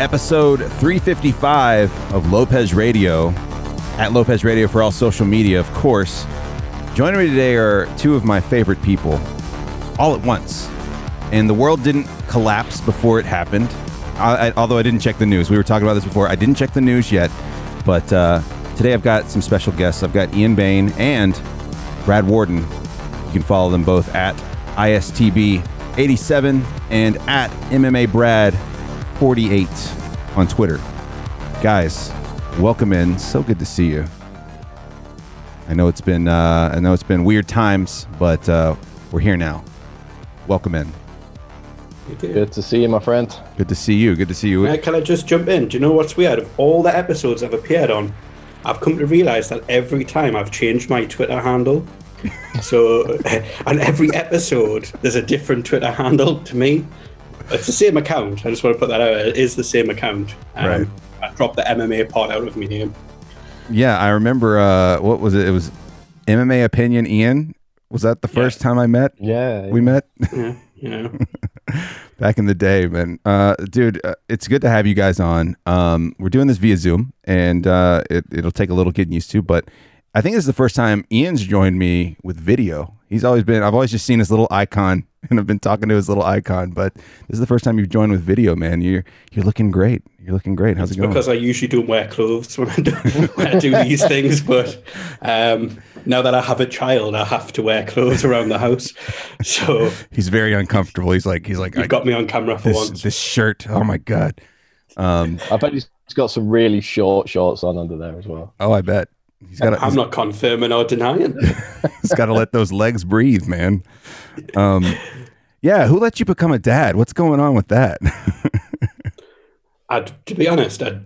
Episode 355 of Lopez Radio, at Lopez Radio for all social media, of course. Joining me today are two of my favorite people, all at once. And the world didn't collapse before it happened. I, I, although I didn't check the news. We were talking about this before. I didn't check the news yet. But uh, today I've got some special guests. I've got Ian Bain and Brad Warden. You can follow them both at ISTB87 and at MMA Brad 48 on Twitter. Guys, welcome in. So good to see you. I know it's been uh, I know it's been weird times, but uh, we're here now. Welcome in. Good to see you, my friend. Good to see you. Good to see you. Uh, can I just jump in? Do you know what's weird? Of all the episodes I've appeared on, I've come to realize that every time I've changed my Twitter handle. so, on every episode, there's a different Twitter handle to me. It's the same account. I just want to put that out. It is the same account. Um, Right. I dropped the MMA part out of my name. Yeah, I remember. Uh, what was it? It was MMA opinion. Ian, was that the first time I met? Yeah. We met Yeah, you know. back in the day, man. Uh, dude, uh, it's good to have you guys on. Um, we're doing this via Zoom, and uh, it, it'll take a little getting used to, but I think this is the first time Ian's joined me with video. He's always been. I've always just seen his little icon, and I've been talking to his little icon. But this is the first time you've joined with video, man. You're you're looking great. You're looking great. How's it going? because I usually don't wear clothes when I do, when I do these things. But um, now that I have a child, I have to wear clothes around the house. So He's very uncomfortable. He's like he's like you've I, got me on camera for this once. this shirt. Oh my god. Um, I bet he's got some really short shorts on under there as well. oh, I bet he's got. I'm not confirming or denying. He's got to let those legs breathe, man. Um, yeah. Who let you become a dad? What's going on with that? I, to be honest, I,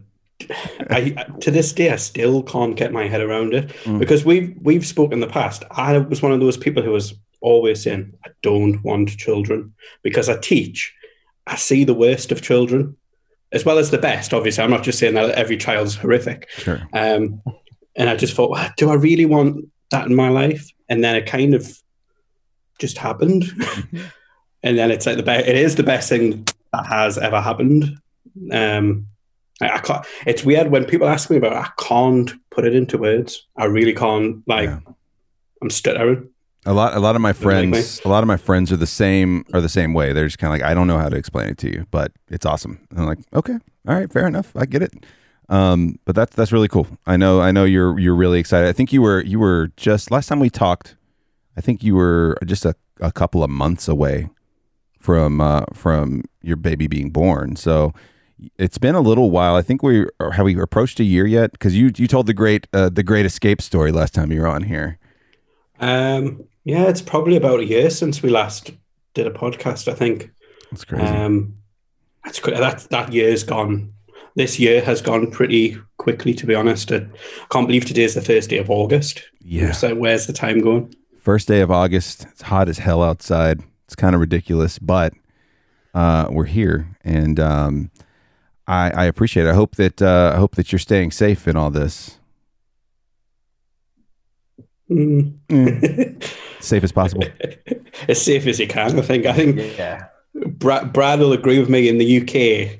I to this day I still can't get my head around it because we've we've spoken in the past. I was one of those people who was always saying I don't want children because I teach. I see the worst of children as well as the best. Obviously, I'm not just saying that every child's horrific. Sure. Um, and I just thought, "Well, do I really want that in my life? And then it kind of just happened. and then it's like the best. It is the best thing that has ever happened. Um, I, I can't. It's weird when people ask me about. it, I can't put it into words. I really can't. Like, Yeah. I'm stuttering. A lot, a lot of my friends, a lot of my friends are the same, are the same way. They're just kind of like, I don't know how to explain it to you, but it's awesome. And I'm like, okay, all right, fair enough, I get it. Um, but that's that's really cool. I know, I know you're you're really excited. I think you were you were just last time we talked. I think you were just a, a couple of months away from uh, from your baby being born. So it's been a little while. I think we have we approached a year yet? Because you you told the great uh, the great escape story last time you were on here. Um, yeah, it's probably about a year since we last did a podcast. I think. That's crazy. Um, that's that that year's gone. This year has gone pretty quickly, to be honest. I can't believe today is the first day of August. Yeah. So where's the time going? First day of August. It's hot as hell outside. It's kind of ridiculous, but uh, we're here, and um, I, I appreciate it. I hope that uh, I hope that you're staying safe in all this, Mm. safe as possible. as safe as you can. I think. I think Yeah. Brad, Brad will agree with me. In the UK,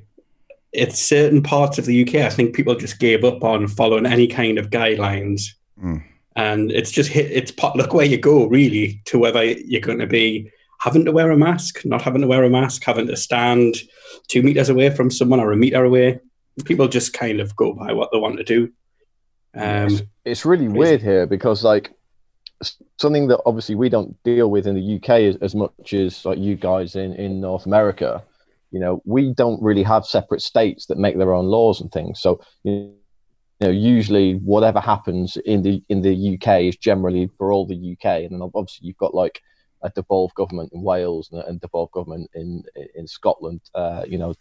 it's certain parts of the UK. I think people just gave up on following any kind of guidelines, Mm. and it's just hit. It's pot luck where you go, really, to whether you're going to be having to wear a mask, not having to wear a mask, having to stand two meters away from someone or a meter away. People just kind of go by what they want to do. Um, it's, it's really crazy. weird here because like something that obviously we don't deal with in the UK as, as much as like you guys in in North America. You know, we don't really have separate states that make their own laws and things. So you know, usually whatever happens in the in the UK is generally for all the UK, and then obviously you've got like a devolved government in Wales and a devolved government in in Scotland. Uh, you know,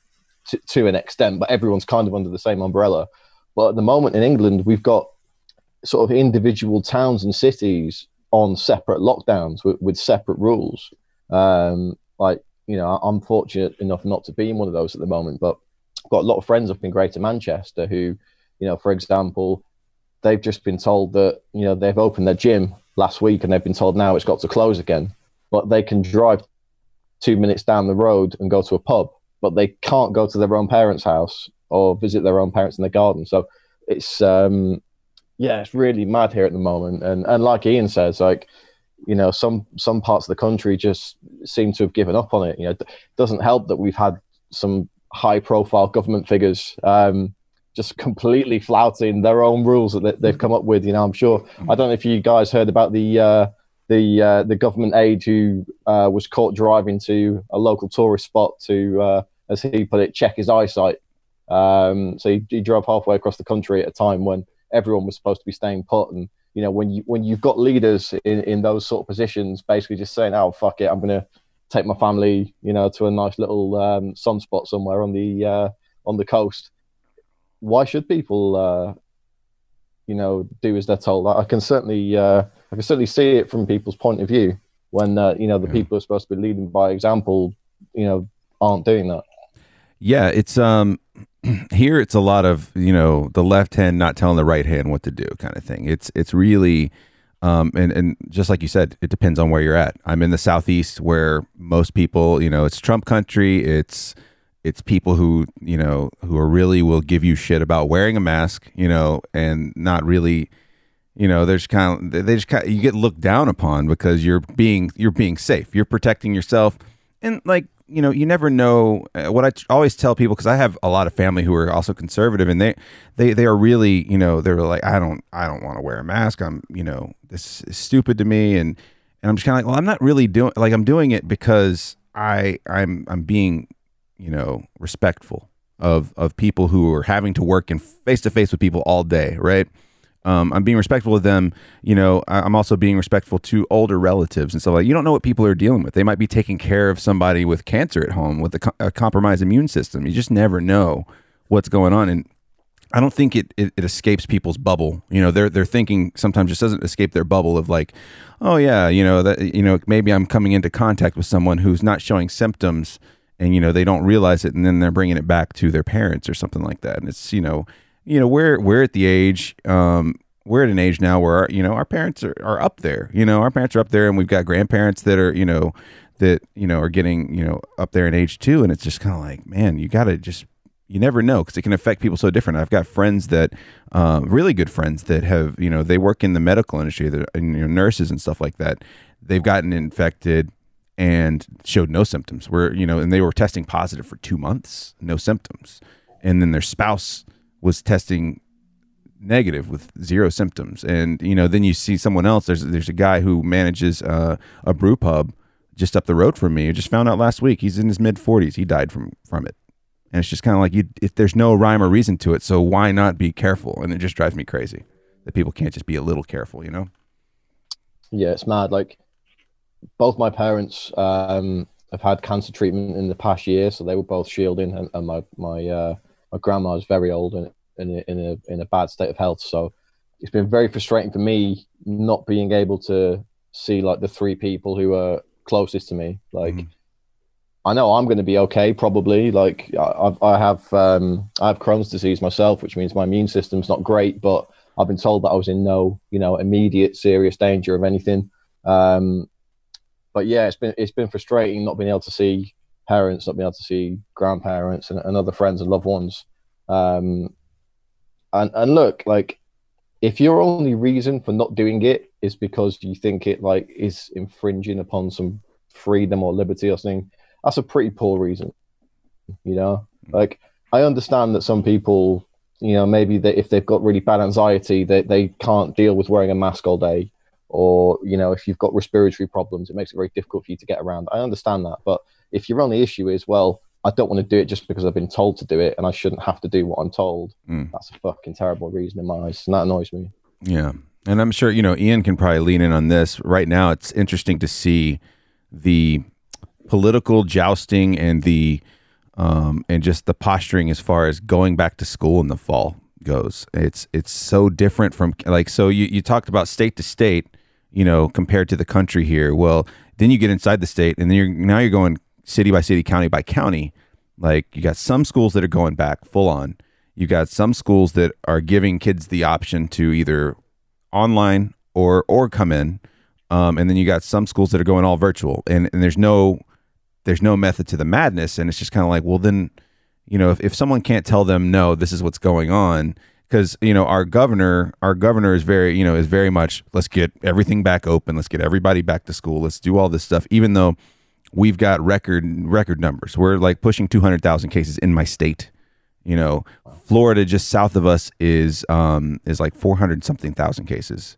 to, to an extent, but everyone's kind of under the same umbrella. But at the moment in England, we've got sort of individual towns and cities on separate lockdowns with, with separate rules. Um, like, you know, I'm fortunate enough not to be in one of those at the moment, but I've got a lot of friends up in Greater Manchester who, you know, for example, they've just been told that, you know, they've opened their gym last week and they've been told now it's got to close again, but they can drive two minutes down the road and go to a pub but they can't go to their own parents' house or visit their own parents in the garden. So it's um, yeah, it's really mad here at the moment. And and like Ian says, like you know, some some parts of the country just seem to have given up on it. You know, it doesn't help that we've had some high profile government figures um, just completely flouting their own rules that they've come up with. You know, I'm sure I don't know if you guys heard about the uh, the uh, the government aide who uh, was caught driving to a local tourist spot to, uh, as he put it, check his eyesight. Um, so he, he drove halfway across the country at a time when everyone was supposed to be staying put. And you know when you when you've got leaders in, in those sort of positions basically just saying oh fuck it i'm gonna take my family you know to a nice little um, sunspot somewhere on the uh, on the coast. Why should people uh, you know do as they're told? I can certainly uh, i can certainly see it from people's point of view when uh, you know the yeah. people who are supposed to be leading by example you know aren't doing that yeah it's um here it's a lot of you know the left hand not telling the right hand what to do kind of thing. It's it's really um, and and just like you said it depends on where you're at. I'm in the southeast where most people you know it's trump country it's it's people who you know who are really will give you shit about wearing a mask you know and not really you know there's kind of they just kind of, you get looked down upon because you're being you're being safe. You're protecting yourself. And like you know, you never know uh, what I always tell people because I have a lot of family who are also conservative, and they they they are really, you know, they're like, I don't I don't want to wear a mask. I'm, you know, this is stupid to me, and and I'm just kind of like, well, I'm not really doing like I'm doing it because I I'm I'm being, you know, respectful of of people who are having to work in face to face with people all day, right? Um, I'm being respectful of them. You know, I'm also being respectful to older relatives and stuff like. You don't know what people are dealing with. They might be taking care of somebody with cancer at home with a, a compromised immune system. You just never know what's going on, and I don't think it, it, it escapes people's bubble. You know, their their thinking sometimes just doesn't escape their bubble of like, oh yeah, you know that you know maybe I'm coming into contact with someone who's not showing symptoms, and you know they don't realize it, and then they're bringing it back to their parents or something like that, and it's you know you know we're we're at the age um, we're at an age now where you know our parents are, are up there you know our parents are up there and we've got grandparents that are you know that you know are getting you know up there in age too. And it's just kind of like man you got to just you never know because it can affect people so different. I've got friends that uh, really good friends that have you know they work in the medical industry that you know nurses and stuff like that. They've gotten infected and showed no symptoms. Where you know and they were testing positive for two months no symptoms. And then their spouse was testing negative with zero symptoms. And you know then you see someone else there's there's a guy who manages uh, a brew pub just up the road from me. I just found out last week he's in his mid 40s he died from from it. And it's just kind of like you if there's no rhyme or reason to it. So why not be careful? And it just drives me crazy that people can't just be a little careful you know? Yeah it's mad. Like both my parents um, have had cancer treatment in the past year. So they were both shielding and, and my my uh, my grandma is very old and in a, in a in a bad state of health. So it's been very frustrating for me not being able to see like the three people who are closest to me. Like mm-hmm. I know I'm going to be okay, probably. Like I, I have um, I have Crohn's disease myself, which means my immune system's not great, but I've been told that I was in no you know immediate serious danger of anything. Um, but yeah, it's been it's been frustrating not being able to see parents, not being able to see grandparents and, and other friends and loved ones. Um, and and look, like if your only reason for not doing it is because you think it like is infringing upon some freedom or liberty or something, that's a pretty poor reason. You know, like I understand that some people, you know, maybe that if they've got really bad anxiety, they they can't deal with wearing a mask all day, or you know, if you've got respiratory problems, it makes it very difficult for you to get around. I understand that, but if your only issue is well, I don't want to do it just because I've been told to do it, and I shouldn't have to do what I'm told. Mm. That's a fucking terrible reason in my eyes, and that annoys me. Yeah, and I'm sure you know Ian can probably lean in on this. Right now, it's interesting to see the political jousting and the um, and just the posturing as far as going back to school in the fall goes. It's it's so different from like so you you talked about state to state, you know, compared to the country here. Well, then you get inside the state, and then you're now you're going city by city, county by county. Like you got some schools that are going back full on. You got some schools that are giving kids the option to either online or or come in. Um, and then you got some schools that are going all virtual, and, and there's no there's no method to the madness, and it's just kind of like, well, then, you know, if, if someone can't tell them no, this is what's going on, because you know our governor, our governor is very, you know, is very much let's get everything back open, let's get everybody back to school, let's do all this stuff, even though we've got record record numbers. We're like pushing 200,000 cases in my state. You know, Florida just south of us is um is like 400 something thousand cases.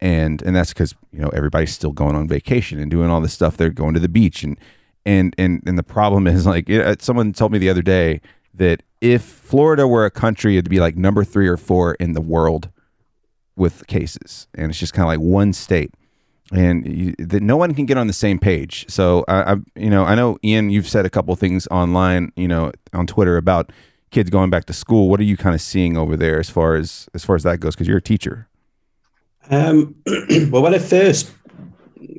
And and that's cuz you know everybody's still going on vacation and doing all this stuff. They're going to the beach and and and and the problem is like it, someone told me the other day that if Florida were a country it'd be like number 3 or 4 in the world with cases. And it's just kind of like one state and you, that no one can get on the same page. So I, I, you know, I know Ian, you've said a couple things online, you know, on Twitter about kids going back to school. What are you kind of seeing over there as far as as far as that goes? Because you're a teacher. Um, well, when it first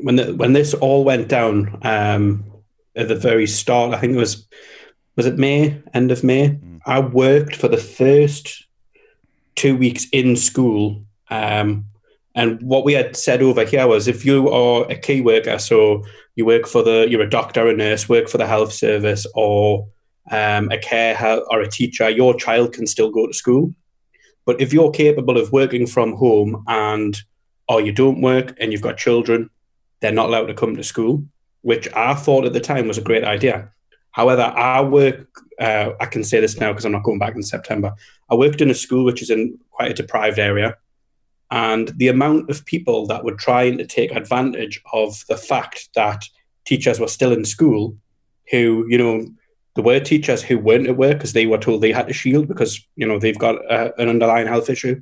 when the, when this all went down um, at the very start, I think it was was it May, end of May. Mm. I worked for the first two weeks in school. Um, and what we had said over here was if you are a key worker, so you work for the, you're a doctor, a nurse, work for the health service, or um, a care or a teacher, your child can still go to school. But if you're capable of working from home and or you don't work and you've got children, they're not allowed to come to school, which I thought at the time was a great idea. However, I work, uh, I can say this now because I'm not going back in September. I worked in a school which is in quite a deprived area and the amount of people that were trying to take advantage of the fact that teachers were still in school who you know there were teachers who weren't at work because they were told they had to shield because you know they've got a, an underlying health issue.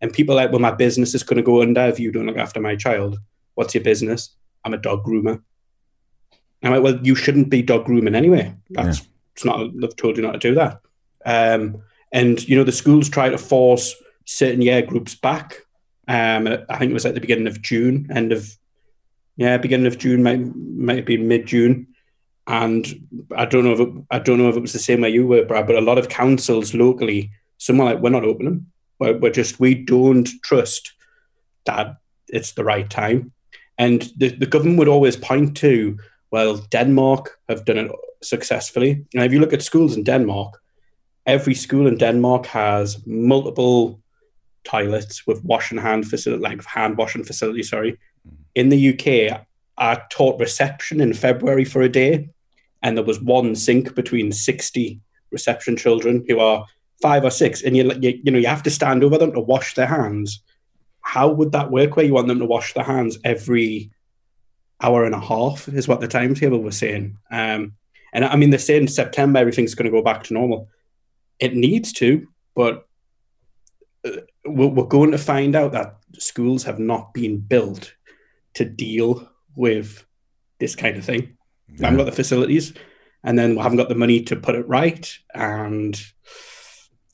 And people like well my business is going to go under if you don't look after my child. What's your business? I'm a dog groomer. I'm like well you shouldn't be dog grooming anyway. That's yeah. it's not they've told you not to do that. Um, and you know the schools try to force certain year groups back um, I think it was at the beginning of June, end of yeah, beginning of June, might might have been mid June, and I don't know if it, I don't know if it was the same way you were, Brad, but a lot of councils locally, some like, we're not opening. We're, we're just we don't trust that it's the right time, and the, the government would always point to well, Denmark have done it successfully. Now, if you look at schools in Denmark, every school in Denmark has multiple toilets with wash and hand facility, like hand washing facility. Sorry, mm-hmm. in the UK, I taught reception in February for a day, and there was one sink between sixty reception children who are five or six, and you, you you know you have to stand over them to wash their hands. How would that work? Where you want them to wash their hands every hour and a half is what the timetable was saying. Um, and I mean, they're saying September everything's going to go back to normal. It needs to, but we're going to find out that schools have not been built to deal with this kind of thing. Yeah. We haven't got the facilities, and then we haven't got the money to put it right, and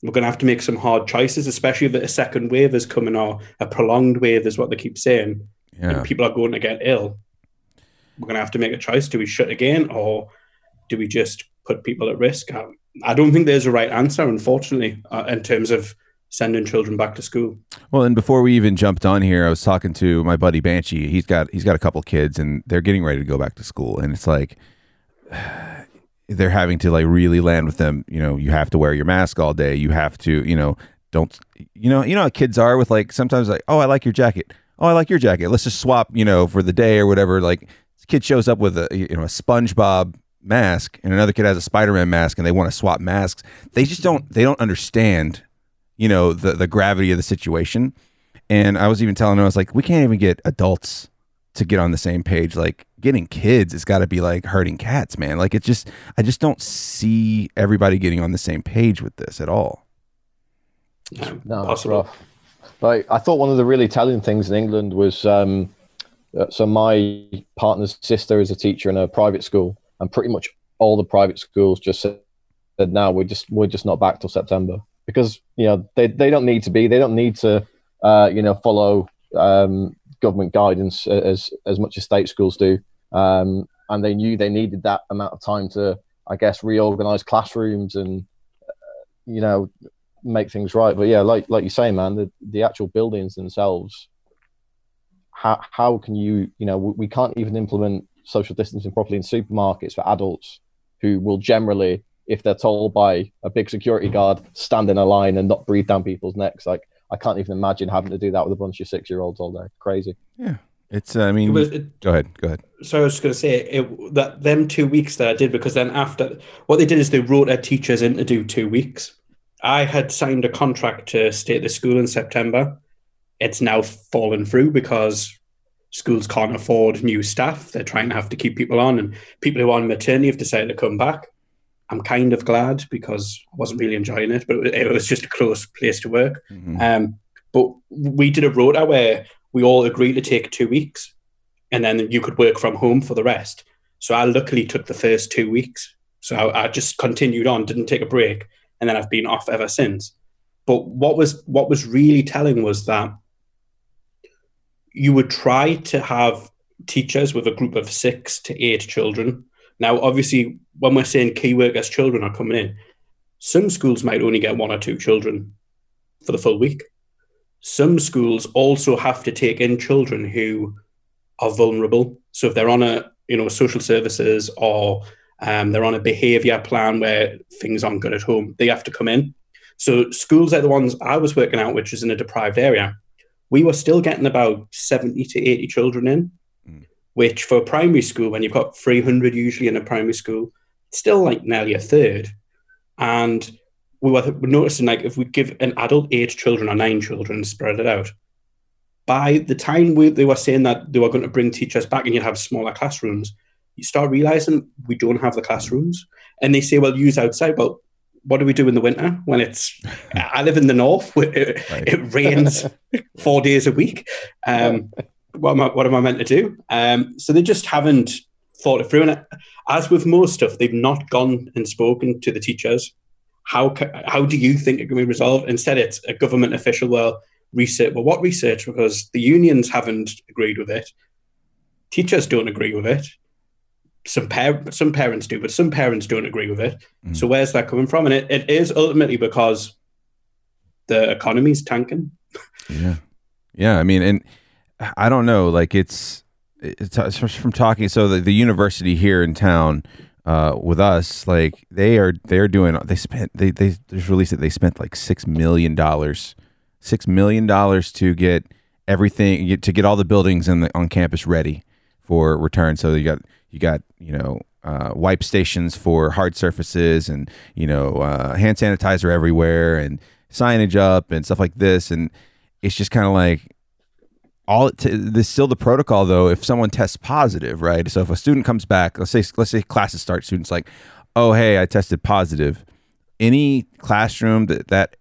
we're going to have to make some hard choices, especially if a second wave is coming or a prolonged wave is what they keep saying, yeah. and people are going to get ill. We're going to have to make a choice: do we shut again, or do we just put people at risk? I don't think there's a right answer, unfortunately, uh, in terms of sending children back to school. Well, and before we even jumped on here, I was talking to my buddy Banshee. He's got he's got a couple kids, and they're getting ready to go back to school, and it's like they're having to like really land with them. You know, you have to wear your mask all day. You have to, you know, don't you know you know how kids are with like sometimes like oh I like your jacket. Oh, I like your jacket. Let's just swap, you know, for the day or whatever. Like, kid shows up with a you know a SpongeBob mask, and another kid has a Spider-Man mask, and they want to swap masks. They just don't. They don't understand you know the the gravity of the situation. And I was even telling him I was like, we can't even get adults to get on the same page. Like getting kids, it's got to be like hurting cats, man. Like it just, I just don't see everybody getting on the same page with this at all. No, possible. Like I thought one of the really telling things in England was, um, uh, so my partner's sister is a teacher in a private school, and pretty much all the private schools just said, "Now we're just we're just not back till September." Because you know they, they don't need to be. They don't need to uh, you know follow um, government guidance as as much as state schools do. Um, and they knew they needed that amount of time to I guess reorganize classrooms and uh, you know make things right. But yeah like like you say man the, the actual buildings themselves how, how can you you know we, we can't even implement social distancing properly in supermarkets for adults who will generally, if they're told by a big security guard, stand in a line and not breathe down people's necks. Like I can't even imagine having to do that with a bunch of six year olds all day. Crazy. Yeah. It's, uh, I mean, It was- it- go ahead. Go ahead. So I was just going to say it, that them two weeks that I did because then after what they did is they wrote their teachers in to do two weeks. I had signed a contract to stay at the school in September. It's now fallen through because schools can't afford new staff. They're trying to have to keep people on, and people who are on maternity have decided to come back. I'm kind of glad because I wasn't really enjoying it, but it was, just a close place to work. Mhm. Um, but we did a rota where we all agreed to take two weeks, and then you could work from home for the rest. So I luckily took the first two weeks. So I, I just continued on, didn't take a break, and then I've been off ever since. But what was what was really telling was that you would try to have teachers with a group of six to eight children. Now, obviously, when we're saying key workers children are coming in, some schools might only get one or two children for the full week some schools also have to take in children who are vulnerable. So if they're on a you know social services or um, they're on a behaviour plan where things aren't good at home, they have to come in. So schools like the ones I was working out, which is in a deprived area, we were still getting about seventy to eighty children in, Mm. which for a primary school, when you've got three hundred usually in a primary school, still like nearly a third. And we were noticing like if we give an adult eight children or nine children and spread it out, by the time we, they were saying that they were going to bring teachers back and you'd have smaller classrooms, you start realizing we don't have the classrooms. And they say, well, use outside. Well, what do we do in the winter when it's? I live in the north. Where it, Right. it rains four days a week. Um, what am I? What am I meant to do? Um, so they just haven't thought it through. And as with most stuff, they've not gone and spoken to the teachers. How how do you think it can be resolved? Instead, it's a government official. Well, research. Well, what research? Because the unions haven't agreed with it. Teachers don't agree with it. Some par- some parents do, but some parents don't agree with it. Mm. So where's that coming from? And it, it is ultimately because the economy's tanking. Yeah. Yeah. I mean, and I don't know, like it's, it's, it's from talking. So the, the university here in town, uh, with us, like they are, they're doing, they spent, they, they just released it. They spent like $6 million, $6 million to get everything, to get all the buildings in the, on campus ready for return. So you got, you got, you know, uh, wipe stations for hard surfaces and, you know, uh, hand sanitizer everywhere and signage up and stuff like this. And it's just kind of like all t- still the protocol though if someone tests positive right? So if a student comes back let's say let's say classes start students like oh hey i tested positive. Any classroom that that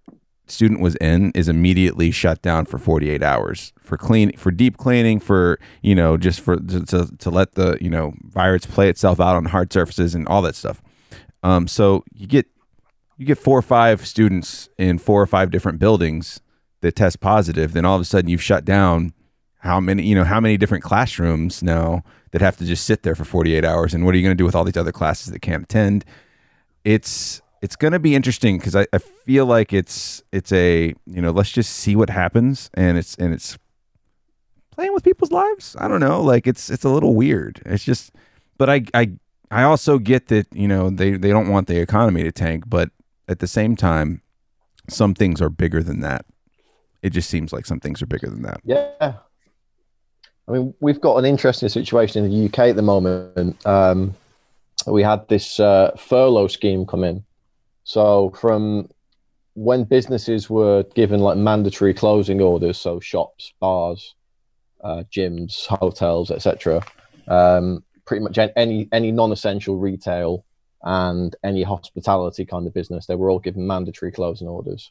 student was in is immediately shut down for 48 hours for clean for deep cleaning for you know just for to, to, to let the you know virus play itself out on hard surfaces and all that stuff. Um, so you get you get four or five students in four or five different buildings that test positive then all of a sudden you've shut down how many you know how many different classrooms now that have to just sit there for 48 hours? And what are you going to do with all these other classes that can't attend? It's it's going to be interesting because I, I feel like it's it's a you know let's just see what happens. And it's and it's playing with people's lives? I don't know. Like it's it's a little weird. It's just but i i i also get that you know they they don't want the economy to tank but at the same time some things are bigger than that. It just seems like some things are bigger than that. Yeah. I mean, we've got an interesting situation in the UK at the moment. Um, we had this uh, furlough scheme come in. So, from when businesses were given like mandatory closing orders, so shops, bars, uh, gyms, hotels, etc., um, pretty much any any non-essential retail and any hospitality kind of business, they were all given mandatory closing orders.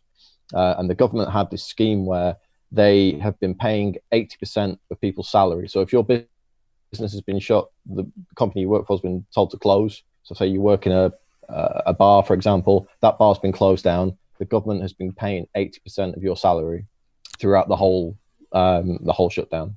Uh, and the government had this scheme where they have been paying 80% of people's salary. So if your business has been shut, the company you work for has been told to close. So say you work in a, a bar, for example, that bar's been closed down. The government has been paying 80% of your salary throughout the whole, um, the whole shutdown.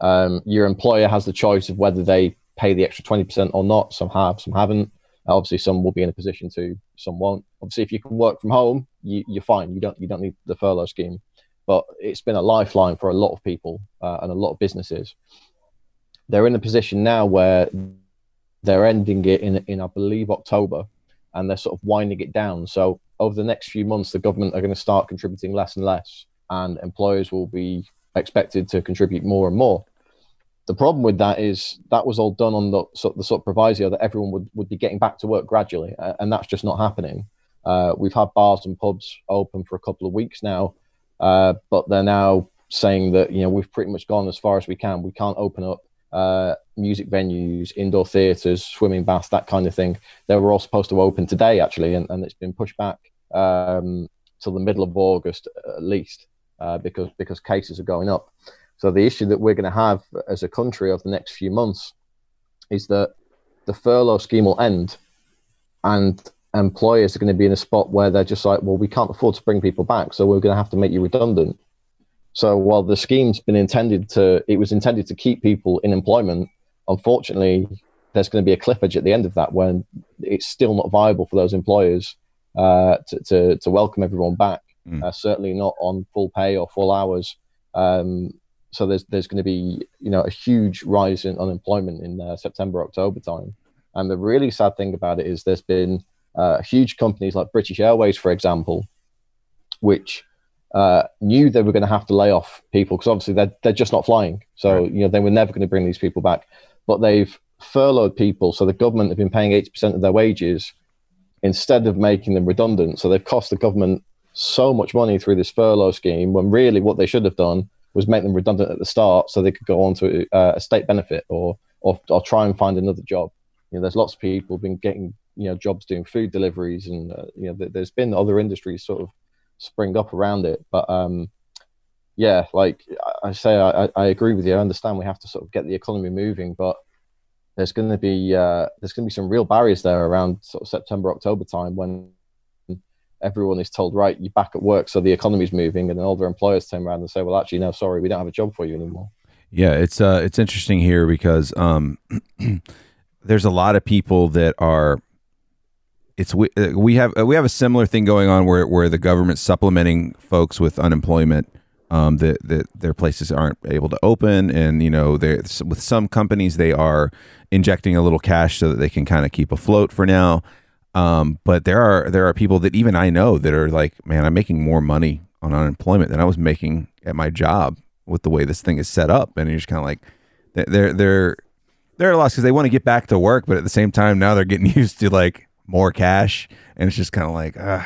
Um, your employer has the choice of whether they pay the extra 20% or not. Some have, some haven't. Obviously, some will be in a position to, some won't. Obviously, if you can work from home, you, you're fine. You don't, you don't need the furlough scheme but it's been a lifeline for a lot of people uh, and a lot of businesses. they're in a position now where they're ending it in, in I believe October, and they're sort of winding it down. So over the next few months, the government are going to start contributing less and less, and employers will be expected to contribute more and more. The problem with that is that was all done on the sort, the sort of proviso that everyone would, would be getting back to work gradually, and that's just not happening. Uh, we've had bars and pubs open for a couple of weeks now, uh, but they're now saying that you know we've pretty much gone as far as we can. We can't open up uh, music venues, indoor theatres, swimming baths, that kind of thing. They were all supposed to open today, actually, and, and it's been pushed back um, till the middle of August at least uh, because because cases are going up. So the issue that we're going to have as a country over the next few months is that the furlough scheme will end, and employers are going to be in a spot where they're just like, well, we can't afford to bring people back, so we're going to have to make you redundant. So while the scheme's been intended to, it was intended to keep people in employment. Unfortunately, there's going to be a cliff edge at the end of that when it's still not viable for those employers uh, to, to, to welcome everyone back. Mm. Uh, certainly not on full pay or full hours. Um, so there's there's going to be you know a huge rise in unemployment in uh, September October time. And the really sad thing about it is there's been uh, huge companies like British Airways, for example, which uh, knew they were going to have to lay off people because obviously they're, they're just not flying. So, right. you know, they were never going to bring these people back. But they've furloughed people. So the government have been paying 80% of their wages instead of making them redundant. So they've cost the government so much money through this furlough scheme when really what they should have done was make them redundant at the start so they could go on to uh, a state benefit or, or, or try and find another job. You know, there's lots of people been getting, you know, jobs doing food deliveries and, uh, you know, th- there's been other industries sort of spring up around it. But um, yeah, like I say, I, I agree with you. I understand we have to sort of get the economy moving, but there's going to be uh, there's going to be some real barriers there around sort of September October time when everyone is told right you're back at work so the economy's moving and then all their employers turn around and say well actually no sorry we don't have a job for you anymore yeah it's uh it's interesting here because um there's a lot of people that are it's we, uh, we have uh, we have a similar thing going on where where the government's supplementing folks with unemployment um, that that their places aren't able to open, and you know, with some companies they are injecting a little cash so that they can kind of keep afloat for now. Um, but there are there are people that even I know that are like, man, I'm making more money on unemployment than I was making at my job with the way this thing is set up, and you're just kind of like, they're they're they're lost because they want to get back to work, but at the same time now they're getting used to like more cash, and it's just kind of like, uh,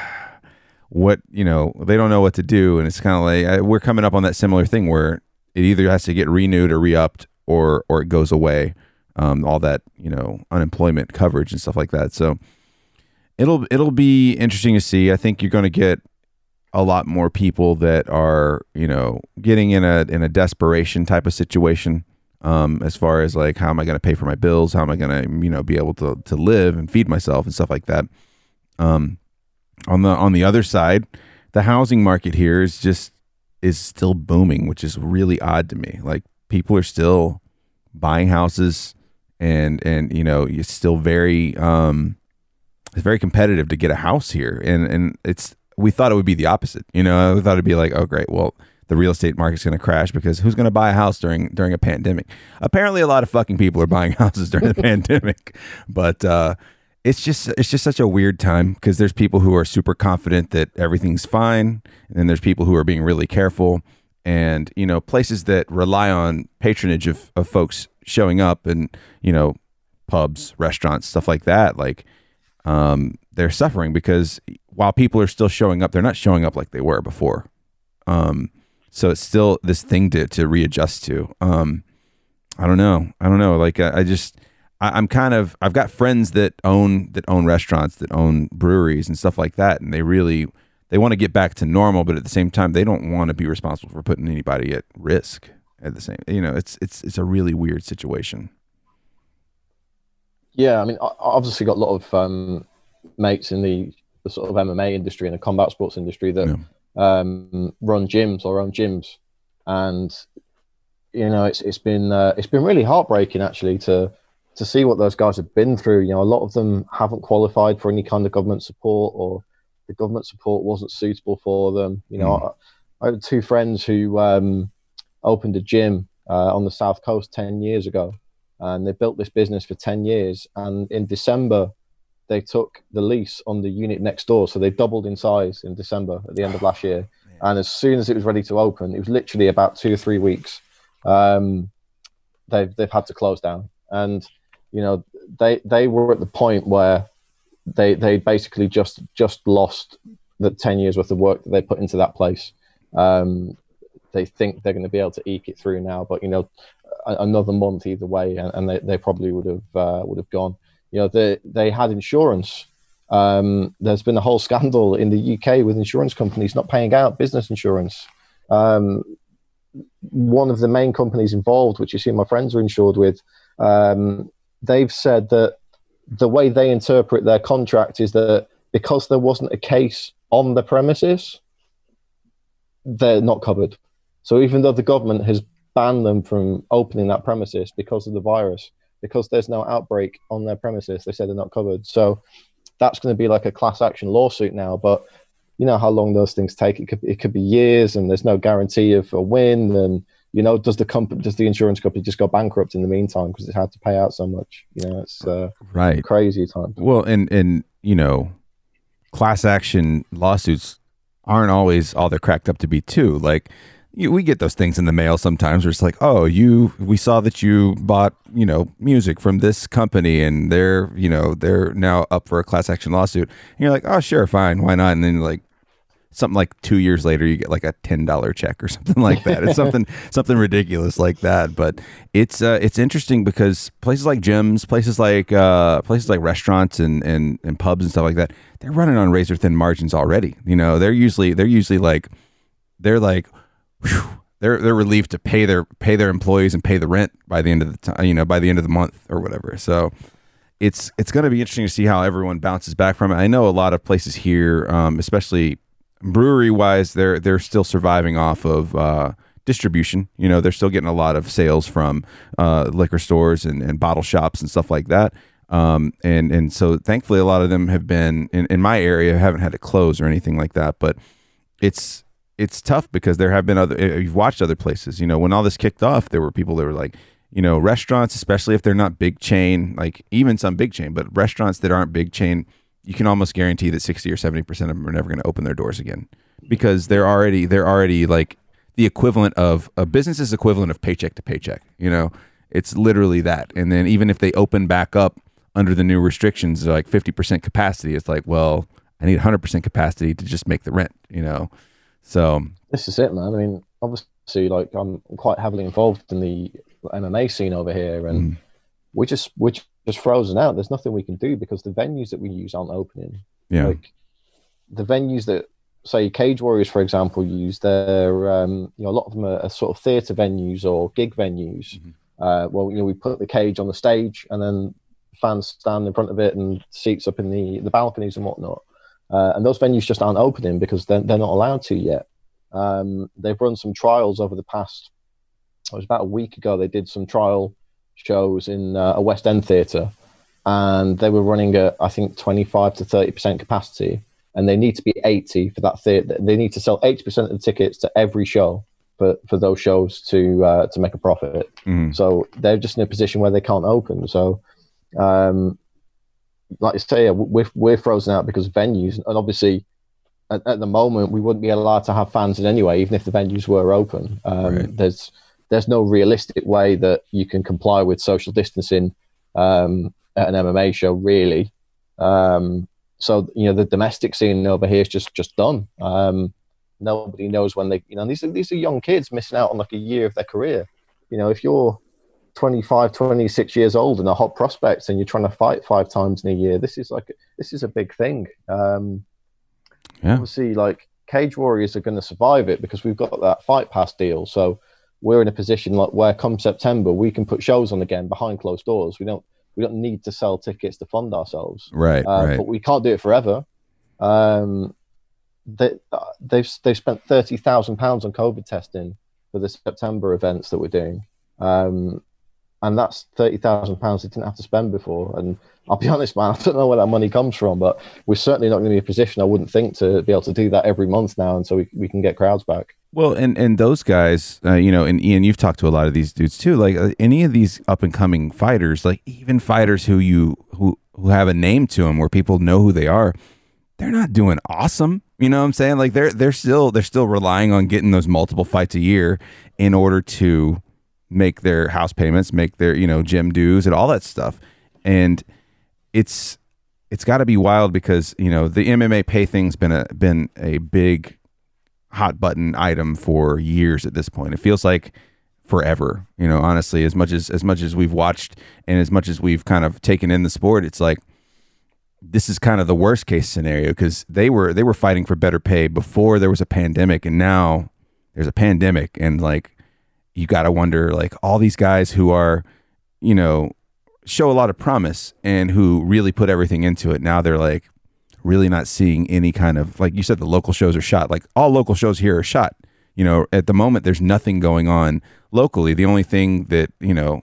what you know, they don't know what to do, and it's kind of like we're coming up on that similar thing where it either has to get renewed or re-upped, or or it goes away. Um, all that you know, unemployment coverage and stuff like that. So it'll it'll be interesting to see. I think you're going to get a lot more people that are you know getting in a in a desperation type of situation um, as far as like how am I going to pay for my bills? How am I going to you know be able to to live and feed myself and stuff like that. Um, on the on the other side, the housing market here is just is still booming, which is really odd to me. Like people are still buying houses, and and you know it's still very um, it's very competitive to get a house here, and and it's we thought it would be the opposite. You know, we thought it'd be like, oh great, well the real estate market's going to crash because who's going to buy a house during during a pandemic? Apparently, a lot of fucking people are buying houses during the pandemic, but uh, it's just it's just such a weird time because there's people who are super confident that everything's fine, and then there's people who are being really careful, and you know places that rely on patronage of of folks showing up and you know pubs, restaurants, stuff like that, like um, they're suffering because while people are still showing up, they're not showing up like they were before. Um, so it's still this thing to to readjust to. Um, I don't know. I don't know. Like I, I just I, am kind of I've got friends that own that own restaurants that own breweries and stuff like that, and they really they want to get back to normal, but at the same time they don't want to be responsible for putting anybody at risk. At the same, you know, it's it's it's a really weird situation. Yeah, I mean, I obviously got a lot of um, mates in the, the sort of MMA industry and the combat sports industry that yeah um, run gyms or own gyms, and you know it's it's been uh, it's been really heartbreaking actually to to see what those guys have been through. You know, a lot of them haven't qualified for any kind of government support, or the government support wasn't suitable for them. You know, mm. I, I, two friends who um, opened a gym uh, on the south coast ten years ago, and they built this business for 10 years. And in December, they took the lease on the unit next door. So they doubled in size in December at the end of last year. And as soon as it was ready to open, it was literally about two or three weeks. Um, they've they've had to close down, and you know they they were at the point where they they basically just just lost the ten years worth of work that they put into that place. Um, they think they're going to be able to eke it through now, but you know another month either way, and, and they, they probably would have uh, would have gone. You know they they had insurance um, there's been a whole scandal in the UK with insurance companies not paying out business insurance. Um, one of the main companies involved, which you see my friends are insured with, um, they've said that the way they interpret their contract is that because there wasn't a case on the premises, they're not covered. So even though the government has banned them from opening that premises because of the virus, because there's no outbreak on their premises, they said they're not covered. So that's going to be like a class action lawsuit now. But you know how long those things take. It could it could be years, and there's no guarantee of a win. And you know, does the company does the insurance company just go bankrupt in the meantime because it's had to pay out so much? You know, it's uh, right crazy time. Well, and and you know, class action lawsuits aren't always all they're cracked up to be too. Like you, we get those things in the mail sometimes where it's like, oh, you, we saw that you bought, you know, music from this company and they're, you know, they're now up for a class action lawsuit. And you're like, oh, sure, fine, why not? And then like something like two years later, you get like a ten dollar check or something like that. It's something something ridiculous like that. But it's uh, it's interesting because places like gyms, places like uh, places like restaurants and, and and pubs and stuff like that, they're running on razor thin margins already. You know, they're usually they're usually like they're like whew, they're they're relieved to pay their pay their employees and pay the rent by the end of the time, you know, by the end of the month or whatever. So it's it's going to be interesting to see how everyone bounces back from it. I know a lot of places here, um, especially brewery wise, they're they're still surviving off of uh, distribution. You know, they're still getting a lot of sales from uh, liquor stores and, and bottle shops and stuff like that. Um, and and so thankfully, a lot of them have been in, in my area haven't had to close or anything like that. But it's it's tough because there have been other eh, you've watched other places you know when all this kicked off there were people that were like you know restaurants especially if they're not big chain like even some big chain but restaurants that aren't big chain you can almost guarantee that 60 or 70% of them are never going to open their doors again because they're already they're already like the equivalent of a business's equivalent of paycheck to paycheck you know? It's literally that. And then even if they open back up under the new restrictions like 50% capacity it's like well i need 100% capacity to just make the rent you know so this is it, man. I mean, obviously, like I'm quite heavily involved in the MMA scene over here, and mm. we're just we're just frozen out. There's nothing we can do because the venues that we use aren't opening. Yeah. Like the venues that say Cage Warriors, for example, use their um, you know a lot of them are, are sort of theatre venues or gig venues. Mm-hmm. Uh, well, you know, we put the cage on the stage, and then fans stand in front of it, and seats up in the the balconies and whatnot. Uh, and those venues just aren't opening because they're, they're not allowed to yet. Um, they've run some trials over the past, it was about a week ago, they did some trial shows in uh, a West End theatre and they were running at, I think, 25 to 30% capacity. And they need to be 80 for that theatre. They need to sell 80% of the tickets to every show for, for those shows to uh, to make a profit. Mm. So they're just in a position where they can't open. So um, like I say, we're, we're frozen out because of venues. And obviously, at, at, the moment, we wouldn't be allowed to have fans in anyway, even if the venues were open. Um, right. There's there's no realistic way that you can comply with social distancing um, at an MMA show, really. Um, so you know, the domestic scene over here is just just done. Um, nobody knows when they, you know, these are these are young kids missing out on like a year of their career. You know, if you're 25, 26 years old and a hot prospect and you're trying to fight five times in a year, this is like this is a big thing. Um, yeah. Obviously, like Cage Warriors are going to survive it because we've got that Fight Pass deal. So we're in a position like where come September we can put shows on again behind closed doors. We don't we don't need to sell tickets to fund ourselves. Right. Uh, right. But we can't do it forever. Um, they, they've they've spent thirty thousand pounds on COVID testing for the September events that we're doing. Um, and that's thirty thousand pounds they didn't have to spend before. And I'll be honest, man, I don't know where that money comes from, but we're certainly not going to be in a position, I wouldn't think, to be able to do that every month now, and so we, we can get crowds back. Well, and and those guys, uh, you know, and Ian, you've talked to a lot of these dudes too. Like uh, any of these up and coming fighters, like even fighters who you who who have a name to them, where people know who they are, they're not doing awesome. You know what I'm saying? Like they're they're still they're still relying on getting those multiple fights a year in order to make their house payments, make their you know gym dues, and all that stuff. And it's it's got to be wild because you know the MMA pay thing's been a been a big hot button item for years at this point. It feels like forever, you know, honestly, as much as as much as we've watched and as much as we've kind of taken in the sport, it's like this is kind of the worst case scenario because they were they were fighting for better pay before there was a pandemic and now there's a pandemic and like you got to wonder like all these guys who are you know show a lot of promise and who really put everything into it. Now they're like really not seeing any kind of like you said the local shows are shot. Like all local shows here are shot. You know at the moment there's nothing going on locally. The only thing that you know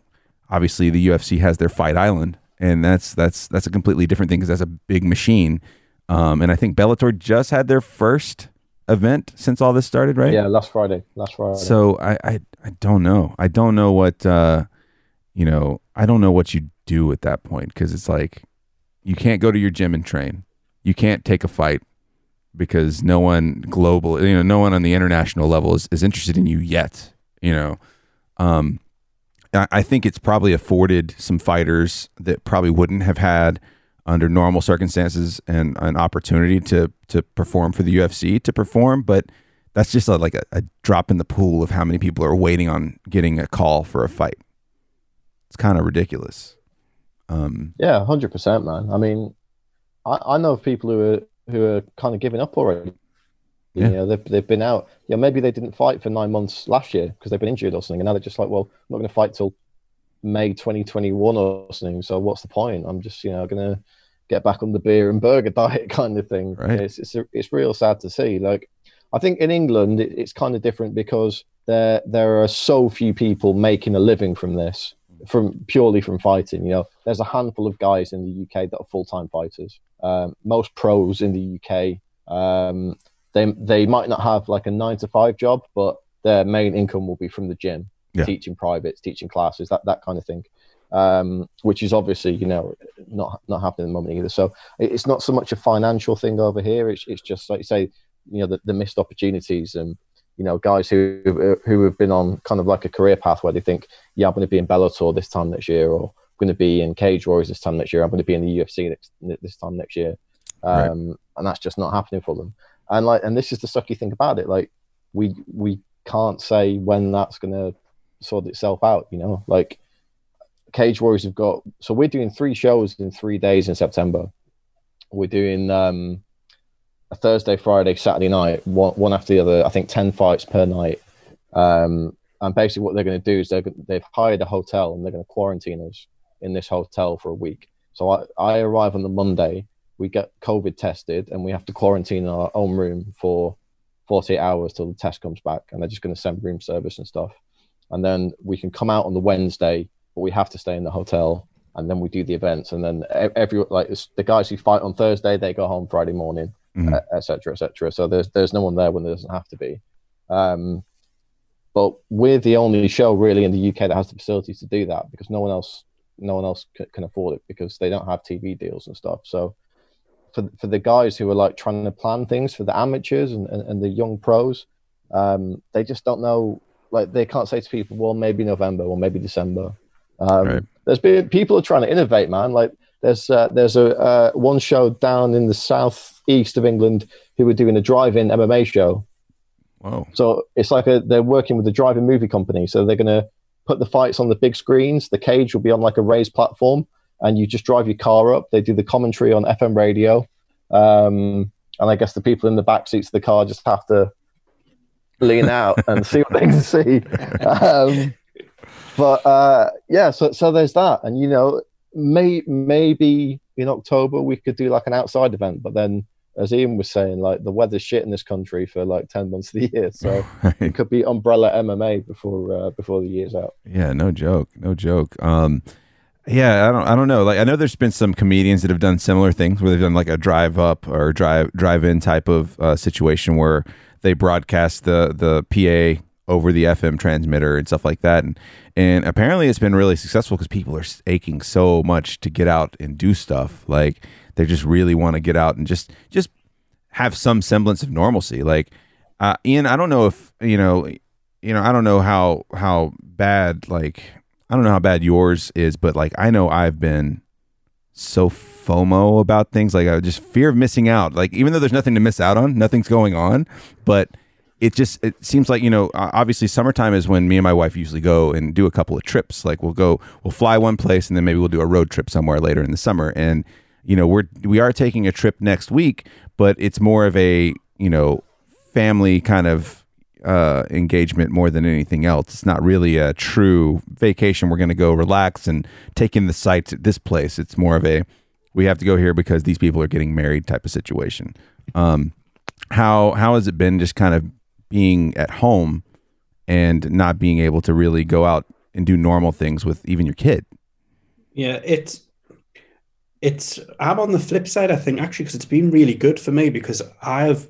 obviously the UFC has their fight island and that's that's that's a completely different thing because that's a big machine. Um, and I think Bellator just had their first event since all this started right Yeah, last Friday. Last Friday. so I, I I don't know. I don't know what uh you know, I don't know what you do at that point because it's like you can't go to your gym and train. You can't take a fight because no one global, you know, no one on the international level is, is interested in you yet, you know. Um I, I think it's probably afforded some fighters that probably wouldn't have had under normal circumstances and an opportunity to to perform for the UFC to perform, but that's just a, like a, a drop in the pool of how many people are waiting on getting a call for a fight. It's kind of ridiculous. Um, Yeah, hundred percent, man. I mean, I, I know of people who are who are kind of giving up already. You Yeah. know, they've they've been out. Yeah, maybe they didn't fight for nine months last year because they've been injured or something, and now they're just like, well, I'm not going to fight till May 2021 or something. So what's the point? I'm just you know going to get back on the beer and burger diet kind of thing. Right. It's it's it's real sad to see. Like, I think in England it, it's kind of different because there there are so few people making a living from this from purely from fighting. You know, there's a handful of guys in the UK that are full time fighters. Um, most pros in the UK, um, they they might not have like a nine to five job, but their main income will be from the gym, Yeah. teaching privates, teaching classes, that that kind of thing. Um, which is obviously you know not not happening at the moment either. So it's not so much a financial thing over here. It's it's just like you say, you know, the, the missed opportunities and you know guys who who have been on kind of like a career path where they think, yeah, I'm going to be in Bellator this time next year, or I'm going to be in Cage Warriors this time next year. I'm going to be in the UFC next, this time next year, Right. um, and that's just not happening for them. And like, and this is the sucky thing about it. Like, we we can't say when that's going to sort itself out. You know, like Cage Warriors have got. So we're doing three shows in three days in September. We're doing um, a Thursday, Friday, Saturday night, one, one after the other. I think ten fights per night. Um, and basically, what they're going to do is they've hired a hotel and they're going to quarantine us in this hotel for a week. So I, I arrive on the Monday, we get COVID tested, and we have to quarantine in our own room for 48 hours till the test comes back. And they're just going to send room service and stuff. And then we can come out on the Wednesday, but we have to stay in the hotel. And then we do the events. And then every like the guys who fight on Thursday, they go home Friday morning Mhm. uh, et cetera, et cetera. So there's there's no one there when there doesn't have to be. Um, but we're the only show really in the UK that has the facilities to do that because no one else no one else c- can afford it because they don't have TV deals and stuff. So for for the guys who are like trying to plan things for the amateurs and, and, and the young pros, um, they just don't know. Like they can't say to people, well, maybe November or maybe December. Um, Right. There's been people are trying to innovate, man. Like there's uh, there's a uh, one show down in the southeast of England who were doing a drive-in MMA show. Whoa. So it's like a they're working with a drive-in movie company. So they're gonna put the fights on the big screens. The cage will be on like a raised platform, and you just drive your car up. They do the commentary on FM radio, um, and I guess the people in the back seats of the car just have to lean out and see what they can see. Um, but uh, yeah, so so there's that, and you know, may maybe in October we could do like an outside event, but then as Ian was saying, like the weather's shit in this country for like ten months of the year, so it could be umbrella MMA before uh, before the year's out. Yeah, no joke, no joke. Um, yeah, I don't, I don't know. Like, I know there's been some comedians that have done similar things where they've done like a drive up or drive drive in type of uh, situation where they broadcast the the PA over the FM transmitter and stuff like that. And and apparently it's been really successful because people are aching so much to get out and do stuff. Like they just really want to get out and just just have some semblance of normalcy. Like uh, Ian, I don't know if you know, you know, I don't know how how bad like I don't know how bad yours is, but like I know I've been so FOMO about things. Like I just fear of missing out. Like even though there's nothing to miss out on, nothing's going on, but it just it seems like you know obviously summertime is when me and my wife usually go and do a couple of trips like we'll go we'll fly one place and then maybe we'll do a road trip somewhere later in the summer and you know we're we are taking a trip next week but it's more of a you know family kind of uh, engagement more than anything else it's not really a true vacation we're going to go relax and take in the sights at this place it's more of a we have to go here because these people are getting married type of situation um, how how has it been just kind of being at home and not being able to really go out and do normal things with even your kid. Yeah, it's it's I'm on the flip side I think actually because it's been really good for me because I've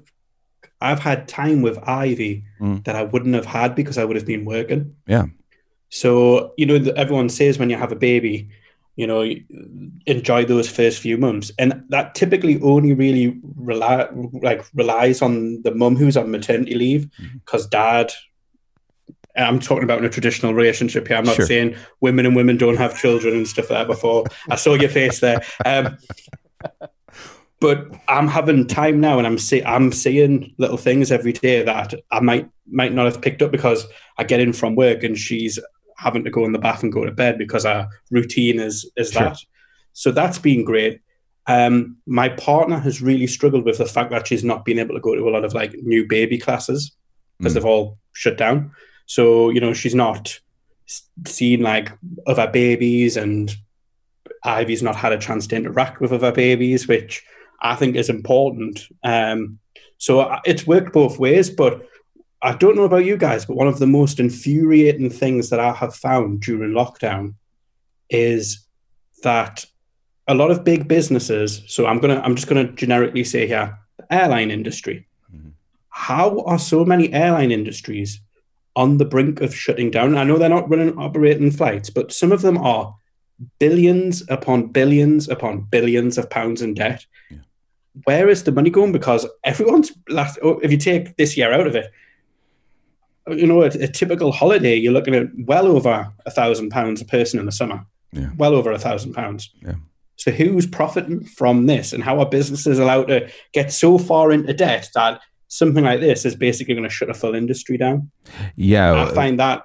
I've had time with Ivy mm. that I wouldn't have had because I would have been working. Yeah. So, you know, everyone says when you have a baby, you know enjoy those first few months and that typically only really rely like relies on the mum who's on maternity leave because mm-hmm. dad I'm talking about in a traditional relationship here. I'm not sure. saying women and women don't have children and stuff like that before. I saw your face there. Um, but I'm having time now and I'm see I'm seeing little things every day that I might might not have picked up because I get in from work and she's having to go in the bath and go to bed because our routine is is sure. that. So that's been great. Um, my partner has really struggled with the fact that she's not been able to go to a lot of like new baby classes because mm. they've all shut down. So you know she's not seen like other babies, and Ivy's not had a chance to interact with other babies, which I think is important. Um, so uh, it's worked both ways, but I don't know about you guys, but one of the most infuriating things that I have found during lockdown is that a lot of big businesses, so I'm gonna I'm just gonna generically say here, the airline industry. Mm-hmm. How are so many airline industries on the brink of shutting down? I know they're not running operating flights, but some of them are billions upon billions upon billions of pounds in debt. Yeah. Where is the money going? Because everyone's last. Oh, if you take this year out of it, you know, a, a, typical holiday, you're looking at well over a thousand pounds a person in the summer. Yeah. Well over a thousand pounds. Yeah. So who's profiting from this and how are businesses allowed to get so far into debt that something like this is basically going to shut a full industry down? Yeah. I find that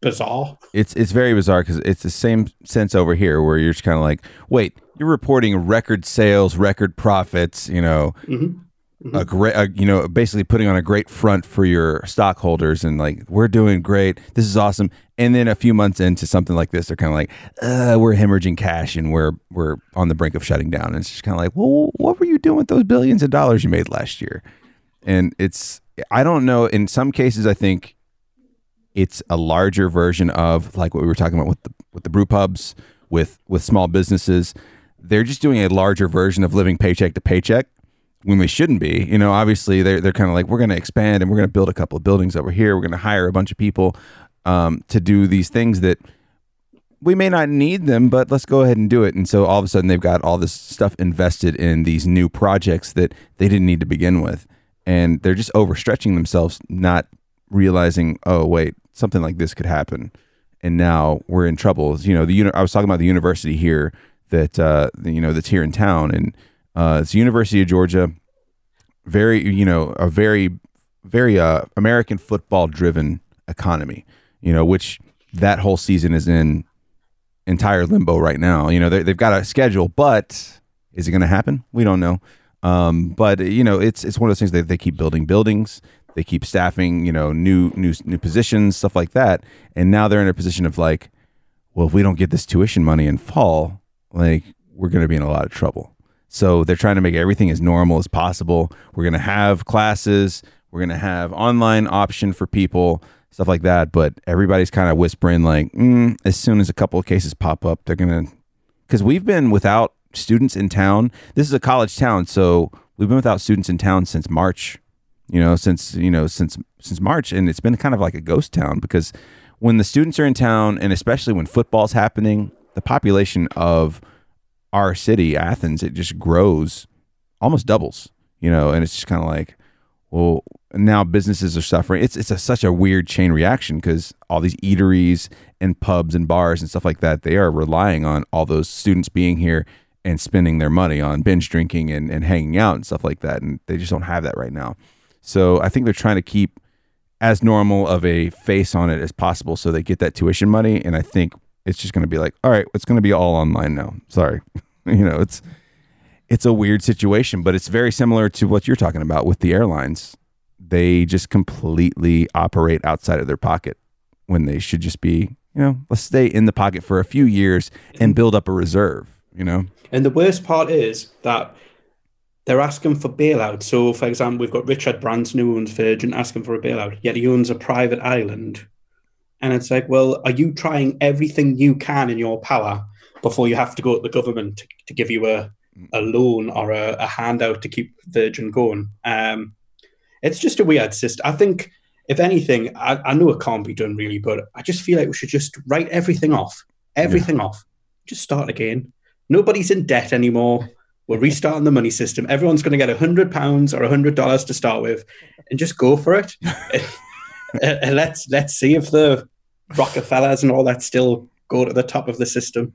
bizarre. It's it's very bizarre because it's the same sense over here where you're just kind of like, wait, you're reporting record sales, record profits, you know, mm-hmm mm-hmm. a great, a, you know, basically putting on a great front for your stockholders and like, we're doing great. This is awesome. And then a few months into something like this, they're kind of like, uh, we're hemorrhaging cash and we're we're on the brink of shutting down. And it's just kind of like, well, what were you doing with those billions of dollars you made last year? And it's, I don't know. In some cases, I think it's a larger version of like what we were talking about with the with the brew pubs, with with small businesses. They're just doing a larger version of living paycheck to paycheck when we shouldn't be. You know, obviously they're they're kind of like we're going to expand and we're going to build a couple of buildings over here. We're going to hire a bunch of people um, to do these things that we may not need them, but let's go ahead and do it. And so all of a sudden they've got all this stuff invested in these new projects that they didn't need to begin with, and they're just overstretching themselves, not realizing, oh wait, something like this could happen, and now we're in trouble. You know, the I was talking about the university here that uh, you know that's here in town and uh, it's University of Georgia. Very, you know, a very, very uh, American football driven economy. You know, which that whole season is in entire limbo right now. You know, they've got a schedule, but is it going to happen? We don't know. Um, but you know, it's it's one of those things that they keep building buildings, they keep staffing, you know, new new new positions, stuff like that. And now they're in a position of like, well, if we don't get this tuition money in fall, like we're going to be in a lot of trouble. So they're trying to make everything as normal as possible. We're going to have classes, we're going to have online option for people, stuff like that. But everybody's kind of whispering, like, mm, as soon as a couple of cases pop up, they're going to, because we've been without students in town. This is a college town. So we've been without students in town since March, you know, since, you know, since, since March. And it's been kind of like a ghost town because when the students are in town and especially when football's happening, the population of our city, Athens, it just grows almost doubles, you know, and it's just kind of like, well, now businesses are suffering. It's it's a, such a weird chain reaction because all these eateries and pubs and bars and stuff like that, they are relying on all those students being here and spending their money on binge drinking and, and hanging out and stuff like that. And they just don't have that right now. So I think they're trying to keep as normal of a face on it as possible so they get that tuition money. And I think it's just going to be like, all right, it's going to be all online now. Sorry. you know, it's it's a weird situation, but it's very similar to what you're talking about with the airlines. They just completely operate outside of their pocket when they should just be, you know, let's stay in the pocket for a few years and mm-hmm. build up a reserve, you know. And the worst part is that they're asking for bailout. So, for example, we've got Richard Branson who owns Virgin asking for a bailout, yet he owns a private island. And it's like, well, are you trying everything you can in your power before you have to go to the government to, to give you a, a loan or a, a, handout to keep Virgin going? Um, it's just a weird system. I think, if anything, I, I, know it can't be done really, but I just feel like we should just write everything off, everything yeah. off, just start again. Nobody's in debt anymore. We're restarting the money system. Everyone's going to get a hundred pounds or a hundred dollars to start with, and just go for it. and let's let's see if the Rockefellers and all that still go to the top of the system.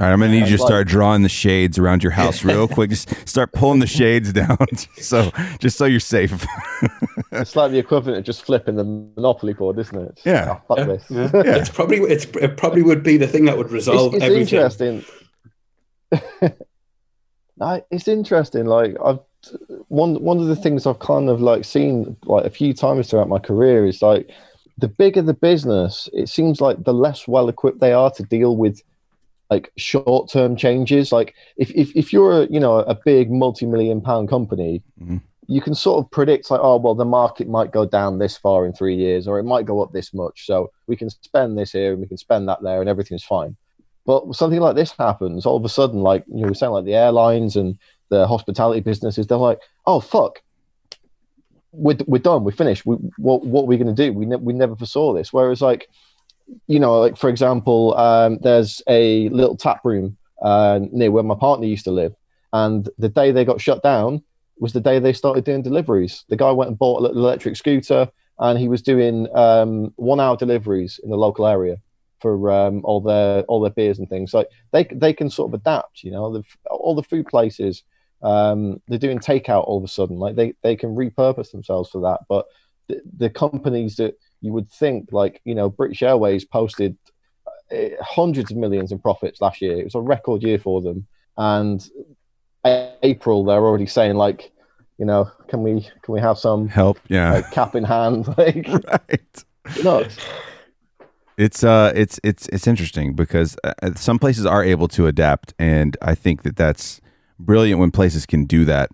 All right, I'm gonna need you to start drawing the shades around your house real quick. Just start pulling the shades down, so just so you're safe. it's like the equivalent of just flipping the monopoly board, isn't it? Yeah, oh, yeah. yeah. yeah. It's probably it's it probably would be the thing that would resolve it's, it's everything. Interesting. it's interesting. Like I've one one of the things I've kind of like seen like a few times throughout my career is like the bigger the business, it seems like the less well equipped they are to deal with like short term changes. Like if, if if you're a you know a big multi million pound company, mm-hmm. you can sort of predict like oh well the market might go down this far in three years or it might go up this much, so we can spend this here and we can spend that there and everything's fine. But something like this happens all of a sudden, like you know, we sound like the airlines and the hospitality businesses, they're like, oh fuck, we're, we're done, we're finished. We, what what are we going to do? We ne- we never foresaw this. Whereas like you know, like for example, um, there's a little tap room uh, near where my partner used to live, and the day they got shut down was the day they started doing deliveries. The guy went and bought an electric scooter, and he was doing um, one-hour deliveries in the local area for um, all their all their beers and things. Like they they can sort of adapt. You know, the, all the food places um, they're doing takeout all of a sudden. Like they they can repurpose themselves for that. But the, the companies that you would think like you know British Airways posted uh, hundreds of millions in profits last year. It was a record year for them, and April they're already saying like, you know, can we can we have some help? Yeah, like, cap in hand, like right. Nuts. It's uh, it's it's it's interesting because uh, some places are able to adapt, and I think that that's brilliant when places can do that.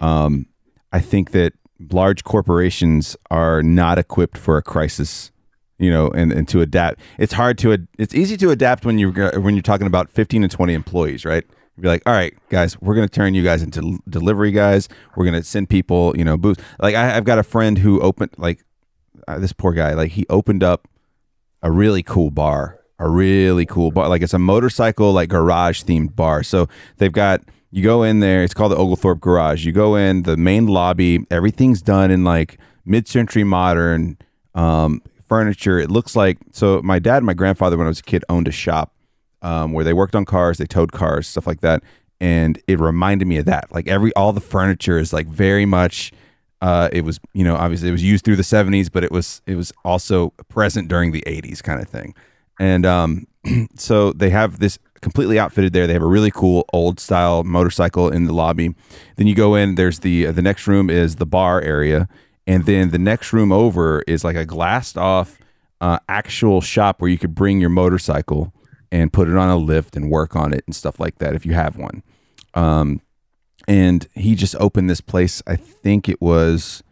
Um, I think that large corporations are not equipped for a crisis you know and, and to adapt. It's hard to it's easy to adapt when you're when you're talking about 15 and 20 employees right? Be like all right guys we're going to turn you guys into delivery guys. We're going to send people you know booths. Like I, have got a friend who opened like uh, this poor guy like he opened up a really cool bar a really cool bar like it's a motorcycle like garage themed bar. So they've got you go in there. It's called the Oglethorpe Garage. You go in the main lobby. Everything's done in like mid-century modern um, furniture. It looks like so. My dad and my grandfather, when I was a kid, owned a shop um, where they worked on cars. They towed cars, stuff like that. And it reminded me of that. Like every all the furniture is like very much. Uh, it was you know obviously it was used through the 70s, but it was it was also present during the 80s kind of thing. And um, so they have this completely outfitted there. They have a really cool old style motorcycle in the lobby. Then you go in. There's the the next room is the bar area, and then the next room over is like a glassed off uh, actual shop where you could bring your motorcycle and put it on a lift and work on it and stuff like that if you have one. Um, and he just opened this place. I think it was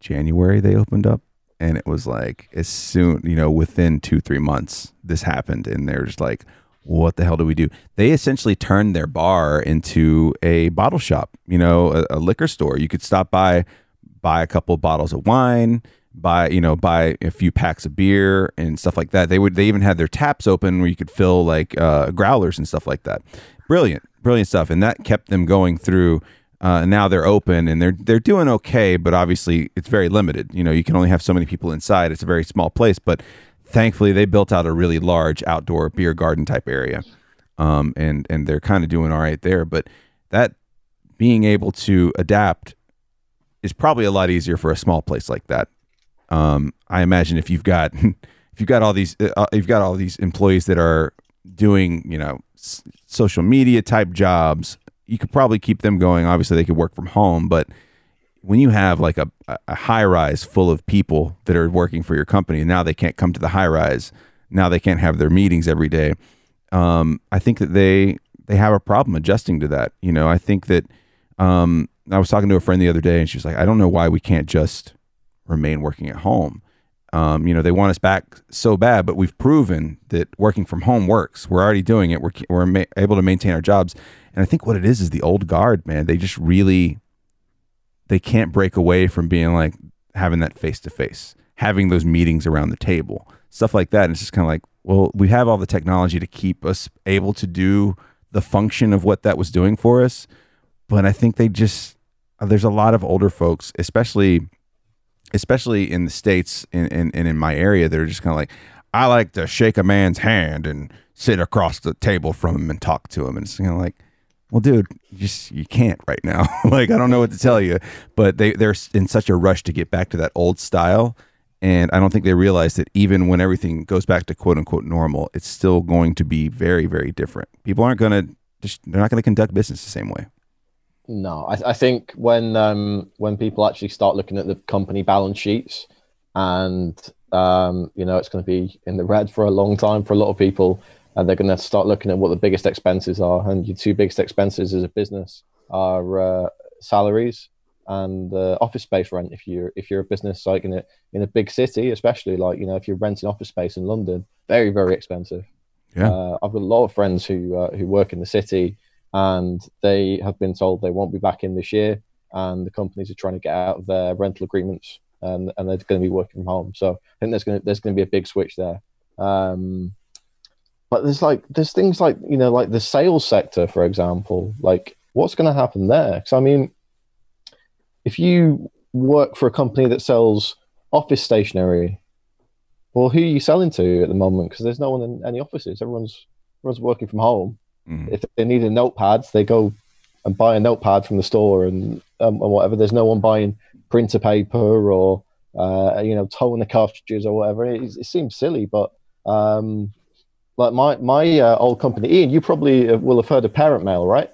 January they opened up, and it was like as soon you know within two three months this happened, and they're just like, what the hell do we do? They essentially turned their bar into a bottle shop, you know, a, a liquor store. You could stop by, buy a couple of bottles of wine buy you know buy a few packs of beer and stuff like that. They would they even had their taps open where you could fill like uh, growlers and stuff like that. Brilliant brilliant stuff. And that kept them going through uh, now they're open and they're they're doing okay but obviously it's very limited. You know you can only have so many people inside. It's a very small place but thankfully they built out a really large outdoor beer garden type area um, and and they're kind of doing all right there but that being able to adapt is probably a lot easier for a small place like that um, I imagine if you've got if you've got all these uh, you've got all these employees that are doing you know s- social media type jobs, you could probably keep them going. Obviously, they could work from home, but when you have like a, a high rise full of people that are working for your company and now they can't come to the high rise now they can't have their meetings every day um, i think that they they have a problem adjusting to that you know i think that um, i was talking to a friend the other day and she was like i don't know why we can't just remain working at home. Um, you know, they want us back so bad, but we've proven that working from home works. We're already doing it. We're, we're ma- able to maintain our jobs. And I think what it is is the old guard, man. They just really, they can't break away from being like having that face to face, having those meetings around the table, stuff like that. And it's just kind of like, well, we have all the technology to keep us able to do the function of what that was doing for us. But I think they just, uh, there's a lot of older folks, especially especially in the states and in, in, in, my area, they're just kind of like, I like to shake a man's hand and sit across the table from him and talk to him, and it's kind of like, well, dude, you just you can't right now. like I don't know what to tell you, but they they're in such a rush to get back to that old style, and I don't think they realize that even when everything goes back to quote unquote normal, it's still going to be very very different. People aren't going to just they're not going to conduct business the same way. No, I, I think when um, when people actually start looking at the company balance sheets, and um, you know it's going to be in the red for a long time for a lot of people, and they're going to start looking at what the biggest expenses are, and your two biggest expenses as a business are uh, salaries and uh, office space rent. If you're if you're a business like in a in a big city, especially like you know if you're renting office space in London, very very expensive. Yeah, uh, I've got a lot of friends who uh, who work in the city and they have been told they won't be back in this year, and the companies are trying to get out of their rental agreements, and, and they're going to be working from home. So I think there's going to there's going to be a big switch there. Um, but there's like there's things like you know like the sales sector, for example, like what's going to happen there? Because I mean, if you work for a company that sells office stationery, well, who are you selling to at the moment? Because there's no one in any offices. Everyone's everyone's working from home. Mm. If they need a notepad, they go and buy a notepad from the store and, um, and whatever. There's no one buying printer paper or uh, you know toner cartridges or whatever. It, it seems silly, but um, like my my uh, old company, Ian, you probably uh, will have heard of ParentMail, right?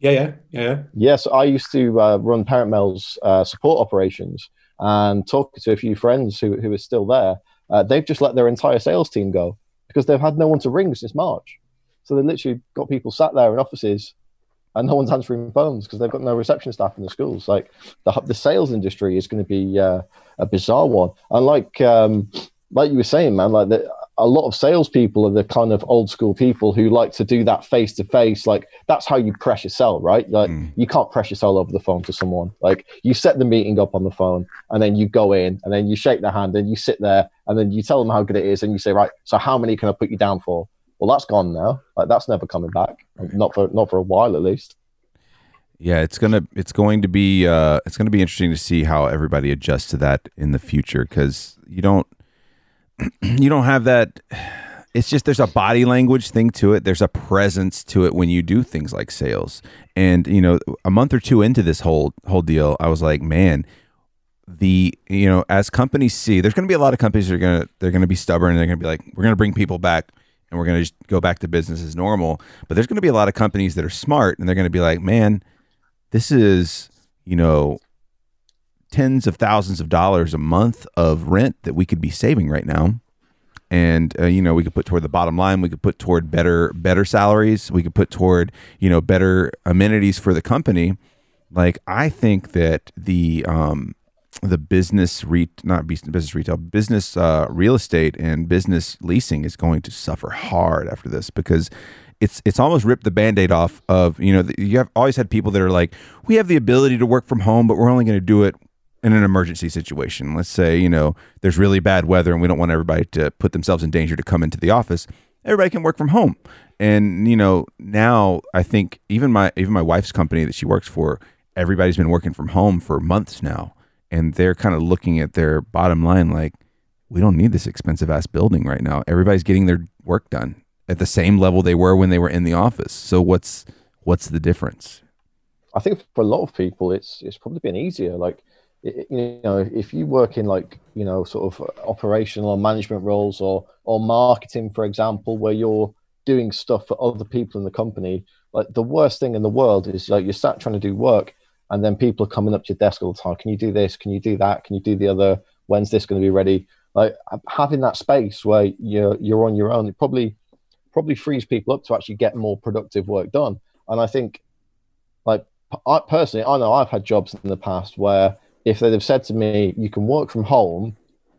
Yeah, yeah, yeah. Yes, I used to uh, run ParentMail's uh, support operations and talk to a few friends who who are still there. Uh, they've just let their entire sales team go because they've had no one to ring since March. So they literally got people sat there in offices and no one's answering phones because they've got no reception staff in the schools. Like the the sales industry is going to be uh, a bizarre one. And like um, like you were saying, man, like the, a lot of salespeople are the kind of old school people who like to do that face to face. Like that's how you pressure sell, right? Like mm. you can't pressure sell over the phone to someone. Like you set the meeting up on the phone and then you go in and then you shake their hand and you sit there and then you tell them how good it is and you say, right, so how many can I put you down for? well that's gone now like that's never coming back not for not for a while at least yeah it's gonna it's going to be uh it's gonna be interesting to see how everybody adjusts to that in the future because you don't you don't have that it's just there's a body language thing to it there's a presence to it when you do things like sales and you know a month or two into this whole whole deal i was like man the you know as companies see there's going to be a lot of companies that are going to they're going to be stubborn and they're going to be like we're going to bring people back and we're going to go back to business as normal. But there's going to be a lot of companies that are smart and they're going to be like, man, this is, you know, tens of thousands of dollars a month of rent that we could be saving right now. and uh, you know we could put toward the bottom line. We could put toward better better salaries. We could put toward you know better amenities for the company. Like i think that the um the business re not business retail business uh, real estate and business leasing is going to suffer hard after this because it's it's almost ripped the band-aid off of you know you have always had people that are like we have the ability to work from home but we're only going to do it in an emergency situation. Let's say you know there's really bad weather and we don't want everybody to put themselves in danger to come into the office everybody can work from home. And you know now i think even my even my wife's company that she works for everybody's been working from home for months now. And they're kind of looking at their bottom line like we don't need this expensive ass building right now. Everybody's getting their work done at the same level they were when they were in the office. So what's what's the difference? I think for a lot of people it's it's probably been easier. Like you know if you work in like you know sort of operational or management roles or or marketing for example where you're doing stuff for other people in the company like the worst thing in the world is like you're sat trying to do work and then people are coming up to your desk all the time can you do this? Can you do that? Can you do the other? When's this going to be ready? Like having that space where you're you're on your own it probably probably frees people up to actually get more productive work done. And i think like I personally i know i've had jobs in the past where if they'd have said to me you can work from home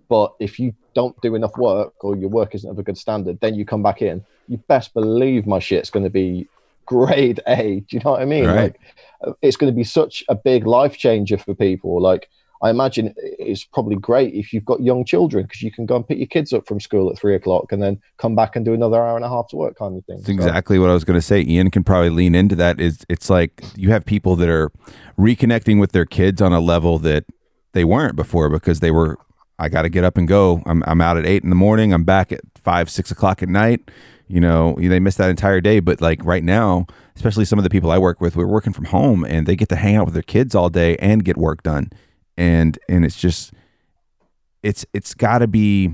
but if you don't do enough work or your work isn't of a good standard then you come back in. You best believe my shit's going to be grade a. Do you know what i mean? Right. like it's going to be such a big life changer for people. Like I imagine it's probably great if you've got young children because you can go and pick your kids up from school at three o'clock and then come back and do another hour and a half to work kind of thing. That's so. exactly what I was going to say. Ian can probably lean into that. Is it's like you have people that are reconnecting with their kids on a level that they weren't before because they were. I got to get up and go. I'm I'm out at eight in the morning. I'm back at five six o'clock at night. You know, they miss that entire day. But like right now, especially some of the people I work with, we're working from home and they get to hang out with their kids all day and get work done and and it's just it's it's got to be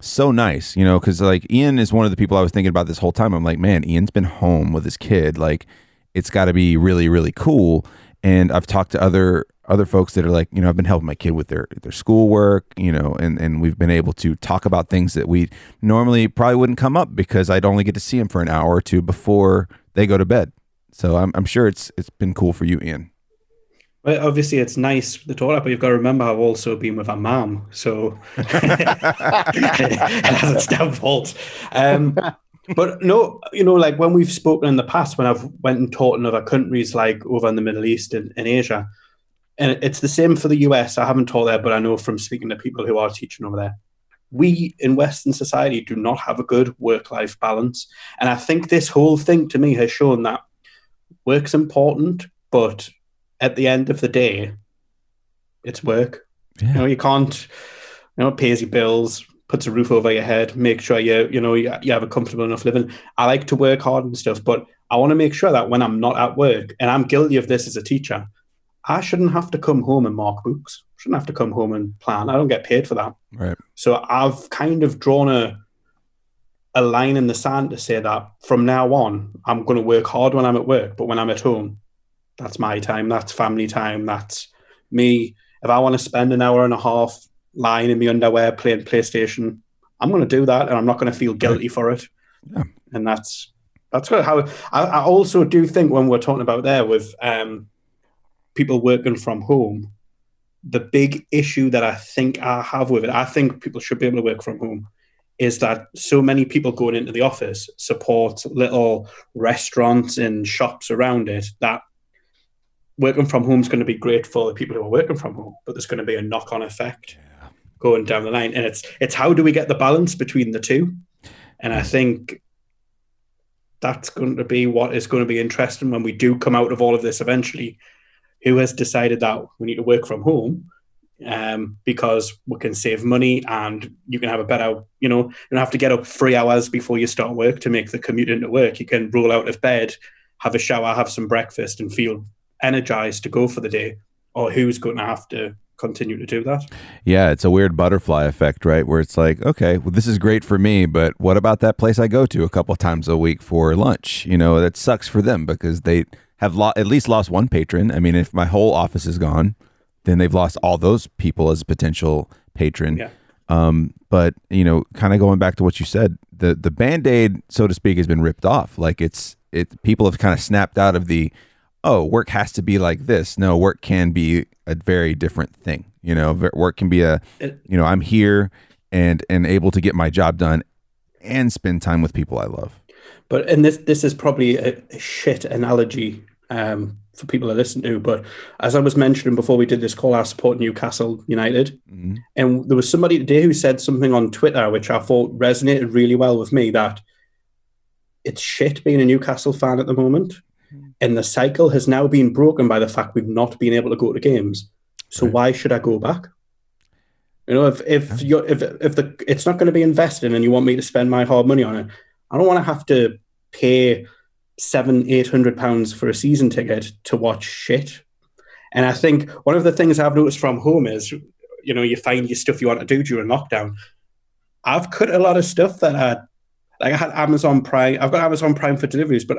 so nice, you know, because like Ian is one of the people I was thinking about this whole time. I'm like, man, Ian's been home with his kid. Like, it's got to be really, really cool. And I've talked to other other folks that are like, you know, I've been helping my kid with their their schoolwork, you know, and and we've been able to talk about things that we normally probably wouldn't come up because I'd only get to see him for an hour or two before they go to bed. So I'm I'm sure it's it's been cool for you, Ian. Well, obviously, it's nice the talk, but you've got to remember I've also been with a mom, so its downfalls. Um, but no, you know, like when we've spoken in the past, when I've went and taught in other countries, like over in the Middle East and in Asia, and it's the same for the US. I haven't taught there, but I know from speaking to people who are teaching over there, we in Western society do not have a good work-life balance, and I think this whole thing to me has shown that work's important, but at the end of the day, it's work. Yeah. You know, you can't, you know, it pays your bills, puts a roof over your head, make sure you, you know, you, you have a comfortable enough living. I like to work hard and stuff, but I want to make sure that when I'm not at work, and I'm guilty of this as a teacher, I shouldn't have to come home and mark books. Shouldn't have to come home and plan. I don't get paid for that. Right. So I've kind of drawn a a line in the sand to say that from now on, I'm going to work hard when I'm at work, but when I'm at home, that's my time. That's family time. That's me. If I want to spend an hour and a half lying in my underwear playing PlayStation, I'm going to do that, and I'm not going to feel guilty for it. Yeah. And that's that's how I, I, also do think when we're talking about there with um, people working from home, the big issue that I think I have with it, I think people should be able to work from home, is that so many people going into the office support little restaurants and shops around it that working from home is going to be great for the people who are working from home, but there's going to be a knock on effect yeah. going down the line. And it's it's how do we get the balance between the two? And I think that's going to be what is going to be interesting when we do come out of all of this eventually. Who has decided that we need to work from home um, because we can save money and you can have a better, you know, you don't have to get up three hours before you start work to make the commute into work. You can roll out of bed, have a shower, have some breakfast, and feel energized to go for the day, or who's going to have to continue to do that. Yeah, it's a weird butterfly effect, right? Where it's like, okay, well, this is great for me, but what about that place I go to a couple of times a week for lunch? You know, that sucks for them because they have lo- at least lost one patron. I mean, if my whole office is gone, then they've lost all those people as a potential patron. Yeah. Um, but you know, kind of going back to what you said, the the band aid, so to speak, has been ripped off. Like it's it people have kind of snapped out of the oh work has to be like this. No, work can be a very different thing. You know, work can be a you know I'm here and and able to get my job done and spend time with people I love. But and this this is probably a, a shit analogy um, for people to listen to. But as I was mentioning before we did this call, I support Newcastle United, Mhm. and there was somebody today who said something on Twitter which I thought resonated really well with me. That it's shit being a Newcastle fan at the moment, and the cycle has now been broken by the fact we've not been able to go to games. So Right. why should I go back? You know, if if you're if if the it's not going to be invested in and you want me to spend my hard money on it, I don't want to have to pay seven, eight hundred pounds for a season ticket to watch shit. And I think one of the things I've noticed from home is, you know, you find your stuff you want to do during lockdown. I've cut a lot of stuff that I like. I had Amazon Prime. I've got Amazon Prime for deliveries, but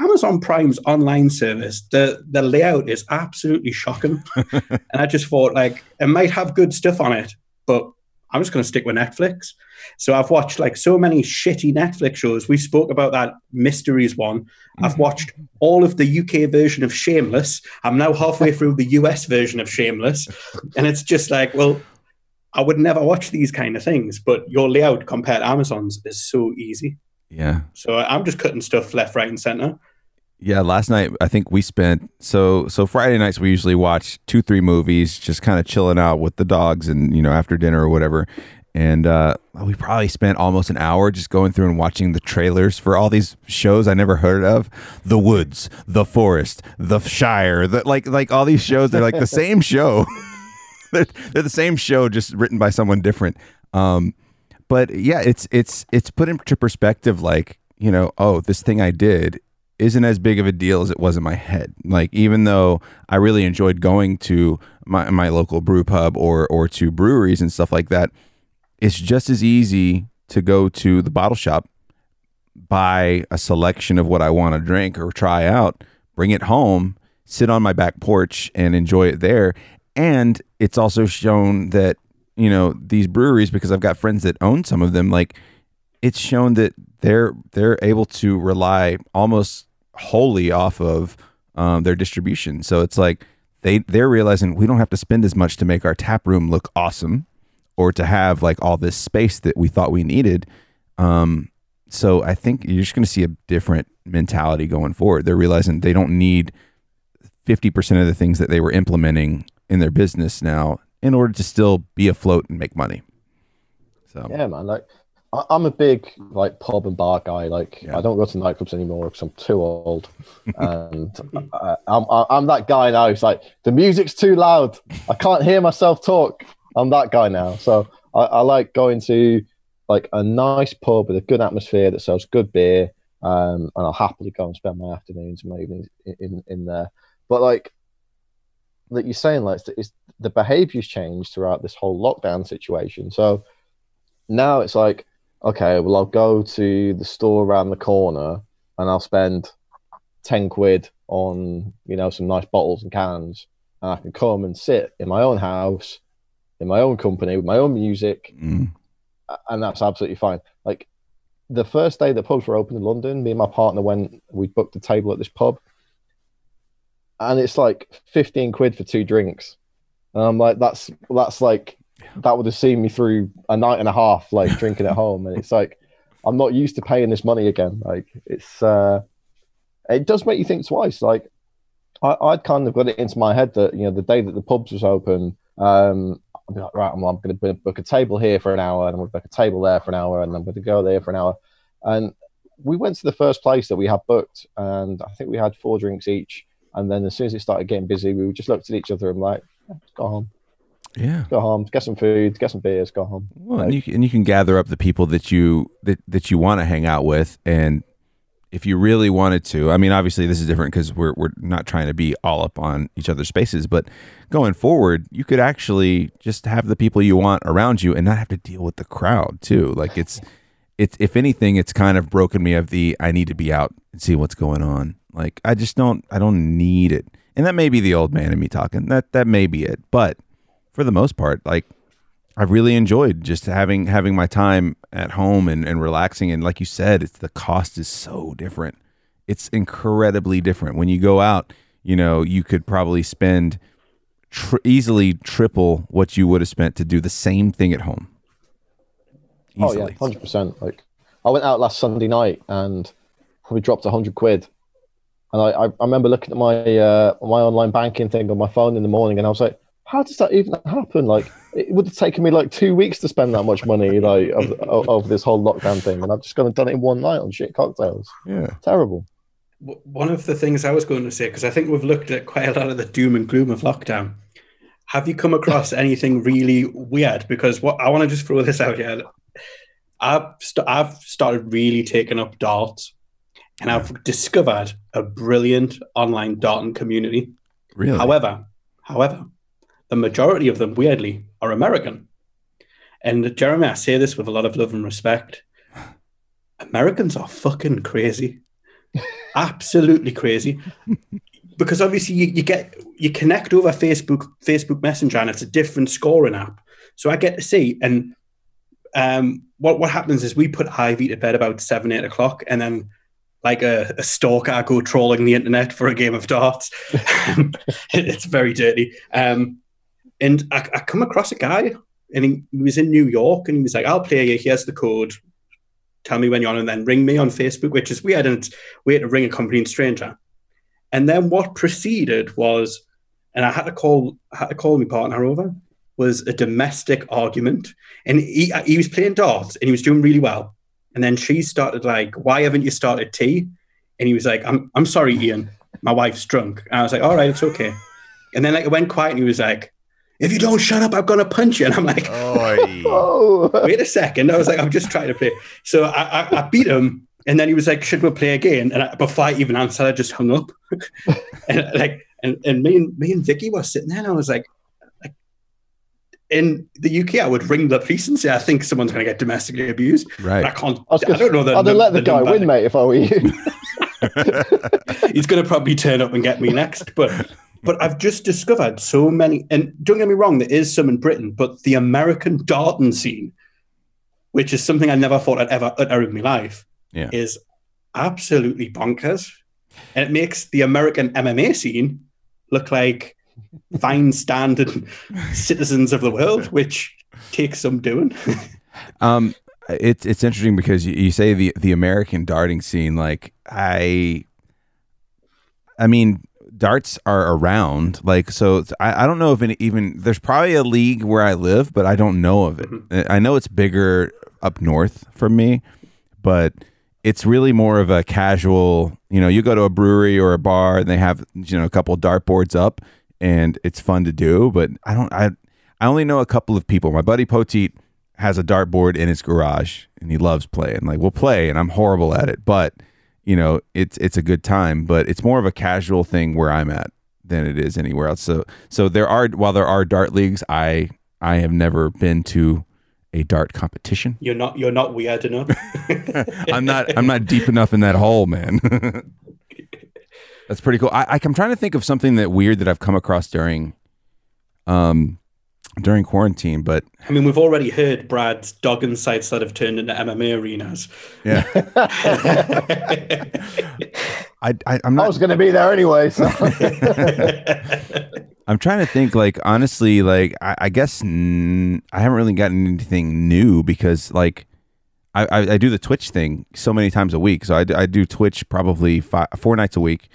Amazon Prime's online service, the the layout is absolutely shocking. and I just thought, like, it might have good stuff on it, but I'm just going to stick with Netflix. So I've watched like so many shitty Netflix shows. We spoke about that mysteries one. I've mm-hmm. watched all of the UK version of Shameless. I'm now halfway through the US version of Shameless, and it's just like, well, I would never watch these kind of things, but your layout compared to Amazon's is so easy. Yeah. So I'm just cutting stuff left, right, and center. Yeah, last night I think we spent so so Friday nights we usually watch two three movies, just kind of chilling out with the dogs and you know after dinner or whatever. And uh, we probably spent almost an hour just going through and watching the trailers for all these shows I never heard of: The Woods, The Forest, The Shire. The, like like all these shows, they're like the same show. they're, they're the same show, just written by someone different. Um, but yeah, it's it's it's put into perspective. Like you know, oh, this thing I did isn't as big of a deal as it was in my head. Like even though I really enjoyed going to my my local brew pub or or to breweries and stuff like that, it's just as easy to go to the bottle shop, buy a selection of what I want to drink or try out, bring it home, sit on my back porch and enjoy it there. And it's also shown that you know these breweries because I've got friends that own some of them like it's shown that they're they're able to rely almost wholly off of um, their distribution. So it's like they they're realizing we don't have to spend as much to make our tap room look awesome, or to have like all this space that we thought we needed. Um, so I think you're just going to see a different mentality going forward. They're realizing they don't need fifty percent of the things that they were implementing in their business now in order to still be afloat and make money. So Yeah, man. Like, I, I'm a big like pub and bar guy. Like, Yeah. I don't go to nightclubs anymore because I'm too old, and I, I'm I- I'm that guy now. Who's like, the music's too loud. I can't hear myself talk. I'm that guy now. So I, I like going to like a nice pub with a good atmosphere that sells good beer, um, and I'll happily go and spend my afternoons and my evenings in, in, in there. But like that you're saying, like it's, it's the behaviour's changed throughout this whole lockdown situation. So now it's like, okay, well, I'll go to the store around the corner and I'll spend 10 quid on, you know, some nice bottles and cans. And I can come and sit in my own house, in my own company, with my own music, mm, and that's absolutely fine. Like the first day the pubs were open in London, me and my partner went, we booked a table at this pub. And it's like 15 quid for two drinks. And I'm like, that's that's like that would have seen me through a night and a half, like drinking at home. And it's like I'm not used to paying this money again. Like it's uh it does make you think twice. Like I, I'd kind of got it into my head that, you know, the day that the pubs was open, um, I'd be like, right, I'm, I'm going to book a table here for an hour, and I'm going to book a table there for an hour, and I'm going to go there for an hour. And we went to the first place that we had booked, and I think we had four drinks each. And then as soon as it started getting busy, we just looked at each other and like, "Yeah, let's go home, yeah. go home, get some food, get some beers, go home. Well, and you can, and you can gather up the people that you that that you want to hang out with, and if you really wanted to, I mean, obviously this is different because we're we're not trying to be all up on each other's spaces, but going forward, you could actually just have the people you want around you and not have to deal with the crowd too. Like it's it's if anything, it's kind of broken me of the I need to be out and see what's going on. Like I just don't I don't need it, and that may be the old man in me talking. That that may be it, but for the most part, like I've really enjoyed just having having my time at home and, and relaxing. And like you said, it's the cost is so different. It's incredibly different. When you go out, you know, you could probably spend tr- easily triple what you would have spent to do the same thing at home. Easily. Oh yeah, hundred percent. Like I went out last Sunday night and probably dropped a hundred quid. And I, I remember looking at my uh, my online banking thing on my phone in the morning, and I was like, "How does that even happen? Like, it would have taken me like two weeks to spend that much money, like of, of, of this whole lockdown thing, and I've just gone and done it in one night on shit cocktails. Yeah, terrible." One of the things I was going to say, because I think we've looked at quite a lot of the doom and gloom of lockdown. Have you come across anything really weird? Because what I want to just throw this out here. I've, st- I've started really taking up darts and I've discovered a brilliant online darting community. Really? However, however, the majority of them, weirdly, are American. And Jeremy, I say this with a lot of love and respect. Americans are fucking crazy. Absolutely crazy. because obviously you, you get you connect over Facebook, Facebook Messenger, and it's a different scoring app. So I get to see and um, what what happens is we put Ivy to bed about seven, eight o'clock, and then like a, a stalker go trolling the internet for a game of darts. it's very dirty. Um, and I, I, come across a guy, and he, he, was in New York, and he was like, "I'll play you. Here's the code. Tell me when you're on, and then ring me on Facebook." Which is weird, and it's weird to ring a complete stranger. And then what proceeded was, and I had to call, I had to call my partner over. Was a domestic argument, and he he was playing darts, and he was doing really well and then she started like, "Why haven't you started tea?" And he was like, "I'm I'm sorry, Ian. My wife's drunk." And I was like, "All right, it's okay." And then like it went quiet, and he was like, "If you don't shut up, I'm gonna punch you." And I'm like, "Oh, wait a second. I was like, "I'm just trying to play." So I, I, I beat him, and then he was like, "Should we play again?" And I, before I even answered, I just hung up. and like, and, and me and me and Vicky were sitting there, and I was like, in the UK, I would ring the police and say, I think someone's going to get domestically abused. Right. I can't, I, I don't know. The, I'd the, let the, the guy win, mate, if I were you. He's going to probably turn up and get me next. But but I've just discovered so many, and don't get me wrong, there is some in Britain, but the American darting scene, which is something I never thought I'd ever utter in my life, yeah. is absolutely bonkers. And it makes the American MMA scene look like fine standard citizens of the world, which takes some doing. um, it's it's interesting because you, you say the the American darting scene. Like I, I mean, darts are around. Like so, I, I don't know if any, even there's probably a league where I live, but I don't know of it. Mm-hmm. I know it's bigger up north from me, but it's really more of a casual. You know, you go to a brewery or a bar and they have you know a couple dart boards up and it's fun to do. But I don't. I I only know a couple of people. My buddy Poteet has a dartboard in his garage, and he loves playing. Like we'll play, and I'm horrible at it, but you know, it's it's a good time. But it's more of a casual thing where I'm at than it is anywhere else. So so there are while there are dart leagues, I I have never been to a dart competition. You're not you're not weird enough. I'm not I'm not deep enough in that hole, man. That's pretty cool. I, I'm trying to think of something that weird that I've come across during, um, during quarantine. But I mean, we've already heard Brad's dog insights that have turned into MMA arenas. Yeah. I, I am not. I was going to be there anyway. So. I'm trying to think. Like honestly, like I, I guess n- I haven't really gotten anything new because like. I, I, I, do the Twitch thing so many times a week. So I, I do Twitch probably five, four nights a week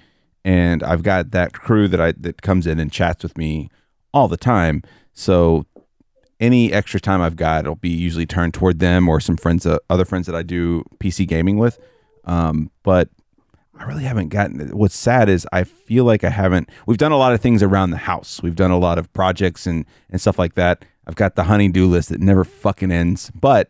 and I've got that crew that I that comes in and chats with me all the time. So any extra time I've got, it'll be usually turned toward them or some friends, uh, other friends that I do PC gaming with. Um, but I really haven't gotten. What's sad is I feel like I haven't. We've done a lot of things around the house. We've done a lot of projects and and stuff like that. I've got the honey-do list that never fucking ends. But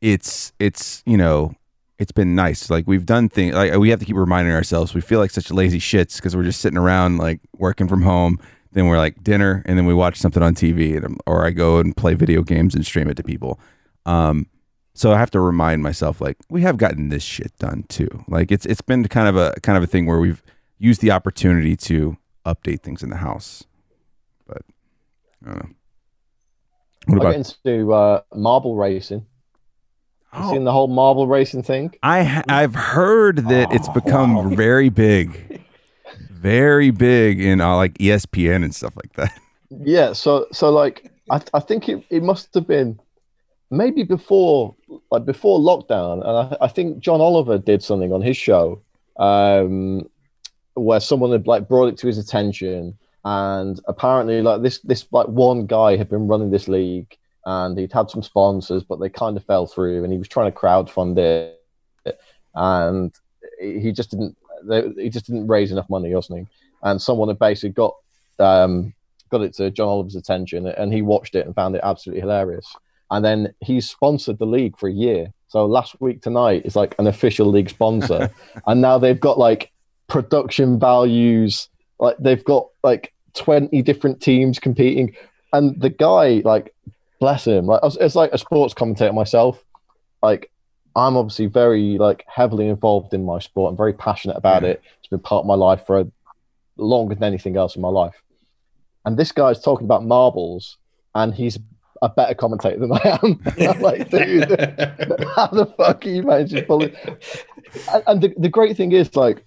it's it's you know it's been nice. Like we've done things like we have to keep reminding ourselves. We feel like such lazy shits because we're just sitting around like working from home. Then we're like dinner, and then we watch something on TV, and, or I go and play video games and stream it to people. Um, so I have to remind myself like we have gotten this shit done too. Like it's it's been kind of a kind of a thing where we've used the opportunity to update things in the house. But I don't know. What I about? get into uh, marble racing. You Oh, seen the whole marble racing thing? I ha- I've heard that it's Oh, become wow. very big, very big in uh, like ESPN and stuff like that. Yeah. So so like I I think it, it must have been maybe before like before lockdown, and I, I think John Oliver did something on his show um, where someone had like brought it to his attention, and apparently like this this like one guy had been running this league, and he'd had some sponsors, but they kind of fell through, and he was trying to crowdfund it, and he just didn't they, he just didn't raise enough money or something, and someone had basically got um, got it to John Oliver's attention, and he watched it and found it absolutely hilarious. And then he sponsored the league for a year. So last week tonight is like an official league sponsor, and now they've got like production values. Like they've got like twenty different teams competing, and the guy like bless him like as like a sports commentator myself like i'm obviously very like heavily involved in my sport. I'm very passionate about Yeah. it. It's been part of my life for a, longer than anything else in my life. And this guy's talking about marbles and he's a better commentator than i am. I'm like dude how the fuck are you managing to pull it and, and the, the great thing is like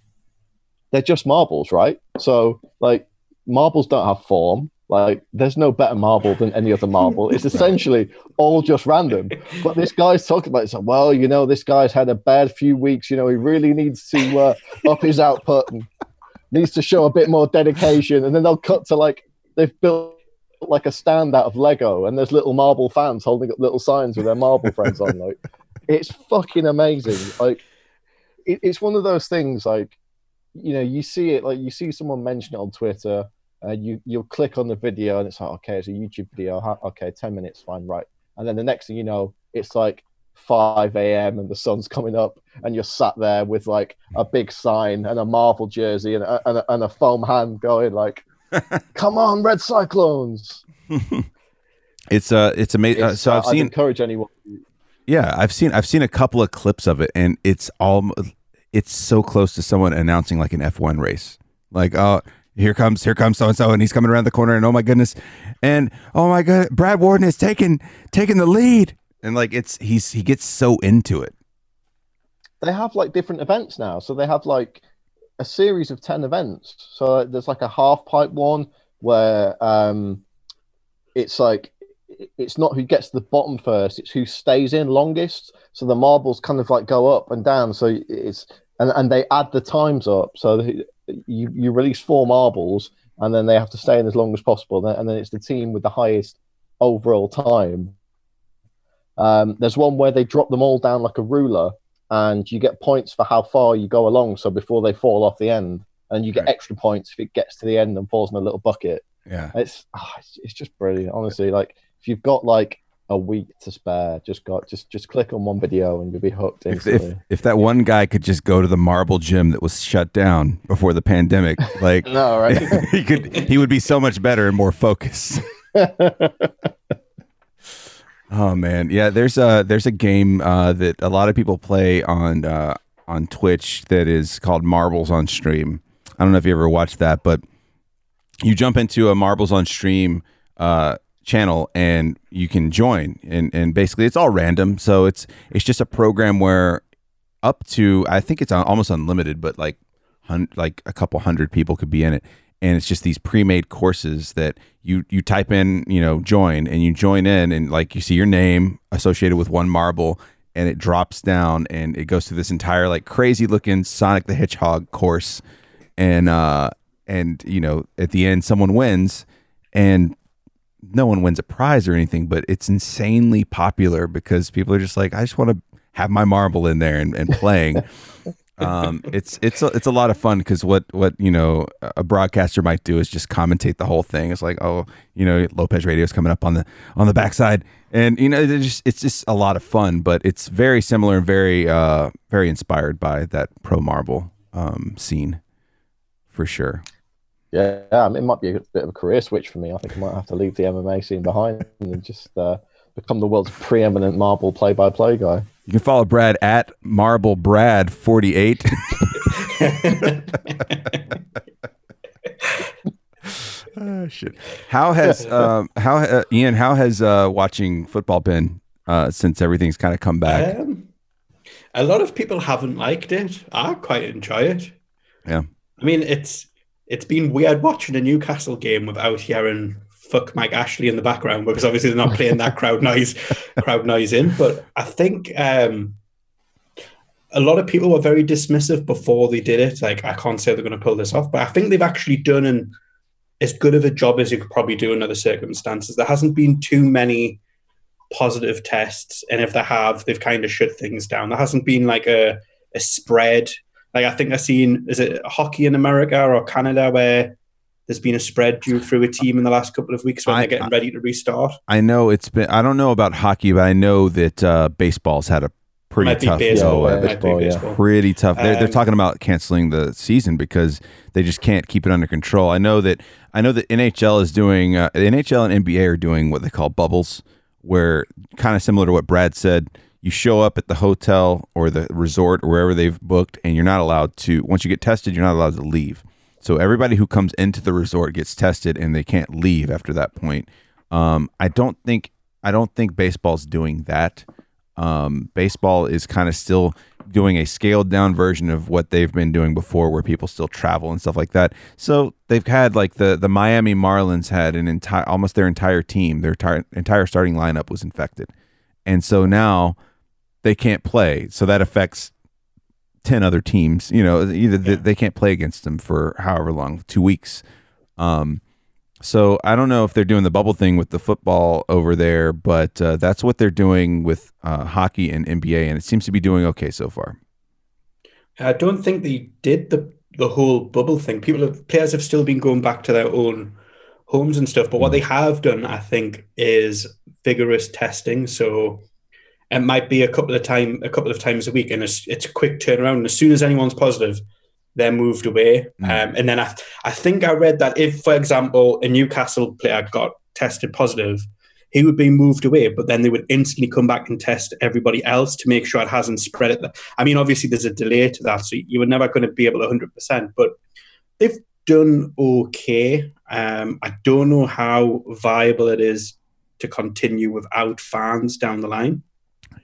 they're just marbles right? So like marbles don't have form like there's no better marble than any other marble. It's essentially all just random. But this guy's talking about it so well you know this guy's had a bad few weeks you know he really needs to uh, up his output and needs to show a bit more dedication. And then they'll cut to like they've built like a stand out of lego and there's little marble fans holding up little signs with their marble friends on like it's fucking amazing. Like it, it's one of those things like you know you see it like you see someone mention it on twitter and you you'll click on the video and it's like okay it's a youtube video okay 10 minutes fine right and then the next thing you know it's like 5 a.m and the sun's coming up and you're sat there with like a big sign and a marvel jersey and a, and a, and a foam hand going like come on red cyclones It's uh, it's amazing. Uh, so I've I'd seen, encourage anyone yeah, I've seen, I've seen a couple of clips of it, and it's all, it's so close to someone announcing like an F one race, like oh. Here comes, here comes so and so, and he's coming around the corner, and oh my goodness, and oh my god, Brad Wharton is taking taking the lead, and like it's he's he gets so into it. they have like different events now. So they have like a series of 10 events. So there's like a half pipe one where um it's like it's not who gets the bottom first, it's who stays in longest. So the marbles kind of like go up and down. So it's and, and they add the times up. So you you release four marbles and then they have to stay in as long as possible. And then it's the team with the highest overall time. Um, there's one where they drop them all down like a ruler and you get points for how far you go along. So before they fall off the end, and you get Right. extra points if it gets to the end and falls in a little bucket. Yeah, It's ah, it's, it's just brilliant, honestly. Like if you've got like a week to spare, just got just just click on one video and you'll be hooked if, if if that one guy could just go to the marble gym that was shut down before the pandemic, like no, right? he could he would be so much better and more focused. Oh man, yeah. There's a there's a game uh, that a lot of people play on uh, on Twitch that is called Marbles on Stream. I don't know if you ever watched that, but you jump into a Marbles on Stream uh, channel and you can join, and and basically it's all random. So it's it's just a program where up to I think it's almost unlimited, but like hun- like a couple hundred people could be in it, and it's just these pre-made courses that you you type in you know join and you join in and like you see your name associated with one marble and it drops down and it goes through this entire like crazy looking Sonic the Hedgehog course. And uh and you know at the end someone wins and no one wins a prize or anything but it's insanely popular because people are just like I just want to have my marble in there and, and playing um, it's it's a, it's a lot of fun because what what you know a broadcaster might do is just commentate the whole thing. It's like oh you know Lopez Radio's coming up on the on the backside, and you know it's just it's just a lot of fun. But it's very similar and very uh very inspired by that pro marble um scene for sure. Yeah, I mean, it might be a bit of a career switch for me. I think I might have to leave the MMA scene behind and just uh, become the world's preeminent marble play-by-play guy. You can follow Brad at Marble Brad forty eight. oh shit! How has um, how uh, Ian? How has uh, watching football been uh, since everything's kind of come back? Um, a lot of people haven't liked it. I quite enjoy it. Yeah. I mean, it's it's been weird watching a Newcastle game without hearing "fuck Mike Ashley" in the background because obviously they're not playing that crowd noise crowd noise in. But I think um, a lot of people were very dismissive before they did it. Like, I can't say they're going to pull this off, but I think they've actually done an as good of a job as you could probably do in other circumstances. There hasn't been too many positive tests, and if there have, they've kind of shut things down. There hasn't been like a a spread. Like I think I've seen is it hockey in America or Canada where there's been a spread due through a team in the last couple of weeks when I- they're getting ready to restart. I know it's been. I don't know about hockey, but I know that uh, baseball's had a pretty Might be tough baseball. Yeah, of Might be baseball, yeah. pretty tough. They're, they're Um, talking about canceling the season because they just can't keep it under control. I know that I know that NHL is doing uh, the NHL and NBA are doing what they call bubbles, where kind of similar to what Brad said. You show up at the hotel or the resort or wherever they've booked, and you're not allowed to. Once you get tested, you're not allowed to leave. So everybody who comes into the resort gets tested, and they can't leave after that point. Um, I don't think I don't think baseball's doing that. Um, baseball is kind of still doing a scaled down version of what they've been doing before, where people still travel and stuff like that. So they've had like the the Miami Marlins had an entire almost their entire team, their entire entire starting lineup was infected, and so now they can't play. So that affects ten other teams. You know, either they, they can't play against them for however long, two weeks. Um, so I don't know if they're doing the bubble thing with the football over there, but uh, that's what they're doing with uh, hockey and NBA, and it seems to be doing okay so far. I don't think they did the the whole bubble thing. People have players have still been going back to their own homes and stuff. But what they have done, I think, is vigorous testing. So it might be a couple of time a couple of times a week, and it's it's a quick turnaround. And as soon as anyone's positive, they're moved away. Mm. Um, and then I I think I read that if, for example, a Newcastle player got tested positive, he would be moved away, but then they would instantly come back and test everybody else to make sure it hasn't spread it. I mean, obviously there's a delay to that, so you were never going to be able to 100%, but they've done okay. Um, I don't know how viable it is to continue without fans down the line.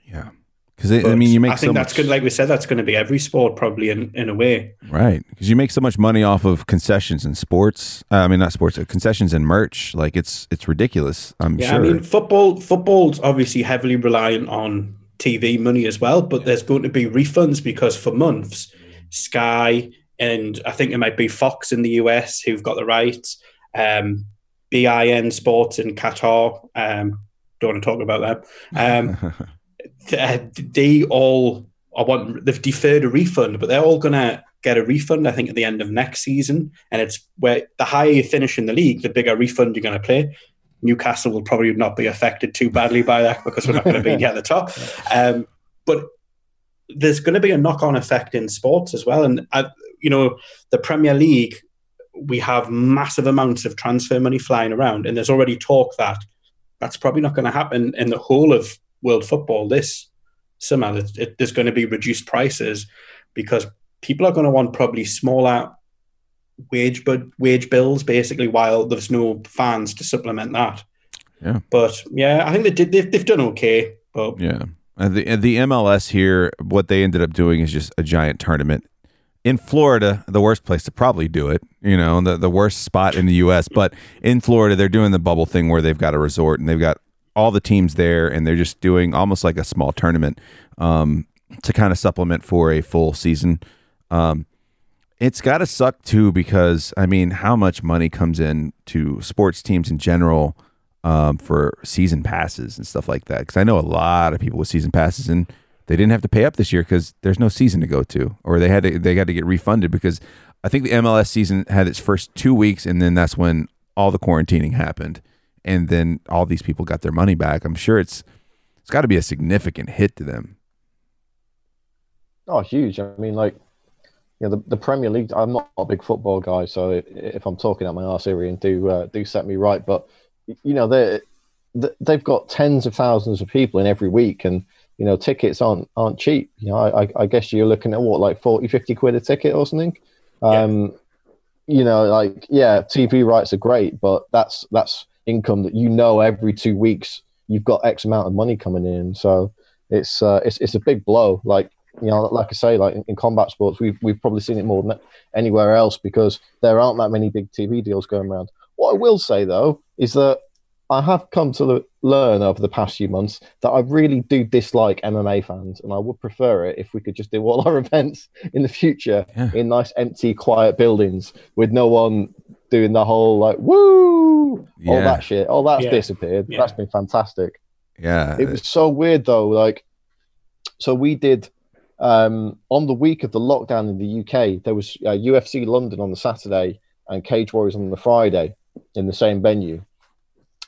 Yeah, because I mean, you make I think so that's much, good. Like we said, that's going to be every sport probably in, in a way. right? Because you make so much money off of concessions and sports. Uh, I mean, not sports, uh, concessions and merch. Like it's it's ridiculous. I'm Yeah, sure. I mean, football football's obviously heavily reliant on TV money as well, but there's going to be refunds because for months, Sky and I think it might be Fox in the US who've got the rights, um, beIN Sports in Qatar. Um, don't want to talk about that. Um, they all I want they've deferred a refund, but they're all gonna get a refund. I think at the end of next season, and it's where the higher you finish in the league, the bigger refund you're gonna play. Newcastle will probably not be affected too badly by that because we're not going to be at the top. Um, but there's going to be a knock-on effect in sports as well, and uh, you know the Premier League. We have massive amounts of transfer money flying around, and there's already talk that that's probably not going to happen in the whole of world football this summer. That it, there's going to be reduced prices because people are going to want probably smaller wage but wage bills basically while there's no fans to supplement that. Yeah. But yeah, I think they did. They've, they've done okay. But Yeah. And the and the MLS here, what they ended up doing is just a giant tournament. In Florida, the worst place to probably do it, you know, the, the worst spot in the US. But in Florida, they're doing the bubble thing where they've got a resort and they've got all the teams there and they're just doing almost like a small tournament um, to kind of supplement for a full season. Um, it's got to suck too because I mean, how much money comes in to sports teams in general um, for season passes and stuff like that? Because I know a lot of people with season passes and they didn't have to pay up this year because there's no season to go to, or they had to they got to get refunded because I think the MLS season had its first two weeks and then that's when all the quarantining happened, and then all these people got their money back. I'm sure it's it's got to be a significant hit to them. Oh, huge. I mean, like, you know, the, the Premier League, I'm not a big football guy, so if, I'm talking out my arse Ian, do, uh, do set me right. But, you know, they they've got tens of thousands of people in every week, and, you know, tickets aren't aren't cheap. You know, I, I guess you're looking at what, like 40, 50 quid a ticket or something? Um, you know, like yeah, TV rights are great, but that's that's income that you know every two weeks you've got X amount of money coming in. So it's uh, it's it's a big blow. Like you know, like I say, like in, in, combat sports, we've we've probably seen it more than anywhere else because there aren't that many big TV deals going around. What I will say though is that I have come to learn over the past few months that I really do dislike MMA fans, and I would prefer it if we could just do all our events in the future yeah. in nice, empty, quiet buildings with no one doing the whole like woo, yeah. all that shit. All that's yeah. disappeared. That's been fantastic. Yeah, it was so weird though. Like, so we did um, on the week of the lockdown in the UK. There was uh, UFC London on the Saturday and Cage Warriors on the Friday in the same venue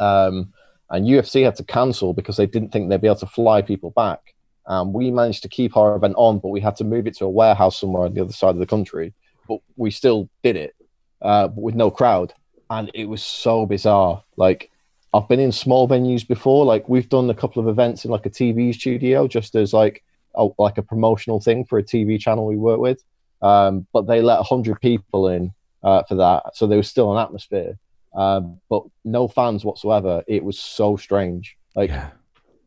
um, and UFC had to cancel because they didn't think they'd be able to fly people back. Um, we managed to keep our event on, but we had to move it to a warehouse somewhere on the other side of the country. But we still did it, uh, with no crowd, and it was so bizarre. Like I've been in small venues before. Like we've done a couple of events in like a TV studio, just as like a, like a promotional thing for a TV channel we work with. Um, but they let hundred people in uh, for that, so there was still an atmosphere. Um, but no fans whatsoever. It was so strange. Like yeah.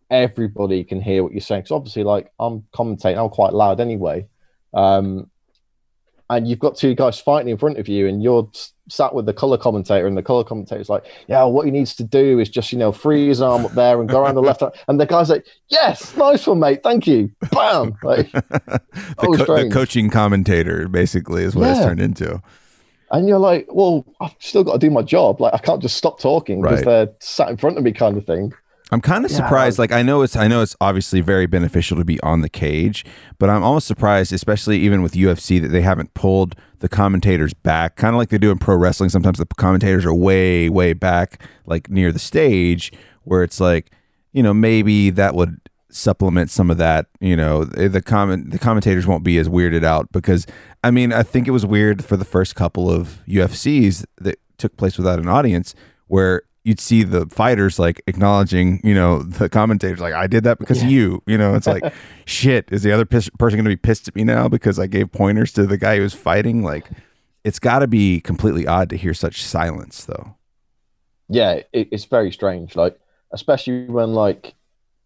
everybody can hear what you're saying. Because obviously, like I'm commentating, I'm quite loud anyway. Um, and you've got two guys fighting in front of you, and you're sat with the color commentator, and the color commentator's like, "Yeah, what he needs to do is just you know free his arm up there and go around the left." And the guy's like, "Yes, nice one, mate. Thank you." Bam! Like the, co- the, coaching commentator basically is what yeah. it's turned into and you're like, well, I've still got to do my job. Like I can't just stop talking because right. they're sat in front of me, kind of thing. I'm kind of yeah. surprised. Like I know it's I know it's obviously very beneficial to be on the cage, but I'm almost surprised, especially even with UFC, that they haven't pulled the commentators back, kind of like they do in pro wrestling. Sometimes the commentators are way, way back, like near the stage, where it's like, you know, maybe that would supplement some of that. You know, eh, the comment the commentators won't be as weirded out because I mean I think it was weird for the first couple of UFCs that took place without an audience where you'd see the fighters like acknowledging, you know, the commentators like I did that because yeah. of you. You know, it's like shit. Is the other person going to be pissed at me now because I gave pointers to the guy who was fighting? Like, it's got to be completely odd to hear such silence, though. Yeah, it, it's very strange. Like, especially when like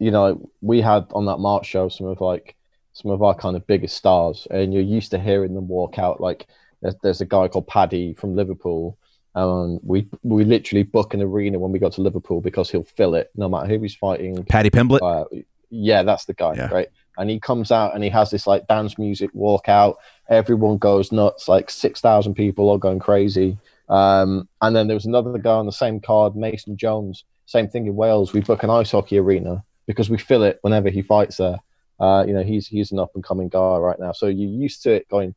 you know, we had on that March show some of like some of our kind of biggest stars, and you're used to hearing them walk out. Like there's, there's a guy called Paddy from Liverpool. Um, we we literally book an arena when we go to Liverpool because he'll fill it no matter who he's fighting. Paddy Pimblett. Uh, yeah, that's the guy, yeah. right? And he comes out and he has this like dance music walk out. Everyone goes nuts, like six thousand people are going crazy. Um, and then there was another guy on the same card, Mason Jones. Same thing in Wales. We book an ice hockey arena because we feel it whenever he fights there. Uh, you know, he's he's an up and coming guy right now. So you're used to it going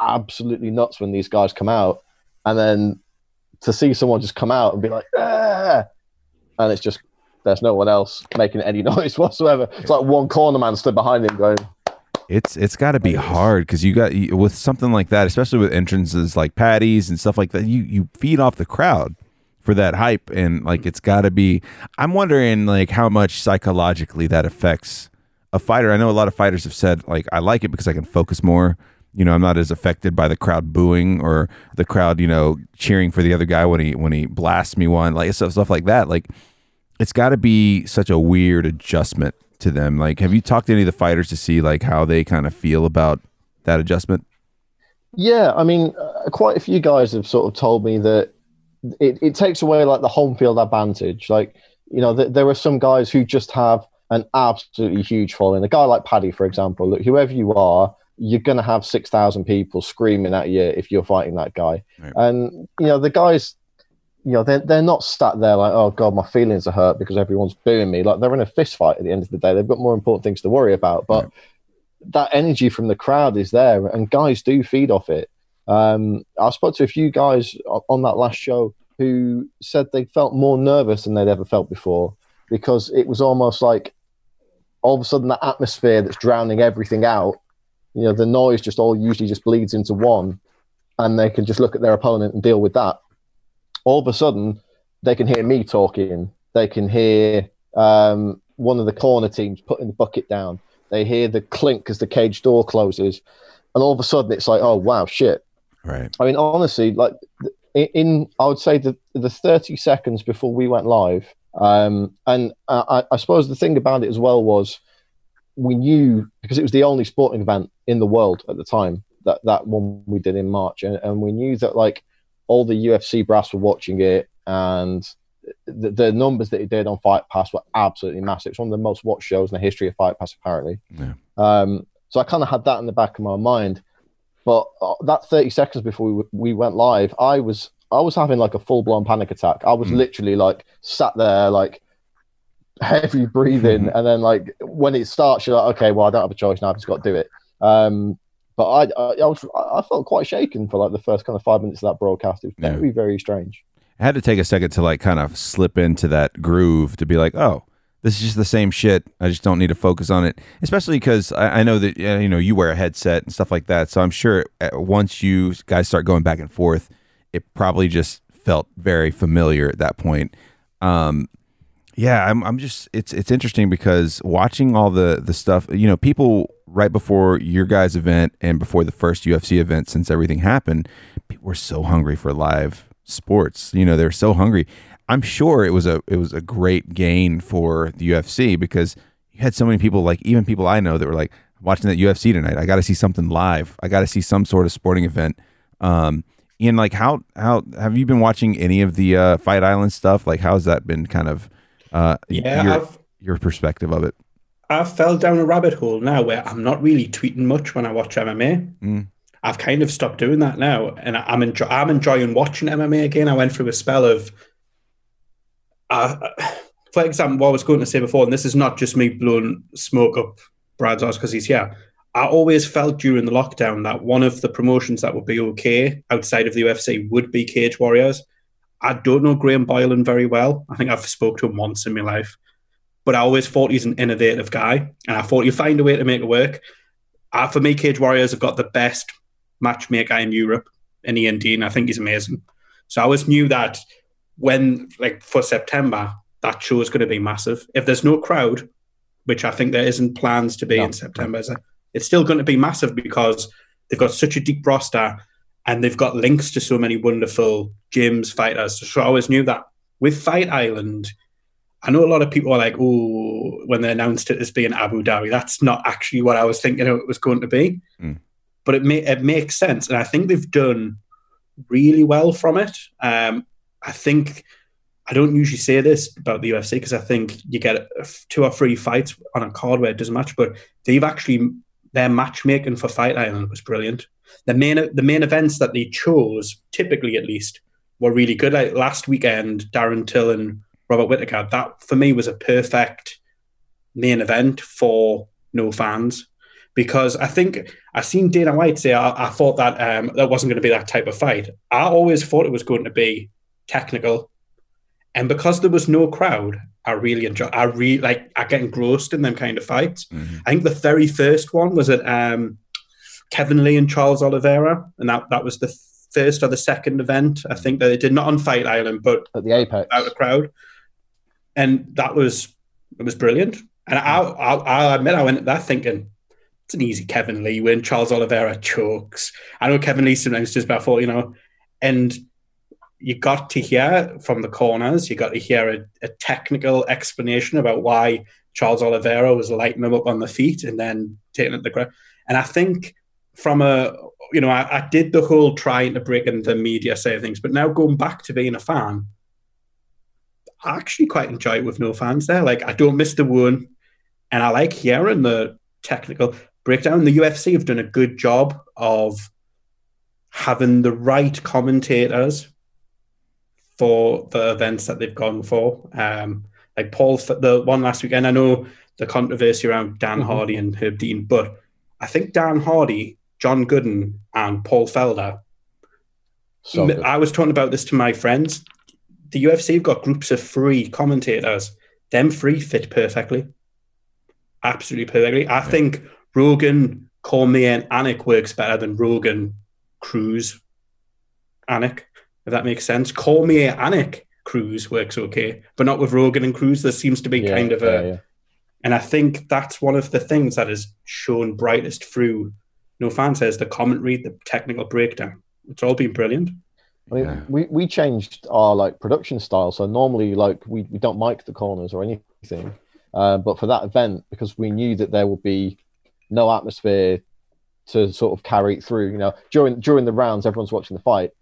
absolutely nuts when these guys come out, and then to see someone just come out and be like, ah! and it's just there's no one else making any noise whatsoever. It's like one corner man stood behind him going. It's it's got to be hard because you got with something like that, especially with entrances like Paddy's and stuff like that. You you feed off the crowd for that hype and like it's got to be i'm wondering like how much psychologically that affects a fighter. I know a lot of fighters have said like i like it because i can focus more. You know i'm not as affected by the crowd booing or the crowd you know cheering for the other guy when he when he blasts me one like stuff, stuff like that. Like it's got to be such a weird adjustment to them. Like have you talked to any of the fighters to see like how they kind of feel about that adjustment? Yeah i mean uh, quite a few guys have sort of told me that it, it takes away like the home field advantage. Like, you know, th- there are some guys who just have an absolutely huge following. A guy like Paddy, for example, look, whoever you are, you're going to have 6,000 people screaming at you if you're fighting that guy. Right. And, you know, the guys, you know, they're, they're not sat there like, oh, God, my feelings are hurt because everyone's booing me. Like, they're in a fist fight at the end of the day. They've got more important things to worry about. But right. that energy from the crowd is there, and guys do feed off it. Um, I spoke to a few guys on that last show who said they felt more nervous than they'd ever felt before because it was almost like all of a sudden the atmosphere that's drowning everything out, you know, the noise just all usually just bleeds into one and they can just look at their opponent and deal with that. All of a sudden, they can hear me talking. They can hear um, one of the corner teams putting the bucket down. They hear the clink as the cage door closes. And all of a sudden, it's like, oh, wow, shit Right. I mean, honestly, like in, I would say the the thirty seconds before we went live, um, and I, I suppose the thing about it as well was we knew because it was the only sporting event in the world at the time that that one we did in March, and, and we knew that like all the UFC brass were watching it, and the, the numbers that it did on Fight Pass were absolutely massive. It's one of the most watched shows in the history of Fight Pass, apparently. Yeah. Um, so I kind of had that in the back of my mind, but uh, that thirty seconds before we we went live, I was I was having like a full blown panic attack. I was Mm. literally like sat there like heavy breathing, and then like when it starts, you're like, okay, well I don't have a choice now. I've just got to do it. Um, but I, I, I was I felt quite shaken for like the first kind of five minutes of that broadcast. It was Yeah. very very strange. I had to take a second to like kind of slip into that groove to be like, oh, this is just the same shit. I just don't need to focus on it, especially because I, I know that you know you wear a headset and stuff like that. So I'm sure uh, once you guys start going back and forth, it probably just felt very familiar at that point. Um, yeah, I'm, I'm just it's it's interesting because watching all the the stuff, you know, people right before your guys' event and before the first UFC event, since everything happened, people were so hungry for live sports. You know, they're so hungry. I'm sure it was a it was a great gain for the UFC because you had so many people, like even people I know, that were like watching that UFC tonight. I got to see something live. I got to see some sort of sporting event. Um, Ian, like how how have you been watching any of the uh, Fight Island stuff? Like, how's that been kind of uh, Yeah, your, I've your perspective of it? I've fell down a rabbit hole now where I'm not really tweeting much when I watch MMA. Mm. I've kind of stopped doing that now, and I'm enjoy- I'm enjoying watching MMA again. I went through a spell of, for example, what I was going to say before, and this is not just me blowing smoke up Brad's ass because he's here. I always felt during the lockdown that one of the promotions that would be okay outside of the UFC would be Cage Warriors. I don't know Graham Boylan very well. I think I've spoke to him once in my life, but I always thought he's an innovative guy, and I thought he'd find a way to make it work. Uh, for me, Cage Warriors have got the best matchmaker in Europe in Ian Dean. I think he's amazing. So I always knew that when, like, for September, that show is going to be massive. If there's no crowd, which I think there isn't plans to be No. in September, it's still going to be massive because they've got such a deep roster and they've got links to so many wonderful gyms, fighters. So I always knew that. With Fight Island, I know a lot of people are like, oh, when they announced it as being Abu Dhabi, that's not actually what I was thinking it was going to be. Mm. But it, may, it makes sense. And I think they've done really well from it. Um, I think, I don't usually say this about the UFC because I think you get two or three fights on a card where it doesn't match, but they've actually, their matchmaking for Fight Island was brilliant. The main, the main events that they chose, typically at least, were really good. Like last weekend, Darren Till and Robert Whittaker, that for me was a perfect main event for no fans. Because I think I seen Dana White say I, I thought that um, that wasn't going to be that type of fight. I always thought it was going to be technical, and because there was no crowd, I really enjoy. I really like. I get engrossed in them kind of fights. Mhm. I think the very first one was at um, Kevin Lee and Charles Oliveira, and that that was the first or the second event. I think that they did not on Fight Island, but At the Apex, out a crowd, and that was it was brilliant. And I, I, I'll admit, I went at that thinking it's an easy Kevin Lee win. Charles Oliveira chokes. I know Kevin Lee sometimes does before, you know, and you got to hear from the corners. You got to hear a, a technical explanation about why Charles Oliveira was lighting him up on the feet and then taking it to the ground. And I think from a you know, I, I did the whole trying to break in the media side of things, but now going back to being a fan, I actually quite enjoy it with no fans there. Like I don't miss the one, and I like hearing the technical breakdown. The UFC have done a good job of having the right commentators for the events that they've gone for. Um, like Paul, the one last weekend, I know the controversy around Dan Mhm. Hardy and Herb Dean, but I think Dan Hardy, John Gooden, and Paul Felder so good. I was talking about this to my friends. The UFC have got groups of three commentators. Them three fit perfectly. Absolutely perfectly. I think Rogan, Cormier, and Anik works better than Rogan, Cruz, Anik, if that makes sense. Cormier, Anik, Cruz works okay, but not with Rogan and Cruz. There seems to be Yeah, kind of a yeah, yeah. and I think that's one of the things that is shown brightest through No Fan says the commentary, the technical breakdown. it's all been brilliant. I mean, yeah. we, we changed our like production style. So normally, like we, we don't mic the corners or anything, uh, but for that event, because we knew that there would be no atmosphere to sort of carry it through. You know, during during the rounds, everyone's watching the fight.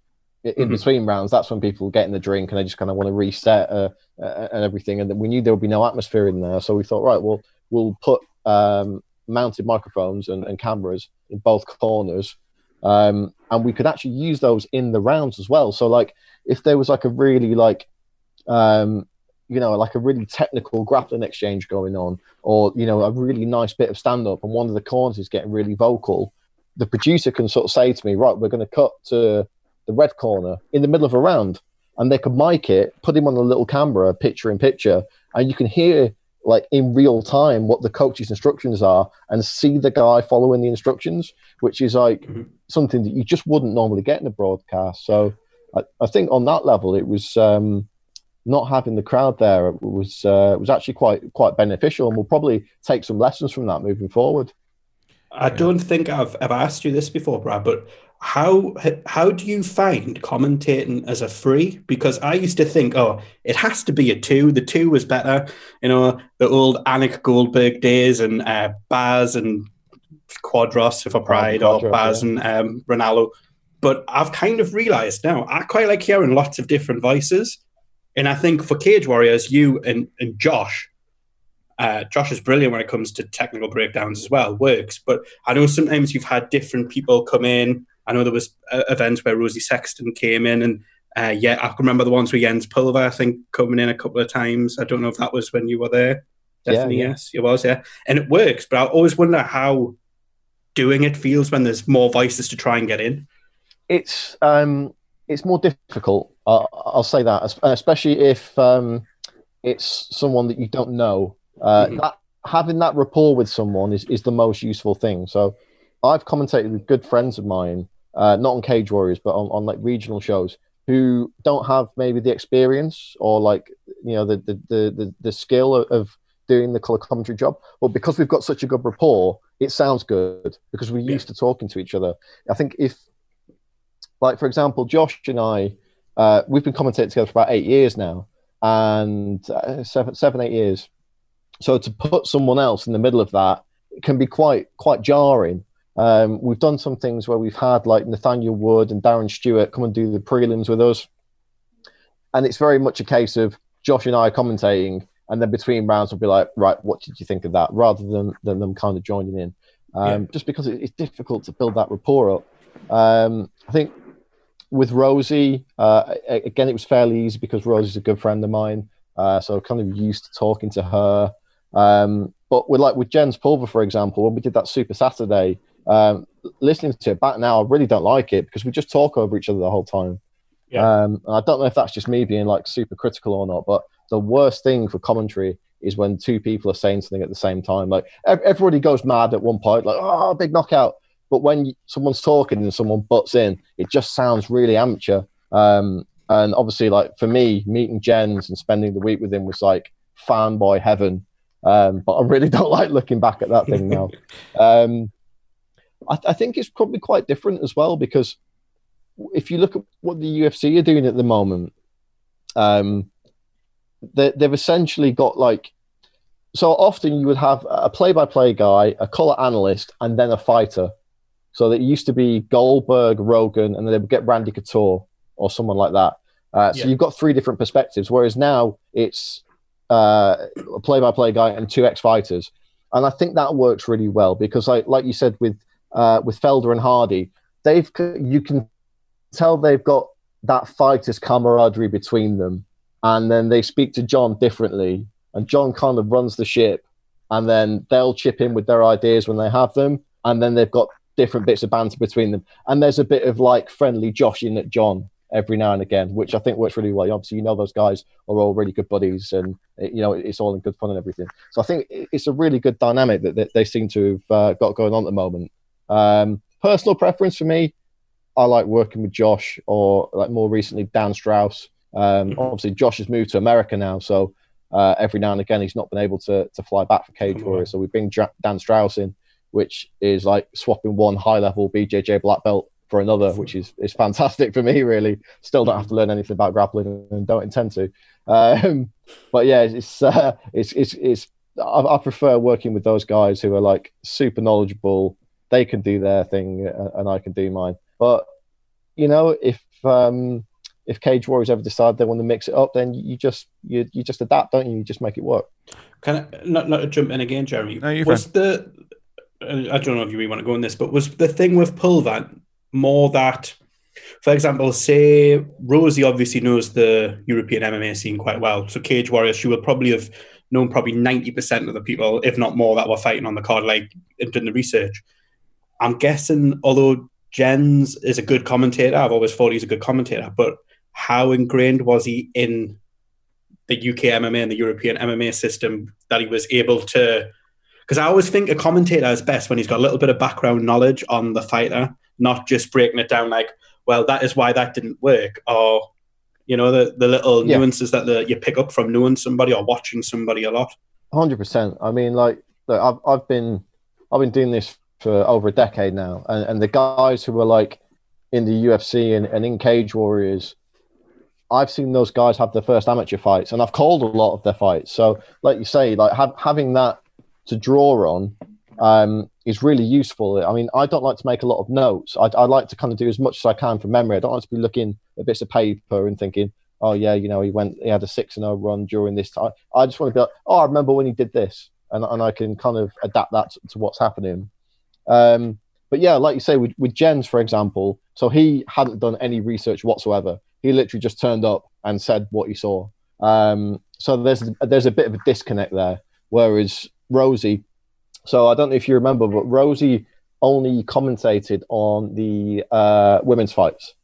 In mm-hmm. between rounds, that's when people get in the drink and they just kind of want to reset uh, uh, and everything. And we knew there would be no atmosphere in there, so we thought, right, well, we'll put um, mounted microphones and, and cameras in both corners um, and we could actually use those in the rounds as well. So like if there was like a really like um, you know like a really technical grappling exchange going on, or you know a really nice bit of stand up, and one of the corners is getting really vocal, the producer can sort of say to me, right, we're going to cut to the red corner in the middle of a round, and they could mic it, put him on a little camera, picture in picture, and you can hear like in real time what the coach's instructions are and see the guy following the instructions, which is like mm-hmm. something that you just wouldn't normally get in a broadcast. So I, I think on that level, it was um, not having the crowd there it was uh, was actually quite quite beneficial, and we'll probably take some lessons from that moving forward. I don't think I've ever asked you this before, Brad, but how how do you find commentating as a free? Because I used to think, oh, it has to be a two. The two was better, you know, the old Anik Goldberg days and uh, Bas and Quadros for Pride oh, or Bas yeah. and um, Ranallo. But I've kind of realised now I quite like hearing lots of different voices, and I think for Cage Warriors, you and, and Josh. Uh, Josh is brilliant when it comes to technical breakdowns as well, works. But I know sometimes you've had different people come in I know there was uh, events where Rosie Sexton came in, and uh, yeah, I can remember the ones with Jens Pulver, I think, coming in a couple of times. I don't know if that was when you were there. Definitely, yeah, yeah. yes, it was, yeah. And it works, but I always wonder how doing it feels when there's more voices to try and get in. It's um, it's more difficult. Uh, I'll say that, especially if um, it's someone that you don't know. Uh, mm-hmm. That having that rapport with someone is, is the most useful thing. So I've commentated with good friends of mine, uh, not on Cage Warriors, but on, on like regional shows who don't have maybe the experience or like you know the the the the, the skill of, of doing the color commentary job. But because we've got such a good rapport, it sounds good because we're used yeah. to talking to each other. I think if, like for example, Josh and I, uh, we've been commentating together for about eight years now, and uh, seven seven eight years. So to put someone else in the middle of that can be quite quite jarring. Um, we've done some things where we've had like Nathaniel Wood and Darren Stewart come and do the prelims with us. And it's very much a case of Josh and I commentating, and then between rounds we'll be like, right, what did you think of that? Rather than, than them kind of joining in. Um, yeah. Just because it's difficult to build that rapport up. Um, I think with Rosie, uh, again, it was fairly easy because Rosie's a good friend of mine. Uh, so kind of used to talking to her. Um, but with like with Jens Pulver, for example, when we did that Super Saturday, um, listening to it back now, I really don't like it because we just talk over each other the whole time. Yeah. Um, I don't know if that's just me being like super critical or not, but the worst thing for commentary is when two people are saying something at the same time. Like everybody goes mad at one point, like oh, big knockout. But when someone's talking and someone butts in, it just sounds really amateur. Um, and obviously, like for me, meeting Jens and spending the week with him was like fanboy heaven. Um, but I really don't like looking back at that thing now. um, I, I think it's probably quite different as well because if you look at what the UFC are doing at the moment, um, they, they've essentially got like so often you would have a play-by-play guy, a color analyst, and then a fighter. So that used to be Goldberg, Rogan, and then they would get Randy Couture or someone like that. Uh, so yeah. you've got three different perspectives. Whereas now it's uh, a play-by-play guy and two ex-fighters, and I think that works really well because, like, like you said with uh, with Felder and Hardy, they've you can tell they've got that fighter's camaraderie between them, and then they speak to John differently, and John kind of runs the ship, and then they'll chip in with their ideas when they have them, and then they've got different bits of banter between them, and there's a bit of like friendly joshing at John every now and again, which I think works really well. Obviously, you know those guys are all really good buddies, and you know it's all in good fun and everything. So I think it's a really good dynamic that, they seem to have uh, got going on at the moment. Um, personal preference for me, I like working with Josh or like more recently Dan Strauss. Um, mm-hmm. Obviously, Josh has moved to America now, so uh, every now and again he's not been able to to fly back for Cage Warriors. So we bring Dan Strauss in, which is like swapping one high level BJJ black belt for another, which is is fantastic for me. Really, still don't have to learn anything about grappling and don't intend to. Um, but yeah, it's uh, it's it's it's. I, I, prefer working with those guys who are like super knowledgeable. They can do their thing, uh, and I can do mine. But you know, if um, if Cage Warriors ever decide they want to mix it up, then you just you you just adapt, don't you? You just make it work. Can I not not to jump in again, Jeremy? No, you're was fine. the I don't know if you really want to go on this, but was the thing with Pulver more that, for example, say Rosie obviously knows the European MMA scene quite well. So Cage Warriors, she will probably have known probably ninety percent of the people, if not more, that were fighting on the card, like doing the research. I'm guessing, although Jens is a good commentator, I've always thought he's a good commentator, but how ingrained was he in the UK MMA and the European MMA system that he was able to? Because I always think a commentator is best when he's got a little bit of background knowledge on the fighter, not just breaking it down like, well, that is why that didn't work, or you know, the, the little Yeah. nuances that the, you pick up from knowing somebody or watching somebody a lot. Hundred percent. I mean, like, look, I've I've been I've been doing this for over a decade now, and, and the guys who were like in the UFC and, and in Cage Warriors, I've seen those guys have their first amateur fights, and I've called a lot of their fights. So, like you say, like have, having that to draw on um, is really useful. I mean, I don't like to make a lot of notes. I, I like to kind of do as much as I can from memory. I don't like to be looking at bits of paper and thinking, oh yeah, you know, he went, he had a six and zero run during this time. I just want to be like, oh, I remember when he did this, and and I can kind of adapt that to, to what's happening. Um, but yeah, like you say, with, with Jens, for example, so he hadn't done any research whatsoever. He literally just turned up and said what he saw. Um, so there's there's a bit of a disconnect there. Whereas Rosie, so I don't know if you remember, but Rosie only commentated on the uh, women's fights.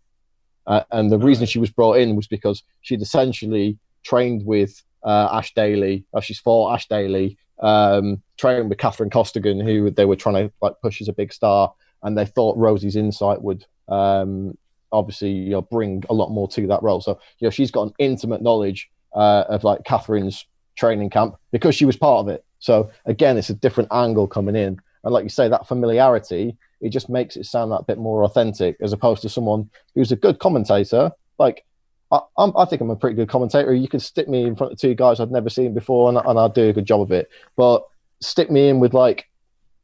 Uh, and the reason she was brought in was because she'd essentially trained with uh, Ash Daly. Uh, she's fought Ash Daly, um, with Catherine Costigan, who they were trying to like push as a big star. And they thought Rosie's insight would um, obviously you know, bring a lot more to that role. So you know she's got an intimate knowledge uh, of like Catherine's training camp because she was part of it. So again, it's a different angle coming in, and like you say, that familiarity it just makes it sound that bit more authentic as opposed to someone who's a good commentator. Like I, I think I'm a pretty good commentator. You could stick me in front of two guys I've never seen before, and, and I'll do a good job of it. But stick me in with like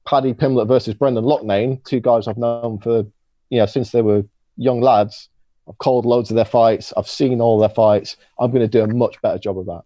Paddy Pimblett versus Brendan Loughnane, two guys I've known for you know since they were young lads. I've called loads of their fights. I've seen all their fights. I'm going to do a much better job of that.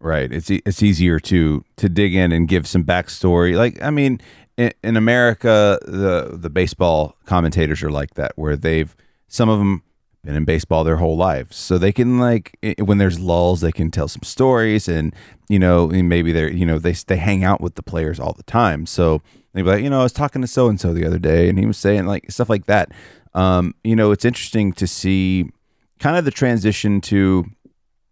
Right. It's it's easier to to dig in and give some backstory. Like I mean, in, in America, the the baseball commentators are like that, where they've some of them been in baseball their whole lives, so they can like when there's lulls, they can tell some stories, and you know, maybe they're you know they they hang out with the players all the time, so they'd be like, you know, I was talking to so and so the other day, and he was saying like stuff like that. Um, you know, it's interesting to see kind of the transition to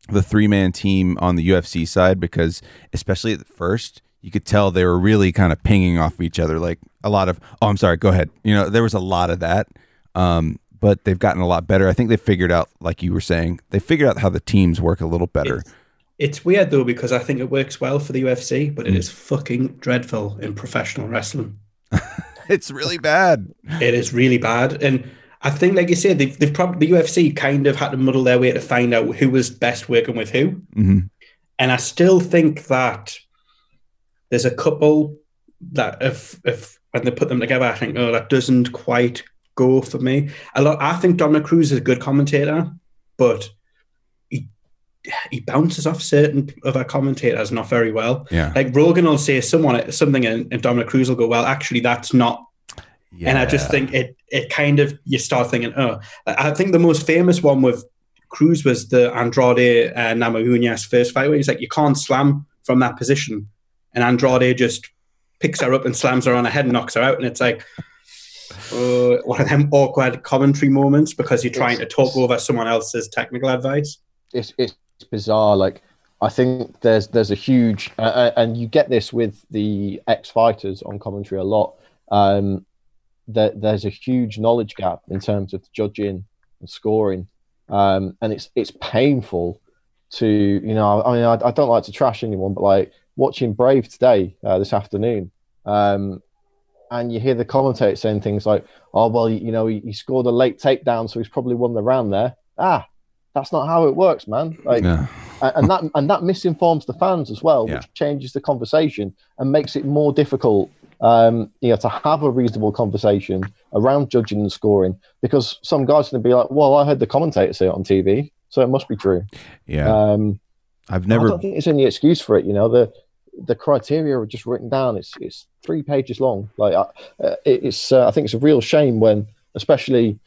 the three man team on the UFC side because especially at first you could tell they were really kind of pinging off each other like a lot of oh I'm sorry go ahead. You know there was a lot of that. Um, but they've gotten a lot better I think they figured out like you were saying they figured out how the teams work a little better It's, it's weird though because I think it works well for the UFC, but it Mm. is fucking dreadful in professional wrestling. it's really bad It is really bad, and I think, like you said, they've, they've probably the UFC kind of had to muddle their way to find out who was best working with who. hmm And I still think that there's a couple that if if when they put them together, I think, oh, that doesn't quite go for me. A lot. I think Dominick Cruz is a good commentator, but he he bounces off certain other commentators not very well. yeah Like Rogan will say someone something, and, and Dominick Cruz will go, "Well, actually, that's not Yeah. and I just think it it kind of you start thinking, oh, I I think the most famous one with Cruz was the Andrade uh, Namajunas first fight where he's like, you can't slam from that position, and Andrade just picks her up and slams her on her head and knocks her out, and it's like. Uh, one of them awkward commentary moments because you're trying to talk over someone else's technical advice. it's it's bizarre. Like I think there's there's a huge uh, uh, and you get this with the ex fighters on commentary a lot. Um, that there's a huge knowledge gap in terms of judging and scoring, um, and it's it's painful to you know. I mean, I, I don't like to trash anyone, but like watching Brave today uh, this afternoon. Um, and you hear the commentator saying things like, "Oh well, you know, he, he scored a late takedown, so he's probably won the round there." Ah, that's not how it works, man. Like, and that and that misinforms the fans as well, Yeah. which changes the conversation and makes it more difficult, um, you know, to have a reasonable conversation around judging and scoring. Because some guys are going to be like, "Well, I heard the commentator say it on TV, so it must be true." Yeah. Um, I've never. I don't think there's any excuse for it. You know, the the criteria are just written down. It's it's three pages long. Like uh, uh, it's, uh, I think it's a real shame when, especially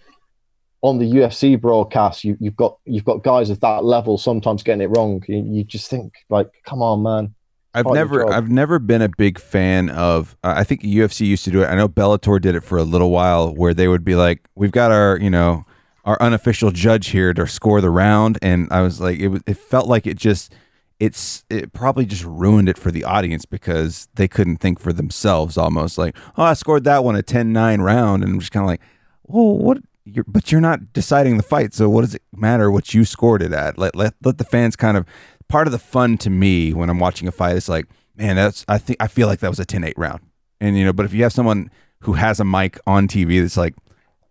on the UFC broadcast, you, you've got you've got guys of that level sometimes getting it wrong. You, you just think like, come on, man. I've never. I've never been a big fan of. Uh, I think UFC used to do it. I know Bellator did it for a little while, where they would be like, "We've got our, you know, our unofficial judge here to score the round," and I was like, it was, it felt like it just, it's, it probably just ruined it for the audience because they couldn't think for themselves. Almost like, oh, I scored that one a 10-9 round, and I'm just kind of like, well, what? You're, but you're not deciding the fight, so what does it matter what you scored it at? Let let let the fans kind of part of the fun to me when I'm watching a fight is like, man, that's I think I feel like that was a 10-8 round. And you know, but if you have someone who has a mic on TV that's like,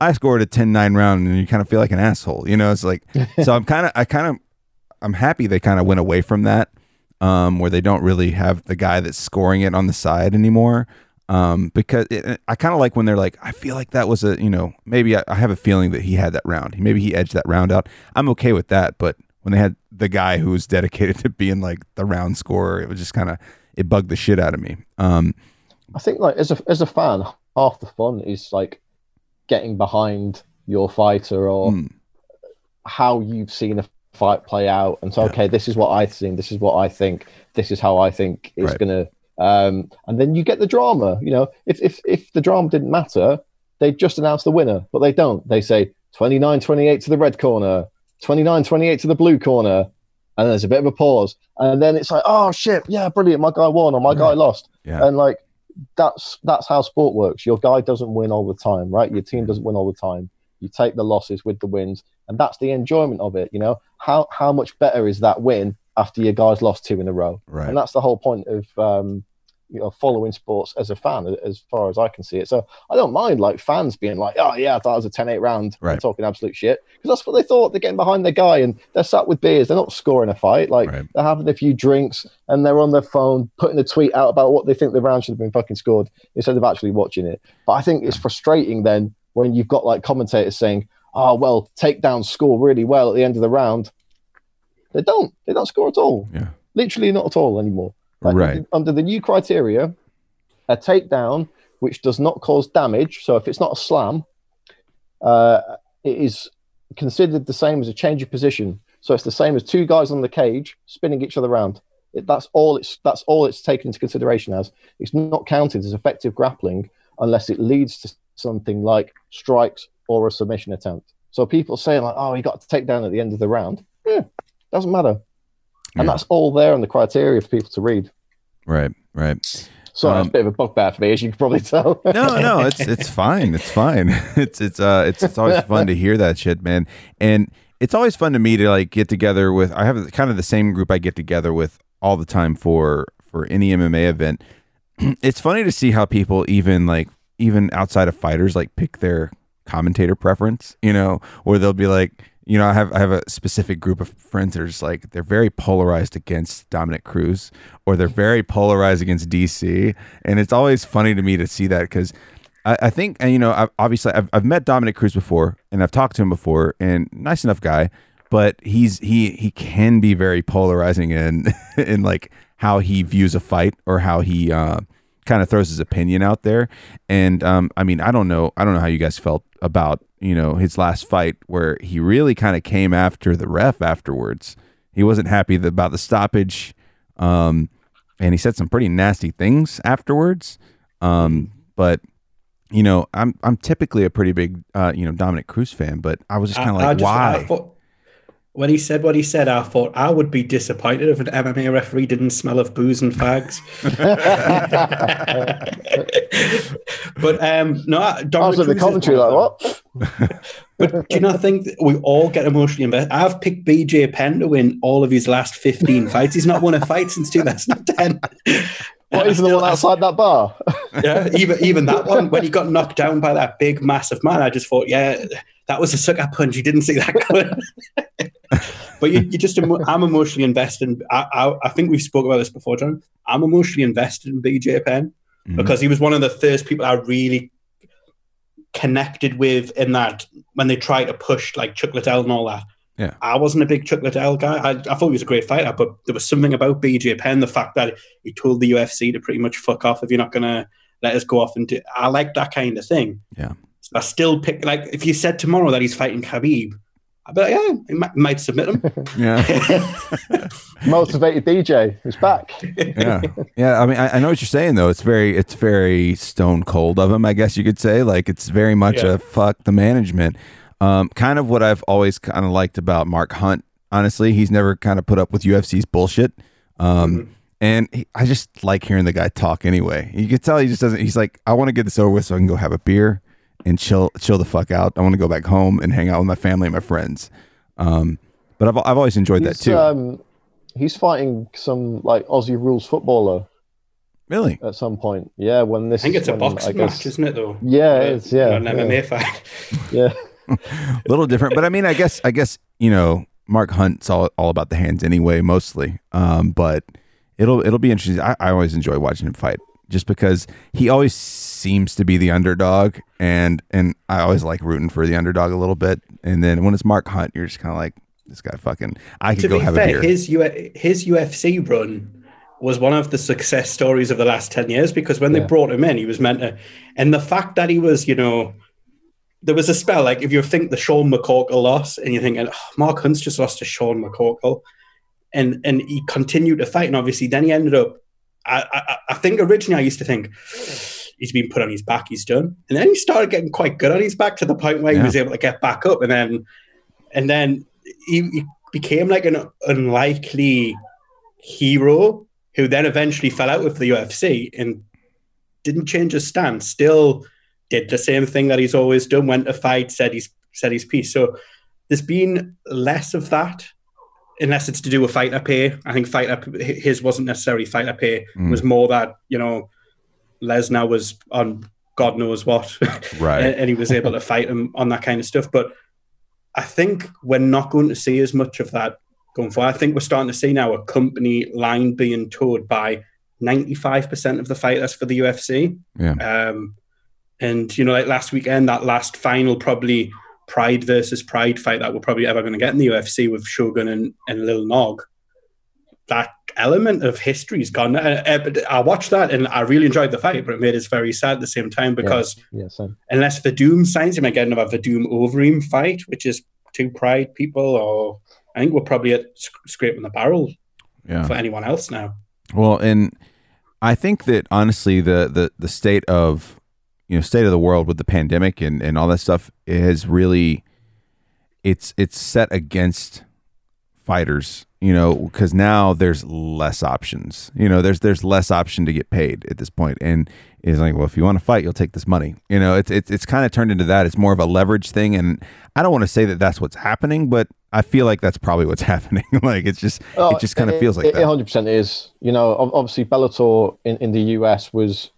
I scored a 10-9 round and you kind of feel like an asshole, you know, it's like so I'm kind of I kind of I'm happy they kind of went away from that um where they don't really have the guy that's scoring it on the side anymore. Um, because it, I kind of like when they're like, I feel like that was a, you know, maybe I, I have a feeling that he had that round. Maybe he edged that round out. I'm okay with that. But when they had the guy who was dedicated to being like the round scorer, it was just kind of, it bugged the shit out of me. Um, I think like as a as a fan, half the fun is like getting behind your fighter or mm, how you've seen a fight play out and so Yeah. okay this is what i've seen this is what i think this is how i think is Right. gonna um and then you get the drama you know? If if if the drama didn't matter they'd just announce the winner but they don't. They say 29 28 to the red corner 29 28 to the blue corner and there's a bit of a pause and then it's like oh shit yeah brilliant my guy won or my guy lost yeah. and like that's that's how sport works. Your guy doesn't win all the time right? Your team doesn't win all the time. You take the losses with the wins and that's the enjoyment of it you know how how much better is that win after your guys lost two in a row right. and that's the whole point of um you know following sports as a fan as far as i can see it so i don't mind like fans being like oh yeah i thought it was a 10-8 round Right. talking absolute shit because that's what they thought they're getting behind their guy and they're sat with beers they're not scoring a fight like Right. they're having a few drinks and they're on their phone putting a tweet out about what they think the round should have been fucking scored instead of actually watching it. But I think it's frustrating then when you've got like commentators saying, "Oh well, takedowns score really well at the end of the round." They don't. They don't score at all. Yeah. Literally not at all anymore. Like, Right. Under the new criteria, a takedown which does not cause damage, so if it's not a slam, uh, it is considered the same as a change of position. So it's the same as two guys on the cage spinning each other around. It, that's all it's that's all it's taken into consideration as. It's not counted as effective grappling unless it leads to something like strikes or a submission attempt. So people saying like, "Oh, he got to take down at the end of the round." Yeah, doesn't matter, and Yeah. that's all there in the criteria for people to read. Right. Right. So Um, it's a bit of a bugbear for me, as you can probably tell. no, no, it's it's fine. It's fine. It's it's uh it's it's always fun to hear that shit, man. And it's always fun to me to like get together with I have kind of the same group I get together with all the time for for any MMA event. it's funny to see how people even like even outside of fighters like pick their commentator preference, you know, or they'll be like, you know, I have I have a specific group of friends that are just like they're very polarized against Dominick Cruz or they're very polarized against DC, and it's always funny to me to see that because I, I think and you know I, obviously I've, I've met Dominick Cruz before and I've talked to him before and nice enough guy, but he's he he can be very polarizing in in like how he views a fight or how he uh, kind of throws his opinion out there. And um, I mean, I don't know, I don't know how you guys felt about you know his last fight where he really kind of came after the ref afterwards. He wasn't happy about the stoppage, um, and he said some pretty nasty things afterwards. Um, but you know, I'm I'm typically a pretty big uh, you know Dominick Cruz fan, but I was just kind of I- I like, just- I why? thought- when he said what he said, I thought I would be disappointed if an MMA referee didn't smell of booze and fags. but um, no, I Dominic was at the Cruz is commentary one like, what? But do you not think that we all get emotionally invested? I've picked BJ Penn to win all of his last 15 fights. He's not won a fight since 2010. What is the one outside that bar? yeah, even even that one when he got knocked down by that big massive man, I just thought, yeah, that was a sucker punch. You didn't see that coming. but you, you just I'm emotionally invested. In, I, I, I think we've spoke about this before, John. I'm emotionally invested in BJ Penn mm-hmm. because he was one of the first people I really connected with in that when they tried to push like Chuck Liddell and all that. Yeah. I wasn't a big Chuck Liddell guy. I, I thought he was a great fighter, but there was something about BJ Penn, the fact that he told the UFC to pretty much fuck off if you're not going to let us go off and do. I like that kind of thing. Yeah. So I still pick, like, if you said tomorrow that he's fighting Khabib, I'd be like, yeah, he might, might submit him. Yeah. Motivated BJ is back. yeah. Yeah. I mean, I, I, know what you're saying, though. It's very, it's very stone cold of him, I guess you could say. Like, it's very much yeah. a fuck the management. Um, kind of what I've always kind of liked about Mark Hunt. Honestly, he's never kind of put up with UFC's bullshit. Um, mm-hmm. And he, I just like hearing the guy talk anyway. You can tell he just doesn't. He's like, I want to get this over with so I can go have a beer and chill, chill the fuck out. I want to go back home and hang out with my family and my friends. Um, but I've, I've always enjoyed he's, that too. Um, he's fighting some like Aussie rules footballer. Really? At some point, yeah. When this, I think it's when, a boxing guess, match, isn't it? Though. Yeah, it's yeah. An MMA yeah. fight. yeah. a little different, but I mean, I guess, I guess you know, Mark Hunt's all, all about the hands anyway, mostly. Um, but it'll it'll be interesting. I, I always enjoy watching him fight, just because he always seems to be the underdog, and and I always like rooting for the underdog a little bit. And then when it's Mark Hunt, you're just kind of like, this guy fucking. I could to go have fair, a beer. His U- his UFC run was one of the success stories of the last 10 years because when yeah. they brought him in, he was meant to, and the fact that he was, you know, there was a spell like if you think the Sean McCorkle loss and you're thinking oh, Mark Hunt's just lost to Sean McCorkle, and and he continued to fight, and obviously then he ended up. I, I, I think originally I used to think he's been put on his back, he's done, and then he started getting quite good on his back to the point where yeah. he was able to get back up, and then and then he, he became like an unlikely hero who then eventually fell out with the UFC and didn't change his stance. Still did the same thing that he's always done, went to fight, said he's said his piece. So there's been less of that, unless it's to do with fighter pay. I think fighter his wasn't necessarily fighter pay. Mm. It was more that you know Lesnar was on God knows what, right? and, and he was able to fight him on that kind of stuff. But I think we're not going to see as much of that going forward. I think we're starting to see now a company line being towed by 95% of the fighters for the UFC. Yeah. Um, and you know, like last weekend, that last final probably Pride versus Pride fight that we're probably ever going to get in the UFC with Shogun and, and Lil Nog. That element of history's gone. Uh, uh, I watched that and I really enjoyed the fight, but it made us very sad at the same time because yeah, yeah, unless Werdum signs, you might get another Werdum Overeem fight, which is two Pride people, or I think we're probably at scraping the barrel yeah. for anyone else now. Well, and I think that honestly, the the the state of you know state of the world with the pandemic and and all that stuff has really it's it's set against fighters you know because now there's less options. You know there's there's less option to get paid at this point. And it's like well if you want to fight you'll take this money. You know it's it's, it's kind of turned into that. It's more of a leverage thing. And i don't want to say that that's what's happening but i feel like that's probably what's happening. Like it's just oh, it just kind of feels like it, that. 100% is. You know obviously bellator in, in the us was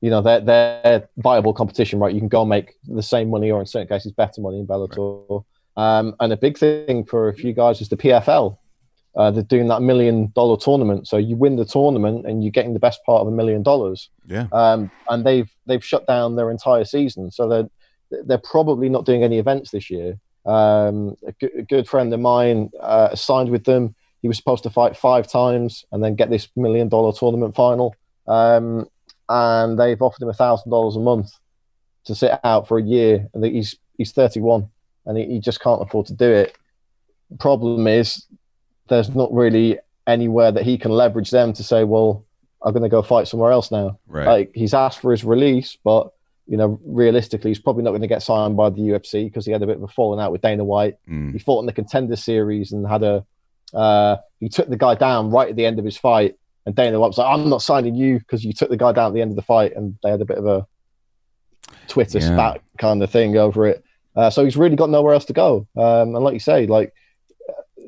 you know they're, they're viable competition, right? You can go and make the same money, or in certain cases, better money in Bellator. Right. Um, and a big thing for a few guys is the PFL. Uh, they're doing that million dollar tournament, so you win the tournament and you're getting the best part of a million dollars. Yeah. Um, and they've they've shut down their entire season, so they're they're probably not doing any events this year. Um, a, g- a good friend of mine uh, signed with them. He was supposed to fight five times and then get this million dollar tournament final. Um, and they've offered him a thousand dollars a month to sit out for a year, and he's he's 31 and he, he just can't afford to do it. Problem is, there's not really anywhere that he can leverage them to say, well, I'm going to go fight somewhere else now. Right. Like he's asked for his release, but you know, realistically, he's probably not going to get signed by the UFC because he had a bit of a falling out with Dana White. Mm. He fought in the contender series and had a, uh, he took the guy down right at the end of his fight and Dana White was like, I'm not signing you because you took the guy down at the end of the fight. And they had a bit of a Twitter yeah. spat kind of thing over it. Uh, so he's really got nowhere else to go. Um, and like you say, like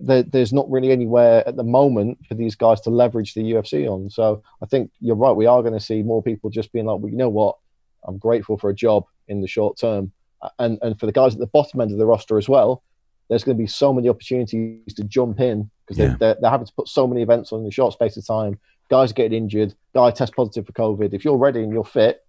there, there's not really anywhere at the moment for these guys to leverage the UFC on. So I think you're right. We are going to see more people just being like, well, you know what? I'm grateful for a job in the short term, and and for the guys at the bottom end of the roster as well. There's going to be so many opportunities to jump in because Yeah. they, they're, they're having to put so many events on in a short space of time. Guys getting injured. Guy test positive for COVID. If you're ready and you're fit,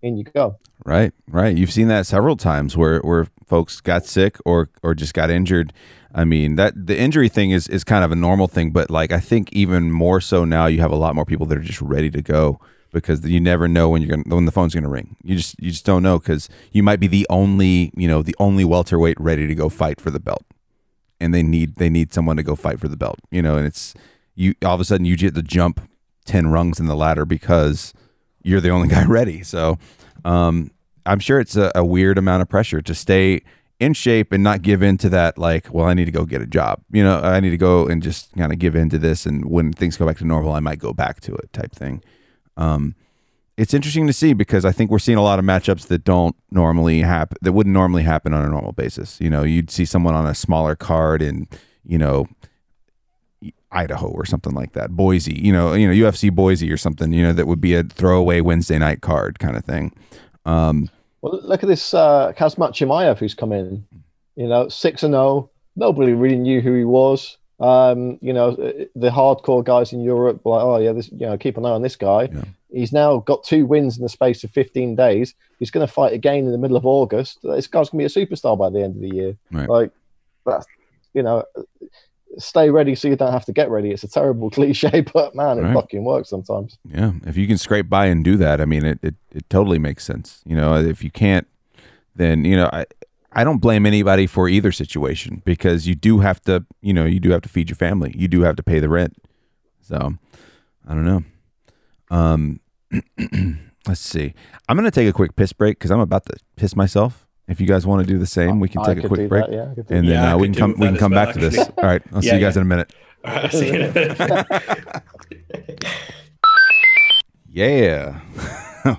in you go. Right, right. You've seen that several times where where folks got sick or or just got injured. I mean, that the injury thing is is kind of a normal thing, but like I think even more so now you have a lot more people that are just ready to go because you never know when you're to when the phone's going to ring. You just you just don't know cuz you might be the only, you know, the only welterweight ready to go fight for the belt. And they need they need someone to go fight for the belt, you know, and it's you all of a sudden you get to jump 10 rungs in the ladder because you're the only guy ready. So, um, I'm sure it's a, a weird amount of pressure to stay in shape and not give in to that. Like, well, I need to go get a job. You know, I need to go and just kind of give in to this. And when things go back to normal, I might go back to it type thing. Um, it's interesting to see because I think we're seeing a lot of matchups that don't normally happen, that wouldn't normally happen on a normal basis. You know, you'd see someone on a smaller card in, you know, Idaho or something like that, Boise, you know, you know, UFC Boise or something, you know, that would be a throwaway Wednesday night card kind of thing. Um, Well, look at this uh, Khamzat Chimaev who's come in. You know, six and zero. Nobody really knew who he was. Um, you know, the hardcore guys in Europe were like, oh yeah, this. You know, keep an eye on this guy. Yeah. He's now got two wins in the space of 15 days. He's going to fight again in the middle of August. This guy's going to be a superstar by the end of the year. Right. Like that's, you know, stay ready so you don't have to get ready. It's a terrible cliche, but man, it Right. fucking works sometimes. Yeah, if you can scrape by and do that, I mean, it, it, it totally makes sense. You know, if you can't, then you know, I I don't blame anybody for either situation because you do have to, you know, you do have to feed your family, you do have to pay the rent. So, I don't know. Um, let's see. I'm gonna take a quick piss break because I'm about to piss myself. If you guys want to do the same, we can take a quick break, that, yeah, I could and then Yeah, I uh, we can come we can come well, back to this. All right, I'll see you guys yeah. in a minute. I'll see you in a bit. Yeah.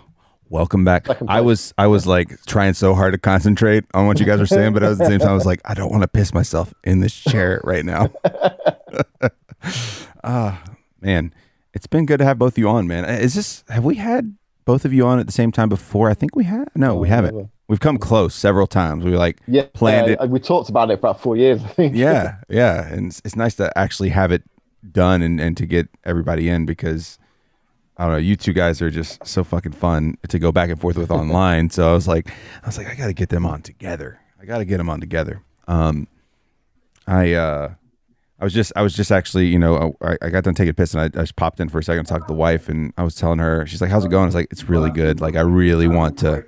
Welcome back. I was I was like trying so hard to concentrate on what you guys were saying, but at the same time I was like, I don't want to piss myself in this chair right now. Ah, man. It's been good to have both of you on, man. Is this have we had both of you on at the same time before? I think we have. No, we haven't. never. We've come close several times. We like Yeah, planned uh, we talked about it for about four years. I think. yeah, yeah, and it's, it's nice to actually have it done and, and to get everybody in because I don't know, you two guys are just so fucking fun to go back and forth with online. So I was like, I was like, I got to get them on together. I got to get them on together. Um, I uh, I was just I was just actually you know I, I got done taking a piss and I, I just popped in for a second to talk to the wife and I was telling her she's like how's it going? I was like it's really good. Like I really want to.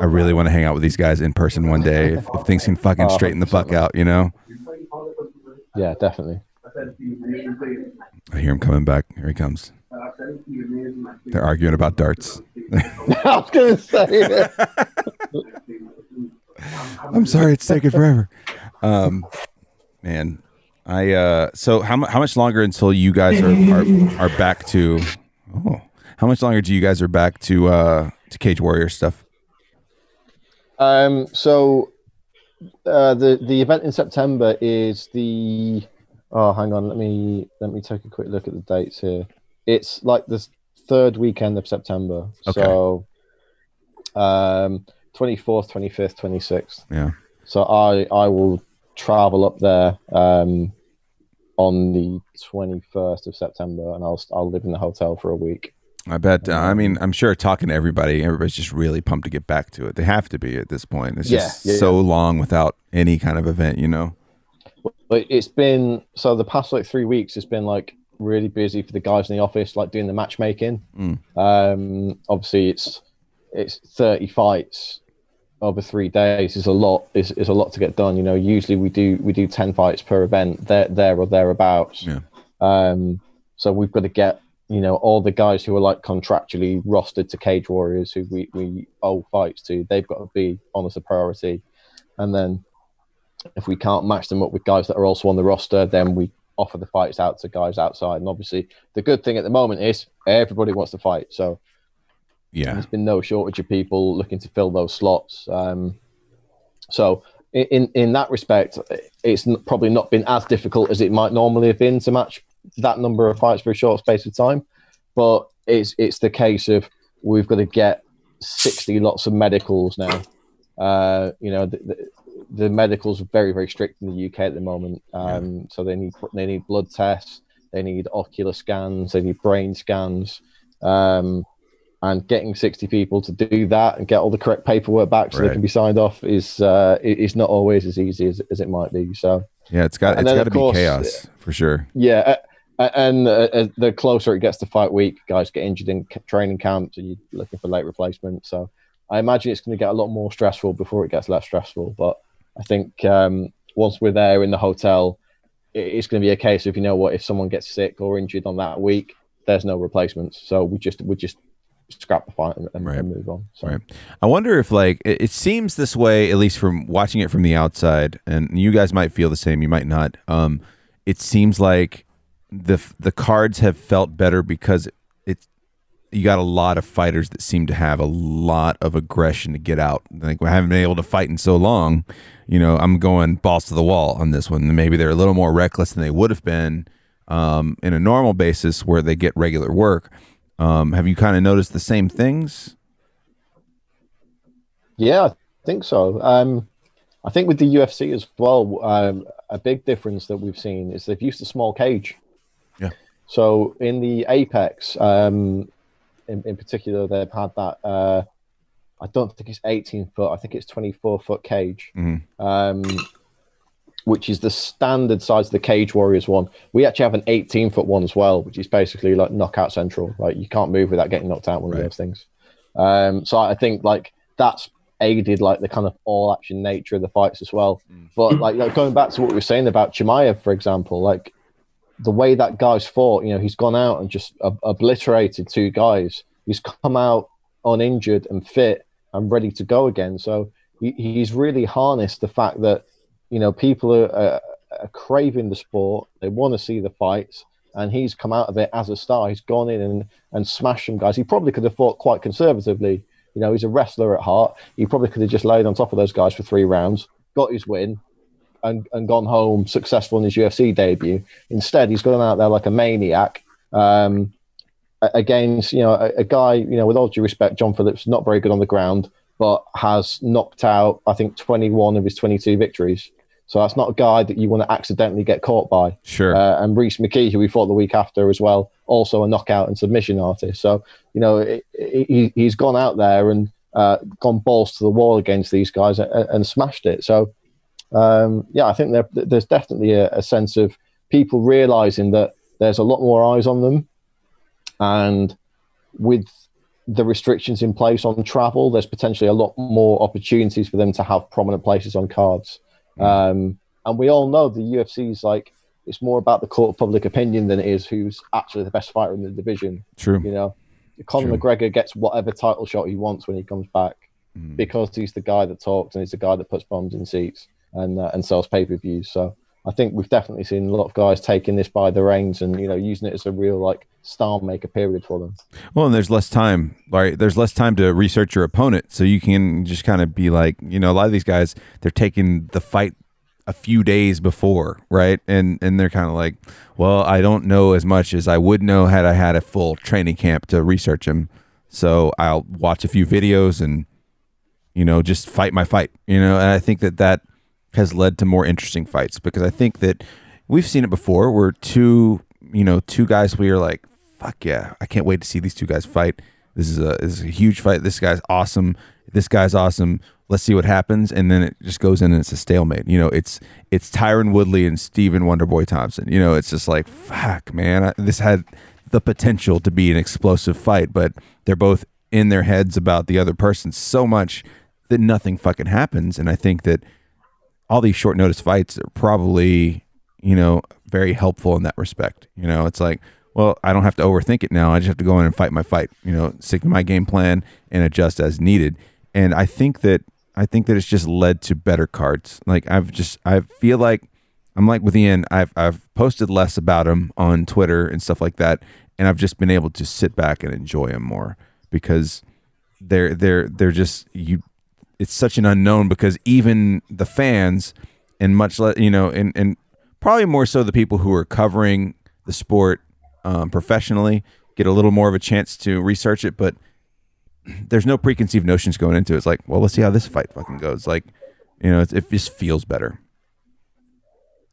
I really want to hang out with these guys in person one day if, if things can fucking Oh, straighten the fuck out, you know. yeah, definitely. I hear him coming back. Here he comes. They're arguing about darts. I was going to say. I'm sorry, it's taking forever. Um, man, I uh, so how how much longer until you guys are are, are back to? Oh, how much longer do you guys are back to uh to Cage Warrior stuff? Um, so uh, the the event in September is the. Oh, hang on. Let me let me take a quick look at the dates here. It's like the third weekend of September. Okay. So, um, twenty fourth, twenty fifth, twenty sixth. Yeah. So I I will travel up there um, on the twenty first of September, and I'll I'll live in the hotel for a week. I bet. Uh, I mean, I'm sure talking to everybody, everybody's just really pumped to get back to it. They have to be at this point. It's Yeah, just yeah, so long without any kind of event, you know. But it's been so the past like three weeks. It's been like really busy for the guys in the office, like doing the matchmaking. Mm. Um, obviously, it's it's thirty fights over three days. is a lot. Is is a lot to get done. You know, usually we do we do ten fights per event. There there or thereabouts. Yeah. Um, so we've got to get you know all the guys who are like contractually rostered to Cage Warriors, who we we owe fights to. They've got to be on as a priority, and then if we can't match them up with guys that are also on the roster, then we offer the fights out to guys outside. And obviously, the good thing at the moment is everybody wants to fight. So Yeah. there's been no shortage of people looking to fill those slots. Um, so in in that respect, it's probably not been as difficult as it might normally have been to match that number of fights for a short space of time. But it's it's the case of we've got to get sixty lots of medicals now. Uh, you know, the, the, the, medicals are very very strict in the UK at the moment. Um, yeah. So they need they need blood tests, they need ocular scans, they need brain scans. Um, and getting 60 people to do that and get all the correct paperwork back so right. they can be signed off is uh, is not always as easy as, as it might be. So yeah, it's got it's got to be chaos for sure. Yeah, uh, and uh, the closer it gets to fight week, guys get injured in training camps, and you're looking for late replacement. So I imagine it's going to get a lot more stressful before it gets less stressful. But I think um, once we're there in the hotel, it's going to be a case of you know what if someone gets sick or injured on that week, there's no replacements. So we just we just scrap the fight and, and, right. and move on. So. Right. I wonder if like it, it, seems this way, at least from watching it from the outside, and you guys might feel the same. You might not. Um, it seems like the the cards have felt better because it's you got a lot of fighters that seem to have a lot of aggression to get out. Like we haven't been able to fight in so long. You know, I'm going balls to the wall on this one. Maybe they're a little more reckless than they would have been um, in a normal basis where they get regular work. Um, have you kind of noticed the same things? Yeah, I think so. Um, I think with the UFC as well, um, a big difference that we've seen is they've used a small cage. Yeah. So in the Apex, um, in, in particular, they've had that. Uh, I don't think it's 18 foot. I think it's 24 foot cage. Mm-hmm. Um, which is the standard size of the Cage Warriors one. We actually have an 18 foot one as well, which is basically like knockout central. Like you can't move without getting knocked out. One right. of those things. Um, so I think like that's aided like the kind of all action nature of the fights as well. Mm. But like, like, going back to what we were saying about Chimaev, for example, like the way that guy's fought, you know, he's gone out and just ob- obliterated two guys. He's come out uninjured and fit and ready to go again. So he, he's really harnessed the fact that you know, people are, are, craving the sport. They want to see the fights, and he's come out of it as a star. He's gone in and and smashed some guys. He probably could have fought quite conservatively. You know, he's a wrestler at heart. He probably could have just laid on top of those guys for three rounds, got his win, and, and gone home successful in his UFC debut. Instead, he's gone out there like a maniac um, against, you know, a, a, guy, you know, with all due respect, John Phillips, not very good on the ground, but has knocked out, I think, 21 of his 22 victories. So that's not a guy that you want to accidentally get caught by. Sure. Uh, and Rhys McKee, who we fought the week after as well, also a knockout and submission artist. So, you know, it, it, he, he's gone out there and uh, gone balls to the wall against these guys and, and smashed it. So, um, yeah, I think there, there's definitely a, a sense of people realizing that there's a lot more eyes on them. And with the restrictions in place on travel, there's potentially a lot more opportunities for them to have prominent places on cards. Mm. Um, and we all know the UFC is like it's more about the court of public opinion than it is who's actually the best fighter in the division. True. You know, Conor. McGregor gets whatever title shot he wants when he comes back mm. because he's the guy that talks and he's the guy that puts bombs in seats and uh, and sells pay per views. So I think we've definitely seen a lot of guys taking this by the reins and you know using it as a real like star maker period for them. Well, and there's less time, right? There's less time to research your opponent, so you can just kind of be like, you know, a lot of these guys they're taking the fight a few days before, right? And and they're kind of like, well, I don't know as much as I would know had I had a full training camp to research him. So I'll watch a few videos and you know just fight my fight, you know. And I think that that has led to more interesting fights because I think that we've seen it before where two, you know, two guys we are like, fuck yeah, I can't wait to see these two guys fight. This is a this is a huge fight. This guy's awesome. This guy's awesome. Let's see what happens, and then it just goes in and it's a stalemate. You know, it's it's Tyron Woodley and Stephen Wonderboy Thompson. You know, it's just like fuck, man. I, this had the potential to be an explosive fight, but they're both in their heads about the other person so much that nothing fucking happens. And I think that all these short notice fights are probably, you know, very helpful in that respect. You know, it's like, well, I don't have to overthink it now. I just have to go in and fight my fight, you know, stick to my game plan and adjust as needed. And I think that I think that it's just led to better cards. Like I've just I feel like I'm like with Ian, I've I've posted less about him on Twitter and stuff like that, and I've just been able to sit back and enjoy him more because they're they're they're just you it's such an unknown because even the fans and much less you know and and probably more so the people who are covering the sport um, professionally get a little more of a chance to research it, but there's no preconceived notions going into it. It's like, well, let's see how this fight fucking goes. Like, you know, it, it just feels better.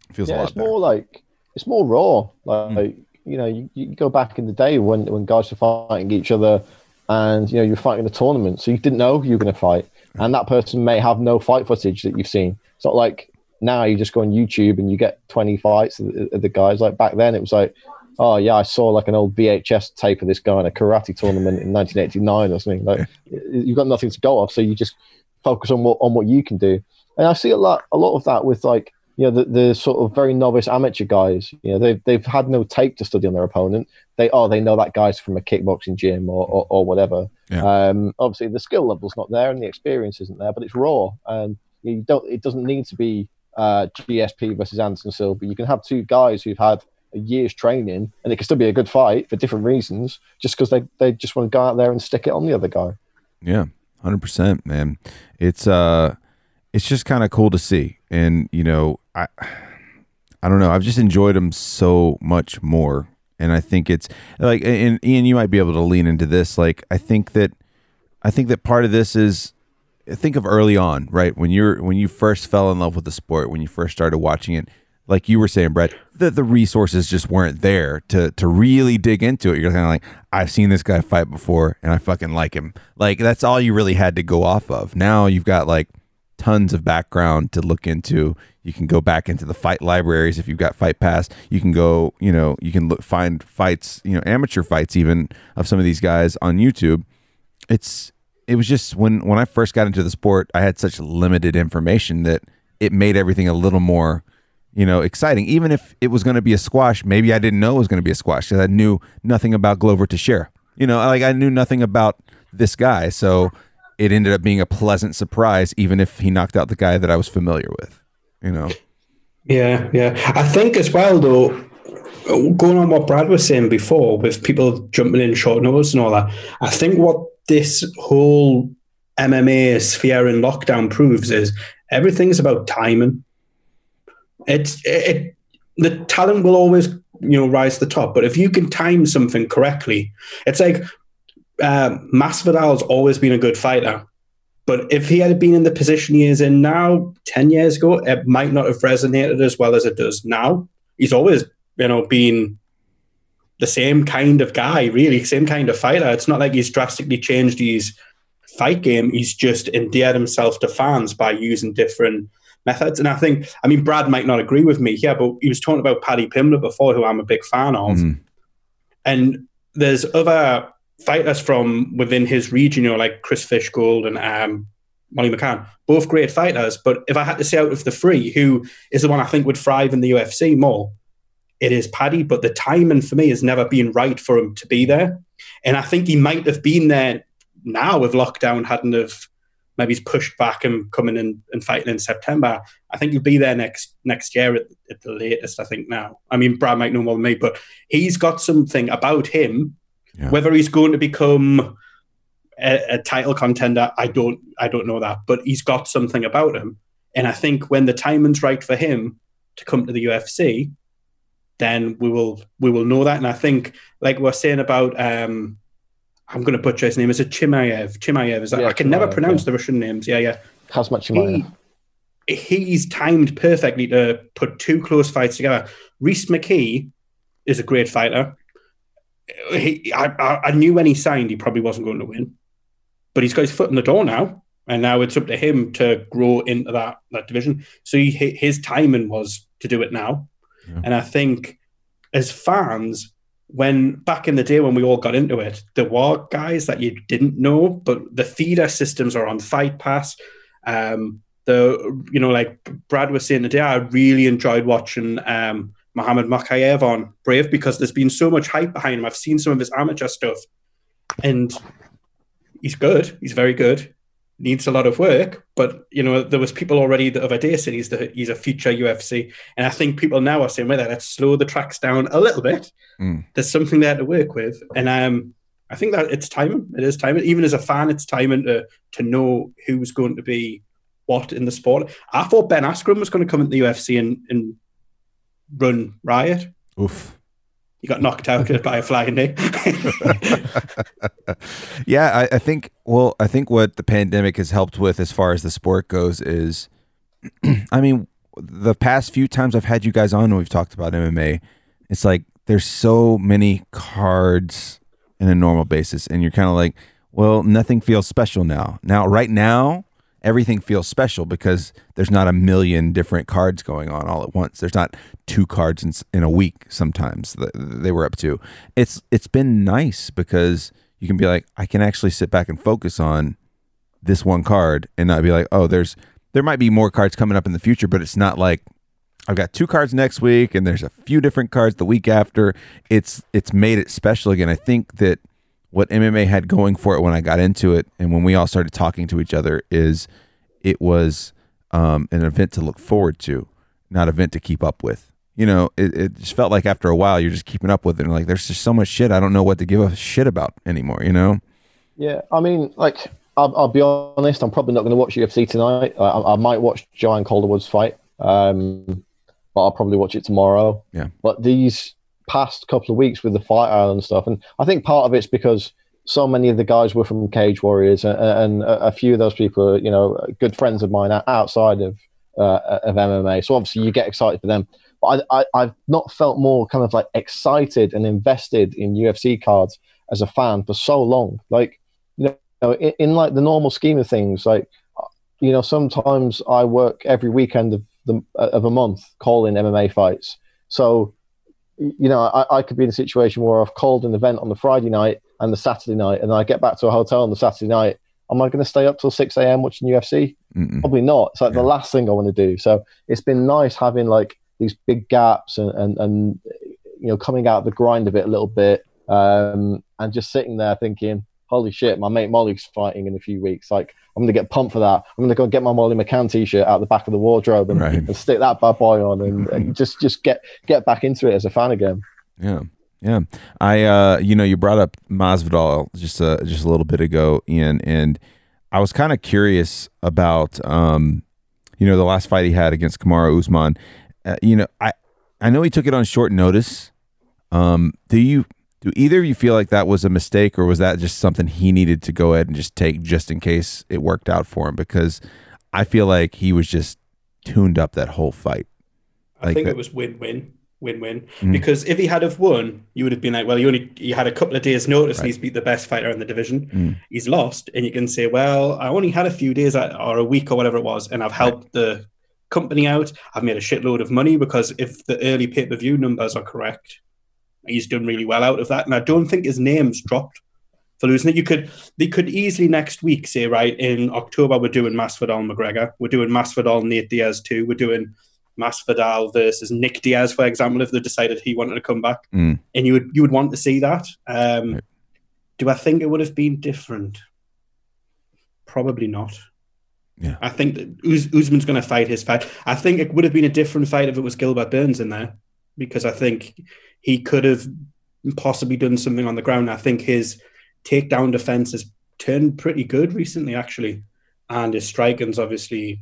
It feels a yeah, lot it's better. more like it's more raw. Like Mm. you know, you, you go back in the day when when guys were fighting each other, and you know you're fighting a tournament, so you didn't know you were going to fight, and that person may have no fight footage that you've seen. It's not like now you just go on YouTube and you get 20 fights of the, of the guys. Like back then, it was like, oh yeah, I saw like an old VHS tape of this guy in a karate tournament in 1989 or something. Like you've got nothing to go off, so you just focus on what on what you can do. And I see a lot a lot of that with like you know the, the sort of very novice amateur guys. You know they've they've had no tape to study on their opponent. They oh they know that guy's from a kickboxing gym or or, or whatever. Yeah. Um, obviously the skill level's not there and the experience isn't there, but it's raw and you don't. It doesn't need to be uh, GSP versus Anderson Silva. You can have two guys who've had a year's training and it can still be a good fight for different reasons, just because they they just want to go out there and stick it on the other guy. Yeah, hundred percent, man. It's uh, it's just kind of cool to see, and you know, I, I don't know. I've just enjoyed them so much more, and I think it's like, and Ian, you might be able to lean into this. Like, I think that, I think that part of this is, think of early on, right when you're when you first fell in love with the sport, when you first started watching it. Like you were saying, Brett, that the resources just weren't there to to really dig into it. You're kind of like, I've seen this guy fight before, and I fucking like him. Like that's all you really had to go off of. Now you've got like tons of background to look into. You can go back into the fight libraries if you've got Fight Pass. You can go, you know, you can look, find fights, you know, amateur fights even of some of these guys on YouTube. It's it was just when when I first got into the sport, I had such limited information that it made everything a little more, you know, exciting. Even if it was going to be a squash, maybe I didn't know it was going to be a squash because I knew nothing about Glover Teixeira. You know, like I knew nothing about this guy, so it ended up being a pleasant surprise, even if he knocked out the guy that I was familiar with. You know, Yeah, yeah. I think as well, though, going on what Brad was saying before with people jumping in short notice and all that, I think what this whole MMA sphere in lockdown proves is everything's about timing. It's it, the talent will always you know rise to the top, but if you can time something correctly, it's like uh, Masvidal's always been a good fighter. But if he had been in the position he is in now, 10 years ago, it might not have resonated as well as it does now. He's always, you know, been the same kind of guy, really, same kind of fighter. It's not like he's drastically changed his fight game. He's just endeared himself to fans by using different methods. And I think, I mean, Brad might not agree with me here, but he was talking about Paddy Pimblett before, who I'm a big fan of. Mhm. And there's other fighters from within his region, you know, like Chris Fishgold and um, Molly McCann, both great fighters. But if I had to say out of the three, who is the one I think would thrive in the UFC more, it is Paddy. But the timing for me has never been right for him to be there. And I think he might have been there now if lockdown hadn't have maybe he's pushed back and coming in and fighting in September. I think he'll be there next next year at, at the latest. I think now. I mean, Brad might know more than me, but he's got something about him. Yeah. Whether he's going to become a, a title contender, I don't I don't know that, but he's got something about him. And I think when the timing's right for him to come to the UFC, then we will we will know that. And I think, like we're saying about, um, I'm going to butcher his name. Is it Chimaev? Chimaev is that? Yeah, I can never pronounce yeah. the Russian names. Yeah, yeah. Khamzat He, Chimaev. he's timed perfectly to put two close fights together. Rhys McKee is a great fighter. He, I, I, knew when he signed he probably wasn't going to win, but he's got his foot in the door now, and now it's up to him to grow into that that division. So he, his timing was to do it now, Yeah. and I think as fans, when back in the day when we all got into it, there were guys that you didn't know, but the feeder systems are on Fight Pass. Um, the you know like Brad was saying today, I really enjoyed watching um, Mohammed Mokaev on Brave because there's been so much hype behind him. I've seen some of his amateur stuff, and he's good. He's very good. Needs a lot of work, but you know there was people already the other day saying he's the, he's a future UFC, and I think people now are saying, "Well, let's slow the tracks down a little bit." Mm. There's something there to work with, and um, I think that it's timing. It is timing. Even as a fan, it's timing to to know who's going to be what in the sport. I thought Ben Askren was going to come into the UFC and, and run riot. Oof. He got knocked out by a flying knee. yeah, I, I, think. Well, I think what the pandemic has helped with, as far as the sport goes, is, I mean, the past few times I've had you guys on, and we've talked about MMA. It's like there's so many cards in a normal basis, and you're kind of like, well, nothing feels special now. Now, right now, everything feels special because there's not a million different cards going on all at once. There's not two cards in, in a week sometimes they were up to. It's it's been nice because you can be like I can actually sit back and focus on this one card and not be like, "Oh, there's there might be more cards coming up in the future, but it's not like I've got two cards next week and there's a few different cards the week after. It's it's made it special again. I think that what MMA had going for it when I got into it and when we all started talking to each other is it was um, an event to look forward to, not an event to keep up with. You know, it, it just felt like after a while you're just keeping up with it and like there's just so much shit I don't know what to give a shit about anymore, you know? Yeah, I mean, like I'll, I'll be honest, I'm probably not going to watch UFC tonight. I, I might watch Joanne Calderwood's fight, um, but I'll probably watch it tomorrow. Yeah. But these past couple of weeks with the Fight Island stuff, and I think part of it's because so many of the guys were from Cage Warriors, and, and a few of those people are, you know, good friends of mine outside of uh, of MMA. So obviously you get excited for them. But I, I, have not felt more kind of like excited and invested in UFC cards as a fan for so long. Like, you know, in, in like the normal scheme of things, like, you know, sometimes I work every weekend of the of a month calling MMA fights. So you know, I, I, could be in a situation where I've called an event on the Friday night and the Saturday night, and I get back to a hotel on the Saturday night. Am I going to stay up till 6 a.m. watching UFC? Mm-mm. Probably not. It's like yeah. the last thing I want to do. So it's been nice having like these big gaps and, and, and you know, coming out of the grind of it a little bit um, and just sitting there thinking, holy shit, my mate Molly's fighting in a few weeks. Like, I'm going to get pumped for that. I'm going to go get my Molly McCann t-shirt out the back of the wardrobe and, right. and stick that bad boy on and, and, just just get get back into it as a fan again. Yeah. Yeah. I uh you know, you brought up Masvidal just a just a little bit ago, Ian, and I was kind of curious about um you know, the last fight he had against Kamaru Usman. Uh, you know, I I know he took it on short notice. Um do you do either of you feel like that was a mistake, or was that just something he needed to go ahead and just take just in case it worked out for him? Because I feel like he was just tuned up that whole fight. Like I think that, it was win-win, win-win. Mm-hmm. Because if he had have won, you would have been like, well, you only you had a couple of days' notice, right. and he's beat the best fighter in the division. Mm-hmm. He's lost, and you can say, well, I only had a few days or a week or whatever it was, and I've helped right. the company out. I've made a shitload of money because if the early pay-per-view numbers are correct he's done really well out of that. And I don't think his name's dropped for losing it. You could they could easily next week say, right, in October we're doing Masvidal McGregor, we're doing Masvidal Nate Diaz too, we're doing Masvidal versus Nick Diaz, for example, if they decided he wanted to come back. Mm. And you would you would want to see that. Um, right. Do I think it would have been different? Probably not. Yeah. I think that Uz- Usman's going to fight his fight. I think it would have been a different fight if it was Gilbert Burns in there, because I think he could have possibly done something on the ground. I think his takedown defense has turned pretty good recently, actually, and his striking's obviously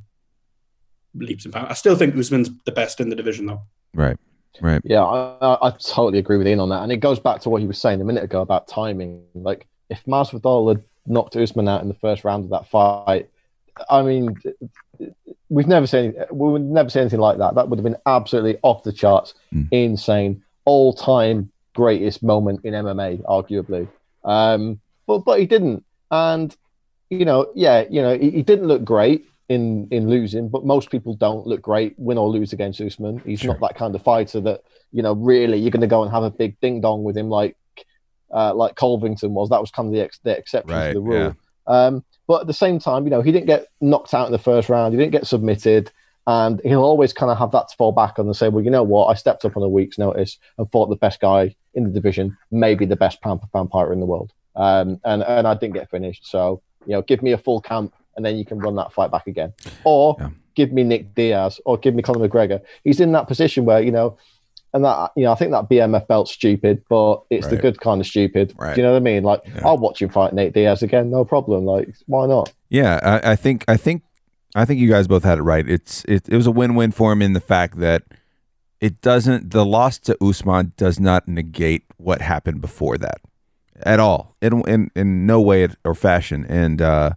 leaps and bounds. I still think Usman's the best in the division, though. Right. Right. Yeah, I, I totally agree with Ian on that, and it goes back to what he was saying a minute ago about timing. Like, if Masvidal had knocked Usman out in the first round of that fight, I mean, we've never seen we would never see anything like that. That would have been absolutely off the charts, mm. insane all time greatest moment in MMA, arguably. Um, but but he didn't, and you know, yeah, you know, he, he, didn't look great in in losing, but most people don't look great win or lose against Usman. He's sure. not that kind of fighter that you know really you're going to go and have a big ding dong with him like uh, like Covington was. That was kind of the, ex- the exception right, to the rule. Yeah. Um, but at the same time, you know, he didn't get knocked out in the first round. He didn't get submitted. And he'll always kind of have that to fall back on and say, well, you know what? I stepped up on a week's notice and fought the best guy in the division, maybe the best pound for pound fighter in the world. Um, and, and I didn't get finished. So, you know, give me a full camp and then you can run that fight back again. Or yeah. give me Nick Diaz or give me Conor McGregor. He's in that position where, you know, and that you know, I think that BMF belt's stupid, but it's the good kind of stupid. Right. Do you know what I mean? Like, Yeah. I'll watch him fight Nate Diaz again, no problem. Like, why not? Yeah, I, I think I think I think you guys both had it right. It's it, it was a win-win for him in the fact that it doesn't the loss to Usman does not negate what happened before that at all in in, in no way or fashion. And uh,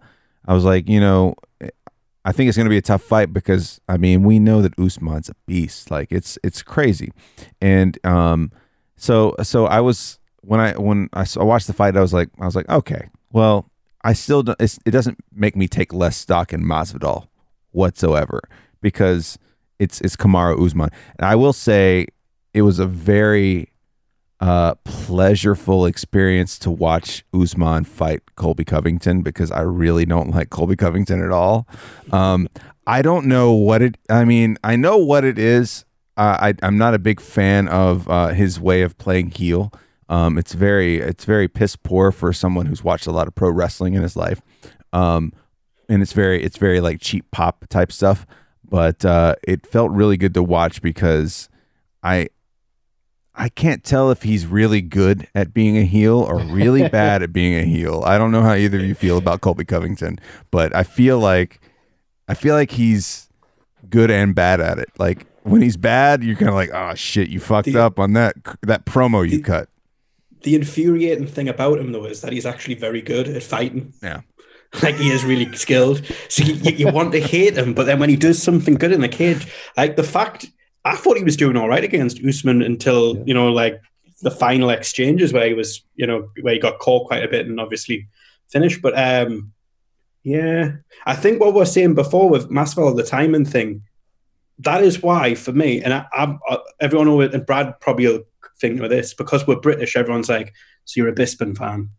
I was like, you know, I think it's going to be a tough fight because I mean we know that Usman's a beast. Like it's it's crazy, and um, so so I was when I when I, I watched the fight, I was like I was like okay, well I still don't, it doesn't make me take less stock in Masvidal whatsoever because it's it's Kamaru Usman, and I will say it was a very uh, pleasureful experience to watch Usman fight Colby Covington because I really don't like Colby Covington at all. Um, I don't know what it. I mean, I know what it is. Uh, I, I'm not a big fan of uh, his way of playing heel. Um, it's very it's very piss poor for someone who's watched a lot of pro wrestling in his life, um, and it's very it's very like cheap pop type stuff. But uh, it felt really good to watch because I I can't tell if he's really good at being a heel or really bad at being a heel. I don't know how either of you feel about Colby Covington, but I feel like I feel like he's good and bad at it. Like when he's bad, you're kind of like, oh shit, you fucked The- up on that that promo you the- cut. The infuriating thing about him, though, is that he's actually very good at fighting. Yeah. Like he is really skilled. So you, you, want to hate him, but then when he does something good in the cage, like the fact I thought he was doing all right against Usman until Yeah. you know, like the final exchanges where he was, you know, where he got caught quite a bit and obviously finished. But um, yeah, I think what we are saying before with Masvidal, the timing thing, that is why for me, and I, I, I everyone over and Brad probably will think of this because we're British. Everyone's like, so you're a Bisping fan.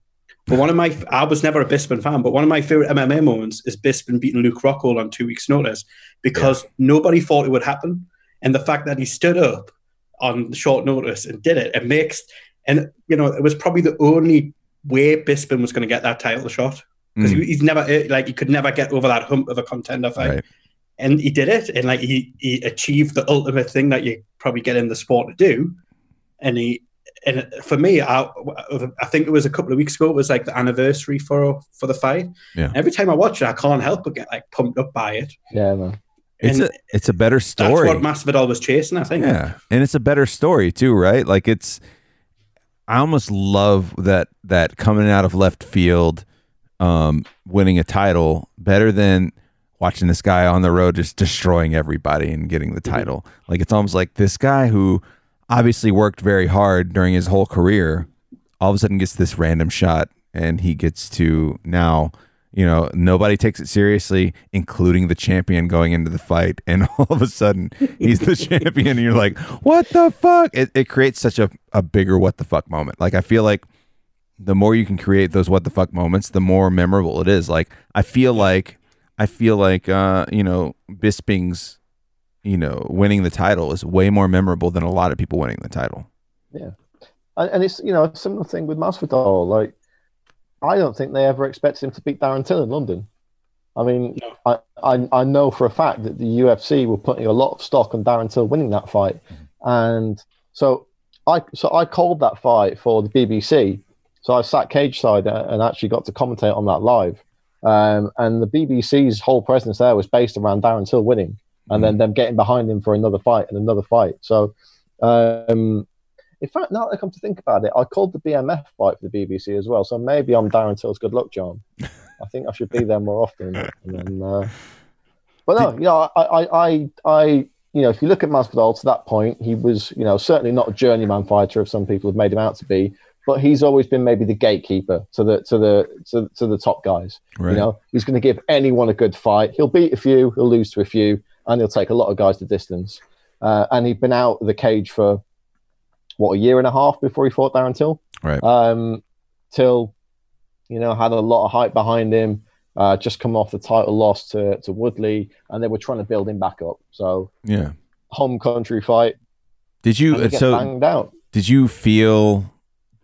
But one of my, I was never a Bisping fan, but one of my favorite MMA moments is Bisping beating Luke Rockhold on two weeks' notice because nobody thought it would happen, and the fact that he stood up on short notice and did it, it makes, and you know, it was probably the only way Bisping was going to get that title shot. Because Mm, he's never like he could never get over that hump of a contender fight, right. and he did it, and like he he achieved the ultimate thing that you probably get in the sport to do, and he and for me, I, I think it was a couple of weeks ago. It was like the anniversary for for the fight. Yeah. Every time I watch it, I can't help but get like pumped up by it. Yeah, man. It's and a it's a better story. That's what Masvidal was chasing. I think. Yeah, and it's a better story too, right? Like it's, I almost love that that coming out of left field, um, winning a title better than watching this guy on the road just destroying everybody and getting the title. Like it's almost like this guy who obviously worked very hard during his whole career, all of a sudden gets this random shot, and he gets to now. You know, nobody takes it seriously, including the champion going into the fight. And all of a sudden, he's the champion. And you're like, what the fuck? It, it creates such a, a bigger what the fuck moment. Like, I feel like the more you can create those what the fuck moments, the more memorable it is. Like, I feel like, I feel like, uh, you know, Bisping's, you know, winning the title is way more memorable than a lot of people winning the title. And, and it's you know a similar thing with Masvidal. Like, I don't think they ever expected him to beat Darren Till in London. I mean, I, I I know for a fact that the UFC were putting a lot of stock on Darren Till winning that fight, and so I so I called that fight for the BBC. So I sat cage side and actually got to commentate on that live. Um, and the BBC's whole presence there was based around Darren Till winning, and then them getting behind him for another fight and another fight. So, um, in fact, now that I come to think about it, I called the BMF fight for the BBC as well. So maybe I'm Darren Till's good luck, John. I think I should be there more often. And then, uh, but no, you know, I, I, I, I, you know, if you look at Masvidal to that point, he was, you know, certainly not a journeyman fighter, if some people have made him out to be. But he's always been maybe the gatekeeper to the to the to, to the top guys. Right. You know, he's going to give anyone a good fight. He'll beat a few, he'll lose to a few, and he'll take a lot of guys to distance. Uh, and he'd been out of the cage for what a year and a half before he fought Darren Till. Right. Um, Till, you know, had a lot of hype behind him. Uh, just come off the title loss to to Woodley, and they were trying to build him back up. So yeah. home country fight, Did you, so banged out. did you feel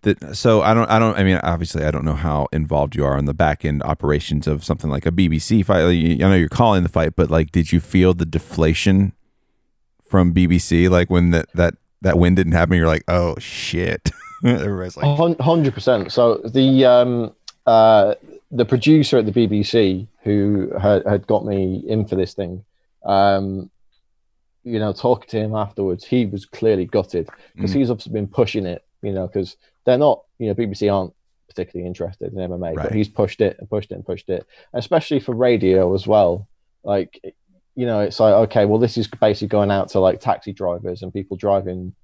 that so i don't i don't i mean obviously i don't know how involved you are in the back end operations of something like a bbc fight i know you're calling the fight but like did you feel the deflation from bbc like when that that that win didn't happen, you're like, oh shit. Everybody's like, Hundred percent. So the um, uh, the producer at the BBC who had, had got me in for this thing, um, you know, talking to him afterwards, he was clearly gutted because Mm. he's obviously been pushing it, you know, because they're not, you know, BBC aren't particularly interested in MMA, Right. but he's pushed it and pushed it and pushed it, especially for radio as well. Like, you know, it's like okay, well, this is basically going out to like taxi drivers and people driving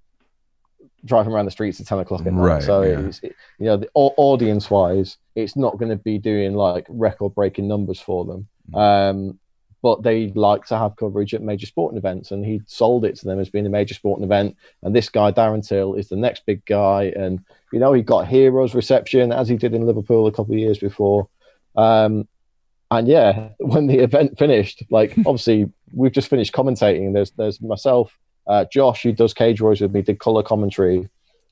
driving around the streets at 10 o'clock at night. Right, so yeah. it's, you know, the audience wise, it's not going to be doing like record breaking numbers for them. Mm. Um, but they like to have coverage at major sporting events, and he sold it to them as being a major sporting event. And this guy, Darren Till, is the next big guy. And, you know, he got heroes reception as he did in Liverpool a couple of years before. Um, and yeah, when the event finished, like obviously we've just finished commentating. There's there's myself, uh, Josh, who does Cage Warriors with me, did color commentary,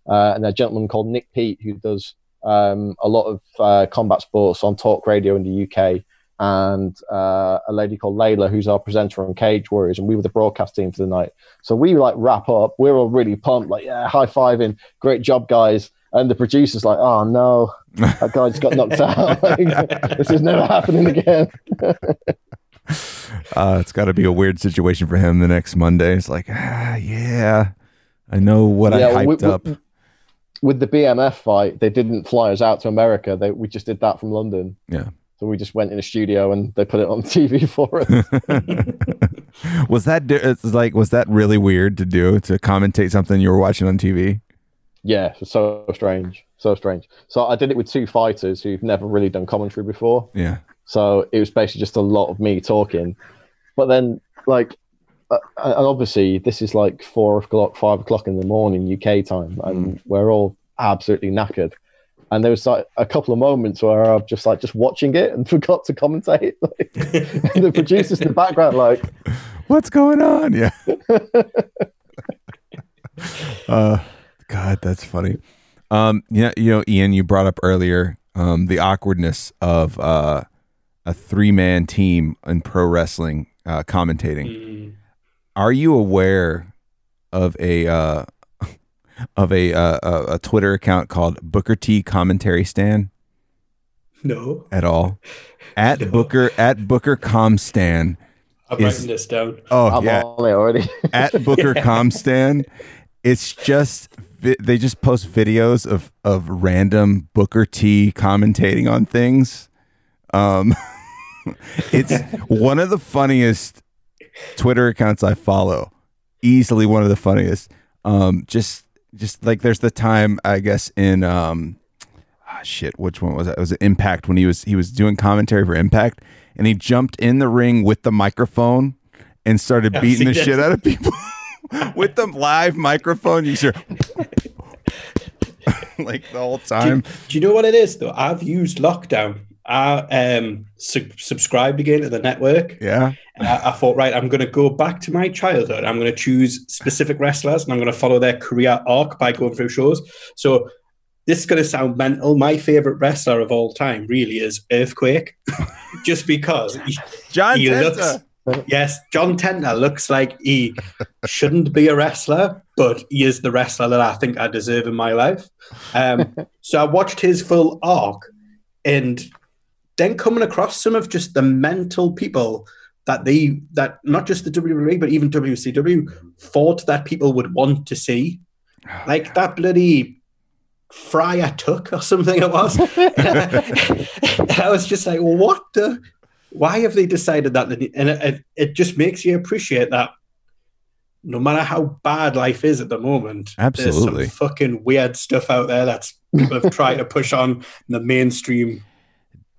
uh, and a gentleman called Nick Peet who does um, a lot of uh, combat sports on talk radio in the UK, and uh, a lady called Layla who's our presenter on Cage Warriors, and we were the broadcast team for the night. So we like wrap up. We're all really pumped, like yeah, high fiving, great job, guys. And the producer's like, oh no, that guy just got knocked out. Like, this is never happening again. uh, it's got to be a weird situation for him the next Monday. It's like, ah, yeah, I know what I Yeah, well, hyped we- up. we- with the BMF fight, they didn't fly us out to America. They, we just did that from London. Yeah. So we just went in a studio and they put it on TV for us. was that it's like was that really weird to do to commentate something you were watching on TV? Yeah, so strange, so strange. So I did it with two fighters who've never really done commentary before. Yeah. So it was basically just a lot of me talking. But then, like, uh, and obviously, this is like four o'clock, five o'clock in the morning UK time, and we're all absolutely knackered. And there was like a couple of moments where I'm just like just watching it and forgot to commentate. Like, and the producers in the background, like, What's going on? Yeah. uh, God, that's funny. Um, yeah, you know, Ian, you brought up earlier um, the awkwardness of uh, a three-man team in pro wrestling uh, commentating. Mm. Are you aware of a uh, of a, uh, a a Twitter account called Booker T Commentary Stan No, at all? At No. Booker at Booker Com Stan. I'm Is- writing this down. Oh I'm yeah, already. at Booker Comstan. It's just vi- they just post videos of of random Booker T commentating on things. Um, it's one of the funniest Twitter accounts I follow. Easily one of the funniest. Um, just just like there's the time I guess in um, ah, shit, which one was it? It was Impact when he was he was doing commentary for Impact, and he jumped in the ring with the microphone and started beating the shit out of people with the live microphone. You hear like the whole time. do you know what it is though? I've used lockdown. I um sub- subscribed again to the network. Yeah, I, I thought, right, I'm going to go back to my childhood. I'm going to choose specific wrestlers and I'm going to follow their career arc by going through shows. So this is going to sound mental. My favorite wrestler of all time really is Earthquake, just because he, John he Tenta. looks. Yes, John Tenta looks like he shouldn't be a wrestler, but he is the wrestler that I think I deserve in my life. Um, so I watched his full arc, and then coming across some of just the mental people that they that not just the WWE but even WCW thought that people would want to see, like that bloody Friar Tuck or something it was. and I was just like, what the? Why have they decided that? And it, it, it just makes you appreciate that no matter how bad life is at the moment, Absolutely. there's some fucking weird stuff out there that's people have tried to push on the mainstream.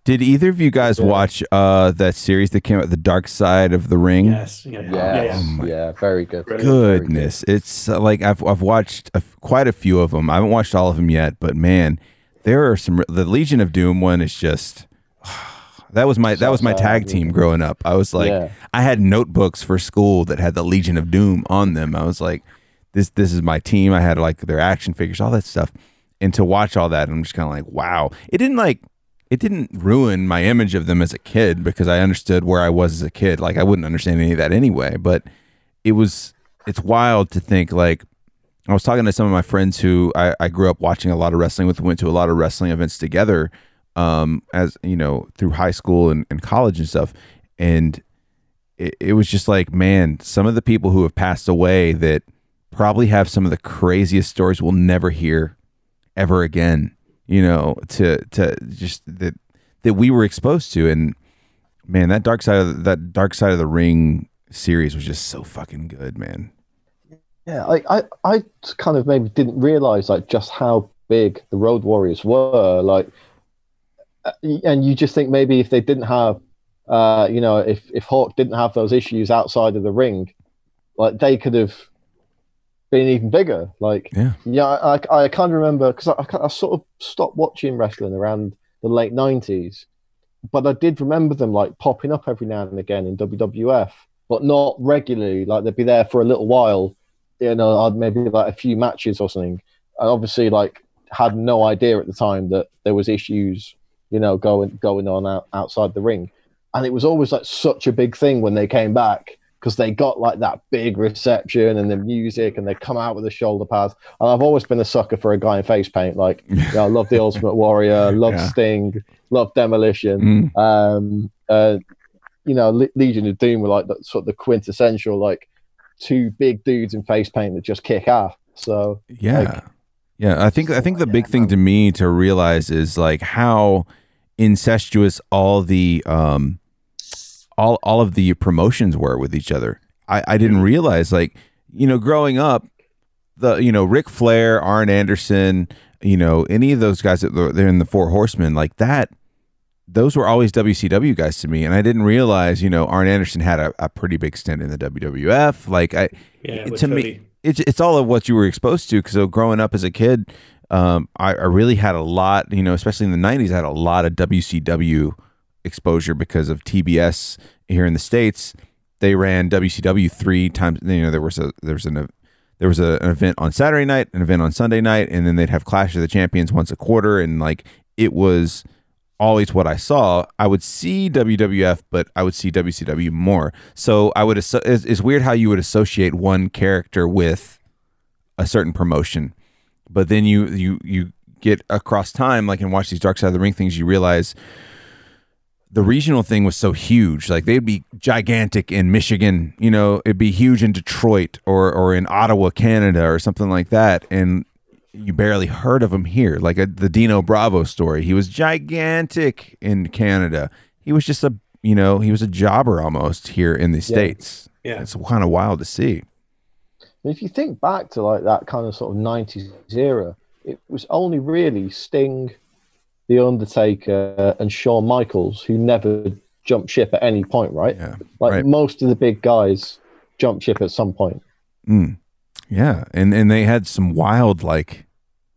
Did either of you guys Yeah. watch uh that series that came out, The Dark Side of the Ring? Yes, yeah, yeah, yeah. Yes. Oh yeah, very good. Brilliant. Very good. Goodness, it's uh, like I've I've watched a f quite a few of them. I haven't watched all of them yet, but man, there are some. The Legion of Doom one is just. That was my that was my tag team growing up. I was like, Yeah. I had notebooks for school that had the Legion of Doom on them. I was like, this this is my team. I had like their action figures, all that stuff. And to watch all that, I'm just kind of like, wow. It didn't like it didn't ruin my image of them as a kid because I understood where I was as a kid. Like I wouldn't understand any of that anyway. But it was it's wild to think like I was talking to some of my friends who I, I grew up watching a lot of wrestling with, went to a lot of wrestling events together, um, as you know, through high school and, and college and stuff. And it, it was just like, man, some of the people who have passed away that probably have some of the craziest stories we'll never hear ever again, you know, to to just that that we were exposed to. And man, that dark side of that dark side of the ring series was just so fucking good, man. Yeah, I, I, I kind of maybe didn't realize like just how big the Road Warriors were. Like, and you just think maybe if they didn't have, uh, you know, if if Hawk didn't have those issues outside of the ring, like they could have been even bigger. Like, Yeah. yeah, I, I, I kind of remember because I, I, I sort of stopped watching wrestling around the late nineties, but I did remember them like popping up every now and again in WWF, but not regularly. Like they'd be there for a little while, you know, I'd maybe like a few matches or something. I obviously like had no idea at the time that there was issues, you know, going going on out, outside the ring, and it was always like such a big thing when they came back because they got like that big reception and the music and they come out with the shoulder pads. And I've always been a sucker for a guy in face paint. Like, you know, I love the Ultimate Warrior, love Yeah. Sting, love Demolition. Mm. Um, uh, you know, Le- Legion of Doom were like the, sort of the quintessential like two big dudes in face paint that just kick ass. So Yeah. Like- yeah. I think I think the big thing to me to realize is like how incestuous all the um all all of the promotions were with each other. I, I didn't realize like, you know, growing up, the you know, Ric Flair, Arn Anderson, you know, any of those guys that they're in the Four Horsemen, like that those were always WCW guys to me, and I didn't realize, you know, Arn Anderson had a, a pretty big stint in the WWF. Like, I, Yeah, to me, it's it's all of what you were exposed to. Because so growing up as a kid, um, I, I really had a lot, you know, especially in the '90s, I had a lot of WCW exposure because of TBS here in the states. They ran WCW three times. You know, there was a there was an there was a, an event on Saturday night, an event on Sunday night, and then they'd have Clash of the Champions once a quarter, and like it was always what I saw. I would see WWF, but I would see WCW more. So I would. It's, it's weird how you would associate one character with a certain promotion, but then you you you get across time, like and watch these Dark Side of the Ring things, you realize the regional thing was so huge. Like they'd be gigantic in Michigan, you know, it'd be huge in Detroit or or in Ottawa, Canada, or something like that, and you barely heard of him here. Like a, the Dino Bravo story, he was gigantic in Canada. He was just a you know he was a jobber almost here in the states. Yeah. It's kind of wild to see. If you think back to like that kind of sort of 90s era, it was only really Sting, The Undertaker, and Shawn Michaels who never jumped ship at any point, right? Yeah, Like right. most of the big guys jumped ship at some point. Mm. Yeah, and and they had some wild like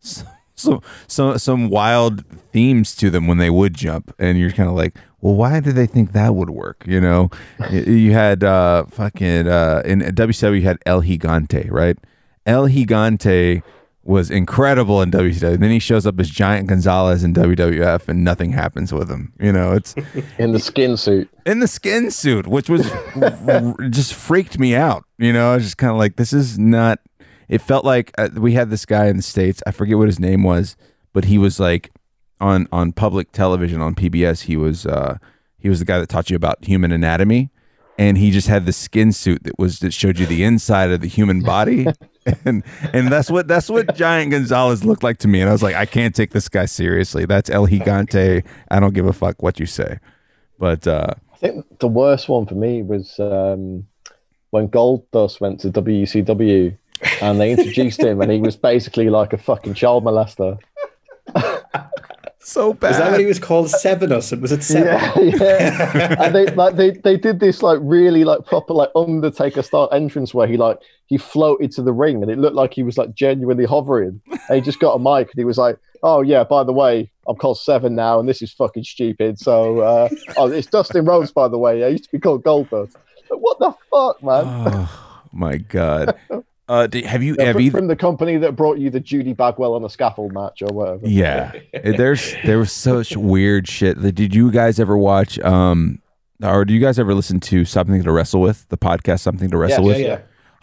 so so some wild themes to them when they would jump, and you're kind of like, well, why did they think that would work? You know, you, you had uh fucking uh in WCW you had El Gigante, right? El Gigante was incredible in WCW. Then he shows up as Giant Gonzalez in WWF, and nothing happens with him. You know, it's In the skin suit. in the skin suit, which was just freaked me out. You know, I was just kind of like, this is not. It felt like uh, we had this guy in the states. I forget what his name was, but he was like on on public television on PBS. He was uh, he was the guy that taught you about human anatomy, and he just had the skin suit that was that showed you the inside of the human body. And and that's what that's what Giant Gonzalez looked like to me, and I was like, I can't take this guy seriously. That's El Gigante. I don't give a fuck what you say. But uh, I think the worst one for me was um, when Goldust went to WCW and they introduced him and he was basically like a fucking child molester. so bad. Is that what he was called? Seven or? Was it seven? Yeah, yeah. and they like they, they did this like really like proper like Undertaker style entrance where he like he floated to the ring and it looked like he was like genuinely hovering. And he just got a mic and he was like, "Oh yeah, by the way, I'm called Seven now and this is fucking stupid." So uh, oh, it's Dustin Rhodes, by the way. I used to be called Goldberg. Like, what the fuck, man? oh my god. Uh, do, have you Yeah, have from, either? from the company that brought you the Judy Bagwell on a scaffold match or whatever. Yeah, there's there was such weird shit. Like, Did you guys ever watch? Um, or do you guys ever listen to something to wrestle with the podcast? Something to wrestle Yes, with. Yeah,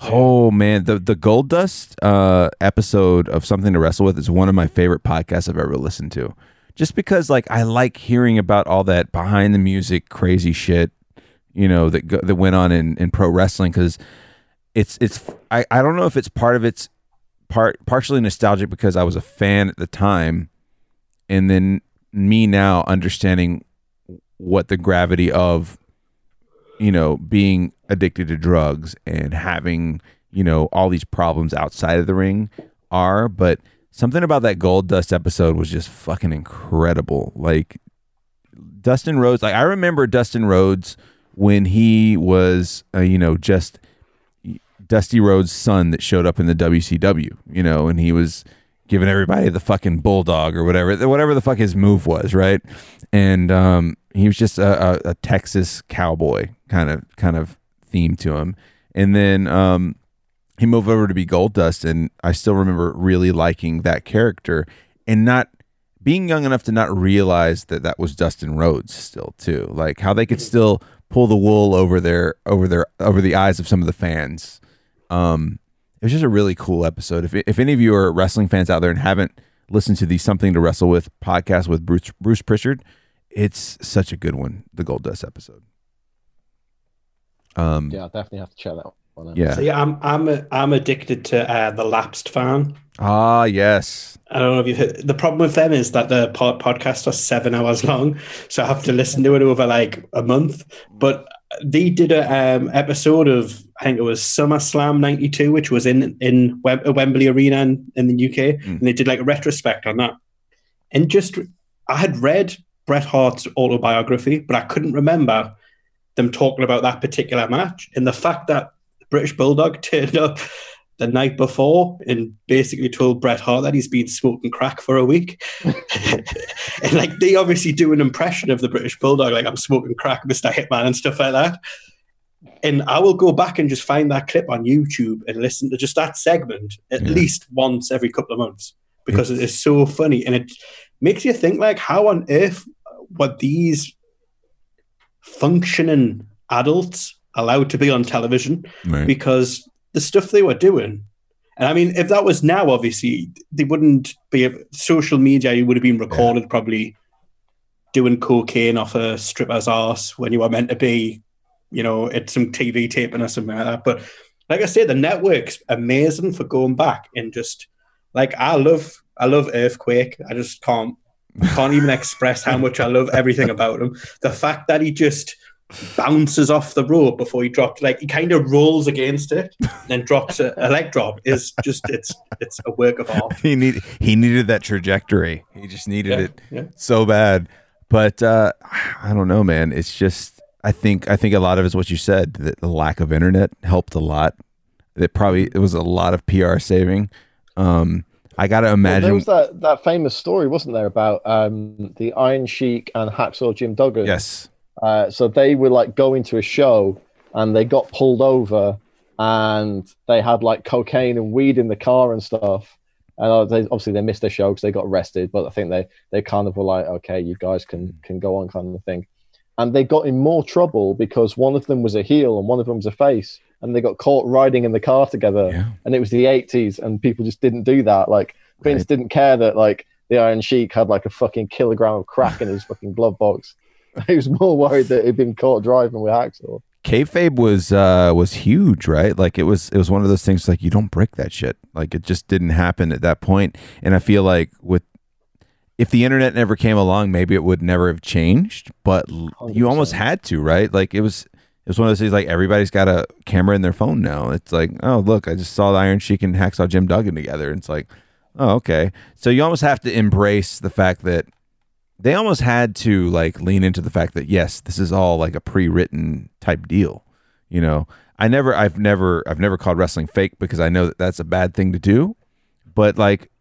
yeah. Oh man, the the Goldust uh, episode of Something to Wrestle with is one of my favorite podcasts I've ever listened to. Just because like I like hearing about all that behind the music crazy shit, you know, that go, that went on in, in pro wrestling because it's it's I, I don't know if it's part of it's part partially nostalgic because I was a fan at the time, and then me now understanding what the gravity of you know being addicted to drugs and having you know all these problems outside of the ring are but something about that Goldust episode was just fucking incredible. Like dustin rhodes like i remember dustin rhodes when he was uh, you know just dusty rhodes son that showed up in the wcw you know and he was giving everybody the fucking bulldog or whatever whatever the fuck his move was right and um he was just a, a, a texas cowboy kind of kind of theme to him. And then um, he moved over to be Goldust, and I still remember really liking that character and not being young enough to not realize that that was Dustin Rhodes still too. Like how they could still pull the wool over their over their over the eyes of some of the fans. Um, it was just a really cool episode. If if any of you are wrestling fans out there and haven't listened to the Something to Wrestle with podcast with Bruce Bruce Pritchard, it's such a good one. The Goldust episode. Um, yeah, I definitely have to check that one. Out. Yeah, See, I'm I'm a, I'm addicted to uh, the Lapsed fan. Ah, yes. I don't know if you heard. The problem with them is that the pod- podcast are seven hours long, so I have to listen to it over like a month. But they did a um, episode of I think it was SummerSlam '92, which was in in Wem- Wembley Arena in, in the UK, mm. and they did like a retrospect on that. And just I had read Bret Hart's autobiography, but I couldn't remember them talking about that particular match and the fact that British Bulldog turned up the night before and basically told Bret Hart that he's been smoking crack for a week. and like they obviously do an impression of the British Bulldog, like I'm smoking crack, Mr. Hitman, and stuff like that. And I will go back and just find that clip on YouTube and listen to just that segment at yeah. least once every couple of months because it's, it is so funny and it makes you think like how on earth were these functioning adults allowed to be on television right. because the stuff they were doing. And I mean, if that was now, obviously, they wouldn't be social media. You would have been recorded yeah. probably doing cocaine off a stripper's ass when you were meant to be, you know, at some TV taping or something like that. But like I say, the network's amazing for going back and just like I love, I love Earthquake. I just can't can't even express how much I love everything about him. The fact that he just bounces off the rope before he drops, like he kind of rolls against it, then drops a, a, leg drop is just it's it's a work of art. He need he needed that trajectory. He just needed yeah, it yeah. so bad. But uh, I don't know, man. It's just I think I think a lot of it's what you said. That the lack of internet helped a lot. That probably it was a lot of PR saving. Um, I got to imagine. Well, there was that, that famous story, wasn't there, about um, the Iron Sheik and Hacksaw Jim Duggan? Yes. Uh, so they were like going to a show and they got pulled over and they had like cocaine and weed in the car and stuff. And uh, they, obviously they missed their show because they got arrested, but I think they they kind of were like, okay, you guys can can go on, kind of thing. And they got in more trouble because one of them was a heel and one of them was a face and they got caught riding in the car together. Yeah. And it was the 80s, and people just didn't do that. Like Vince right. didn't care that like the Iron Sheik had like a fucking kilogram of crack in his fucking glove box. he was more worried that he'd been caught driving with Hacksaw. Kayfabe was uh was huge, right? Like it was it was one of those things like you don't break that shit. Like it just didn't happen at that point. And I feel like with if the internet never came along, maybe it would never have changed. But 100%. you almost had to, right? Like it was it was one of those things like everybody's got a camera in their phone now. It's like, oh look, I just saw the Iron Sheik and Hacksaw Jim Duggan together. And it's like, oh okay. So you almost have to embrace the fact that they almost had to like lean into the fact that yes, this is all like a pre-written type deal. You know, I never, I've never, I've never called wrestling fake because I know that that's a bad thing to do. But like,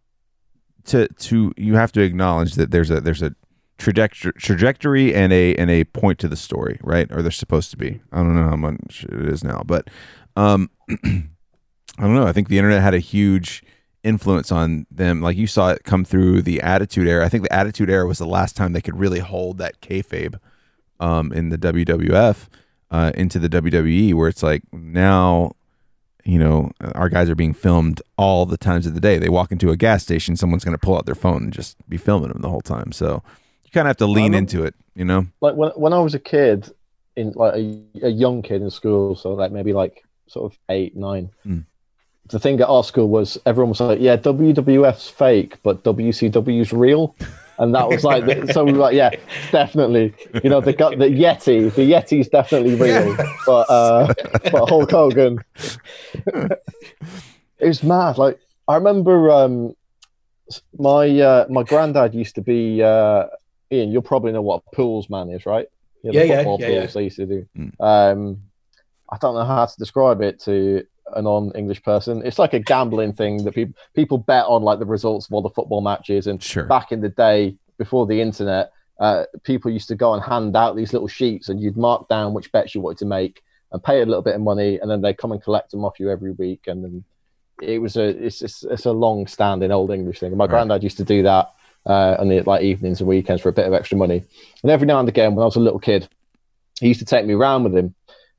to to you have to acknowledge that there's a there's a trajectory trajectory and a and a point to the story, right? Or they're supposed to be. I don't know how much it is now, but um, I don't know. I think the internet had a huge influence on them. Like you saw it come through the Attitude Era. I think the Attitude Era was the last time they could really hold that kayfabe um, in the WWF uh, into the WWE, where it's like now you know, our guys are being filmed all the times of the day. They walk into a gas station, someone's going to pull out their phone and just be filming them the whole time. So you kind of have to lean into it, you know? Like when, when I was a kid, in like a, a young kid in school, so like maybe like sort of eight, nine. Mm. The thing at our school was everyone was like, yeah, WWF's fake, but WCW's real. And that was like, the, so we were like, yeah, definitely. You know, the the Yeti, the Yeti's definitely real, but uh, but Hulk Hogan, it was mad. Like I remember, um, my uh, my granddad used to be uh, Ian. You'll probably know what a pools man is, right? You know, yeah, yeah, yeah, yeah. They used to do. Mm. Um, I don't know how to describe it to a non-English person. It's like a gambling thing that people people bet on like the results of all the football matches. And sure. back in the day, before the internet, uh, people used to go and hand out these little sheets, and you'd mark down which bets you wanted to make and pay a little bit of money, and then they come and collect them off you every week. And then it was a it's it's, it's a long-standing old English thing. My right. granddad used to do that uh, on the like evenings and weekends for a bit of extra money. And every now and again, when I was a little kid, he used to take me around with him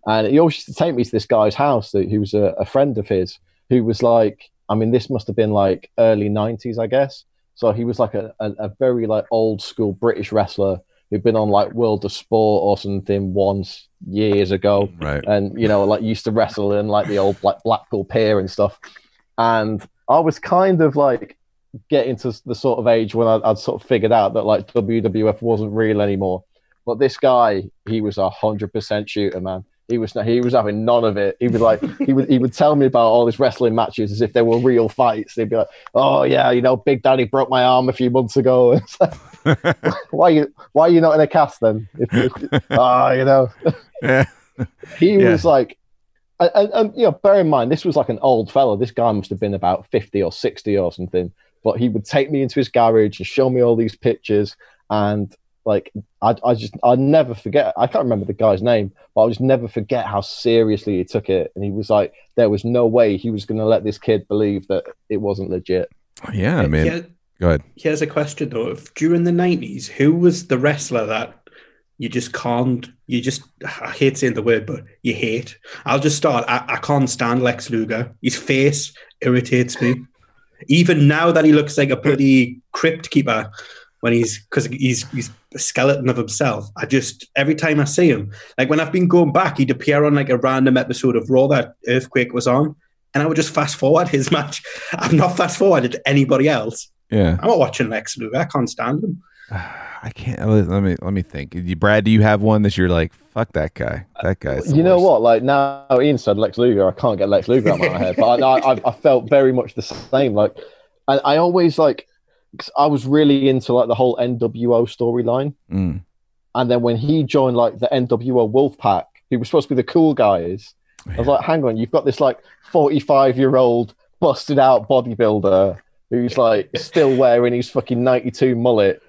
and he always used to take me to this guy's house who was a, a friend of his who was like, I mean, this must have been like early 90s, I guess. So he was like a, a, a, very like old school British wrestler who'd been on like World of Sport or something once years ago. Right. And, you know, like used to wrestle in like the old like Blackpool Pier and stuff. And I was kind of like getting to the sort of age when I'd, I'd sort of figured out that like WWF wasn't real anymore. But this guy, he was a hundred percent shooter, man. He was he was having none of it. He was like he would he would tell me about all his wrestling matches as if they were real fights. He'd be like, "Oh yeah, you know, Big Daddy broke my arm a few months ago." why you why are you not in a cast then? Ah, oh, you know. Yeah. he yeah. was like, and, and, you know, bear in mind this was like an old fellow. This guy must have been about fifty or sixty or something. But he would take me into his garage and show me all these pictures and like I, I just I never forget. I can't remember the guy's name, but I just never forget how seriously he took it. And he was like, there was no way he was going to let this kid believe that it wasn't legit. Yeah, I mean, Here, go ahead. Here's a question though: if during the '90s, who was the wrestler that you just can't? You just I hate saying the word, but you hate. I'll just start. I, I can't stand Lex Luger. His face irritates me. Even now that he looks like a bloody crypt keeper when he's because he's he's a skeleton of himself. I just every time I see him, like when I've been going back, he'd appear on like a random episode of Raw that Earthquake was on, and I would just fast forward his match. I've not fast forwarded anybody else. Yeah, I'm not watching Lex Luger. I can't stand him. I can't. Let me let me think. Brad, do you have one that you're like, fuck that guy? That guy. You know what? Like now, Ian said Lex Luger. I can't get Lex Luger out of my head, but I, I, I felt very much the same. Like, I, I always like I was really into like the whole NWO storyline. Mm. And then when he joined like the NWO Wolfpack, he was supposed to be the cool guys. Yeah. I was like, hang on, you've got this like 45 year old busted out bodybuilder who's like still wearing his fucking 92 mullet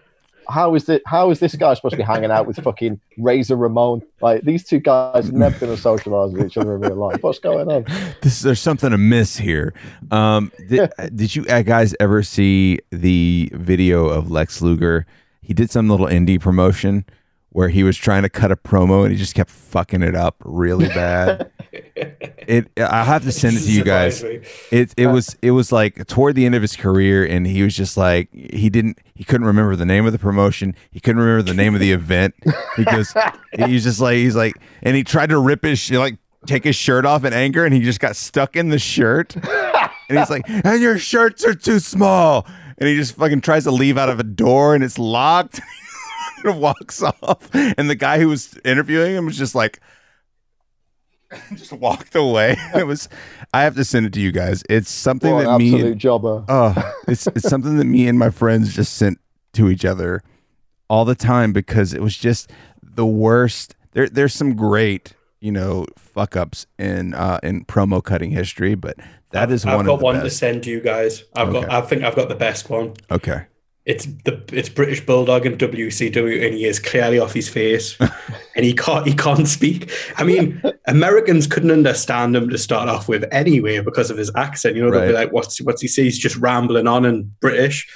how is it? How is this guy supposed to be hanging out with fucking Razor Ramon? Like these two guys are never going to socialize with each other in real life. What's going on? This there's something amiss here. Um, did, did you uh, guys ever see the video of Lex Luger? He did some little indie promotion where he was trying to cut a promo and he just kept fucking it up really bad. it I have to send it to you guys. It it was it was like toward the end of his career and he was just like he didn't he couldn't remember the name of the promotion. He couldn't remember the name of the event because he's just like he's like and he tried to rip his like take his shirt off in anger and he just got stuck in the shirt. And he's like, "And your shirts are too small." And he just fucking tries to leave out of a door and it's locked. walks off, and the guy who was interviewing him was just like, just walked away. It was. I have to send it to you guys. It's something what that me. And, jobber. Oh, it's it's something that me and my friends just sent to each other all the time because it was just the worst. There, there's some great, you know, fuck ups in uh, in promo cutting history, but that is I've one. I've got one best. to send you guys. I've okay. got. I think I've got the best one. Okay it's the it's British Bulldog and WCW, and he is clearly off his face, and he can't he can't speak. I mean, Americans couldn't understand him to start off with anyway because of his accent. You know, they'll be like, "What's what's he say?" He's just rambling on in British.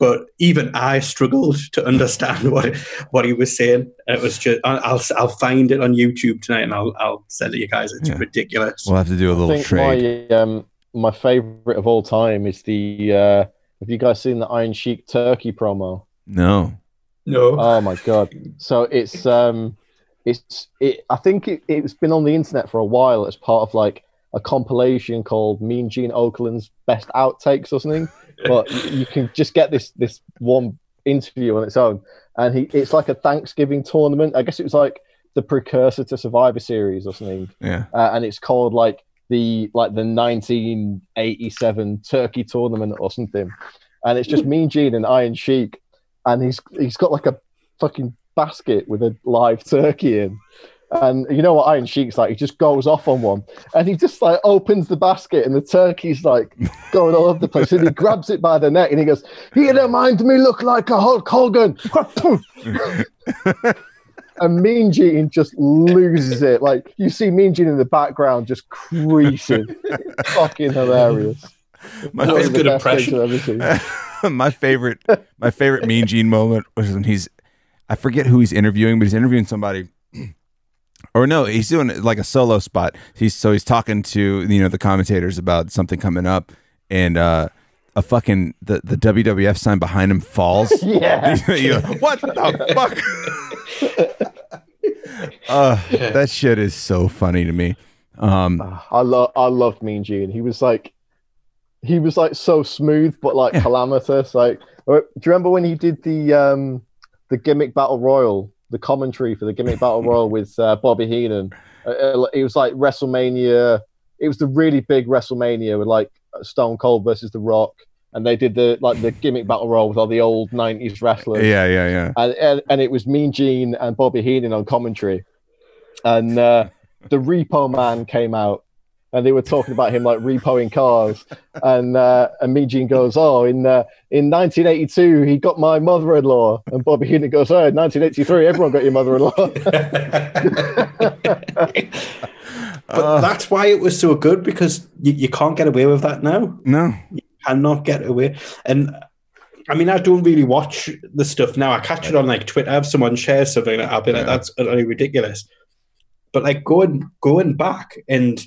but even I struggled to understand what what he was saying. It was just I'll I'll find it on YouTube tonight and I'll I'll send it to you guys. It's Yeah. ridiculous. We'll have to do a little think trade. my um my favorite of all time is the uh have you guys seen the Iron Sheik turkey promo? No. no, Oh my god. So it's um it's it I think it, it's been on the internet for a while as part of like a compilation called Mean Gene Okerlund's best outtakes or something. But you, you can just get this this one interview on its own. And he it's like a Thanksgiving tournament. I guess it was like the precursor to Survivor Series or something Yeah. uh, and it's called like the like the 1987 Turkey tournament or something, and it's just Mean Gene and Iron Sheik, and he's he's got like a fucking basket with a live turkey in. And you know what Iron Sheik's like? He just goes off on one, and he just like opens the basket, and the turkey's like going all over the place. And he grabs it by the neck, and he goes, "He don't mind me look like a Hulk Hogan." and Mean Gene just loses it. Like you see Mean Gene in the background just creasing. Fucking hilarious. My That was a good impression. Ever seen. my favorite my favorite mean gene moment was when he's I forget who he's interviewing, but he's interviewing somebody or no, he's doing like a solo spot. He's so he's talking to you know the commentators about something coming up and uh a fucking the, the WWF sign behind him falls. Yeah. What the fuck? uh, that shit is so funny to me. Um, I love I loved Mean Gene. He was like he was like so smooth but like calamitous. Like uh, do you remember when he did the um the gimmick battle royal, the commentary for the gimmick battle royal with uh, Bobby Heenan? Uh, uh, it was like WrestleMania. It was the really big WrestleMania with like Stone Cold versus The Rock, and they did the like the gimmick battle royal with all the old '90s wrestlers. yeah, yeah, yeah. and, and and it was Mean Gene and Bobby Heenan on commentary, and uh, the Repo Man came out, and they were talking about him like repoing cars, and uh, and Mean Gene goes, "Oh, in uh, in 1982 he got my mother-in-law," and Bobby Heenan goes, "Oh, in 1983 everyone got your mother-in-law." but Uh, that's why it was so good because you, you can't get away with that now. no, Cannot get away. And I mean, I don't really watch the stuff now. I catch it on like Twitter. If someone shares something, I'll be like, "That's utterly ridiculous." But like going going back, and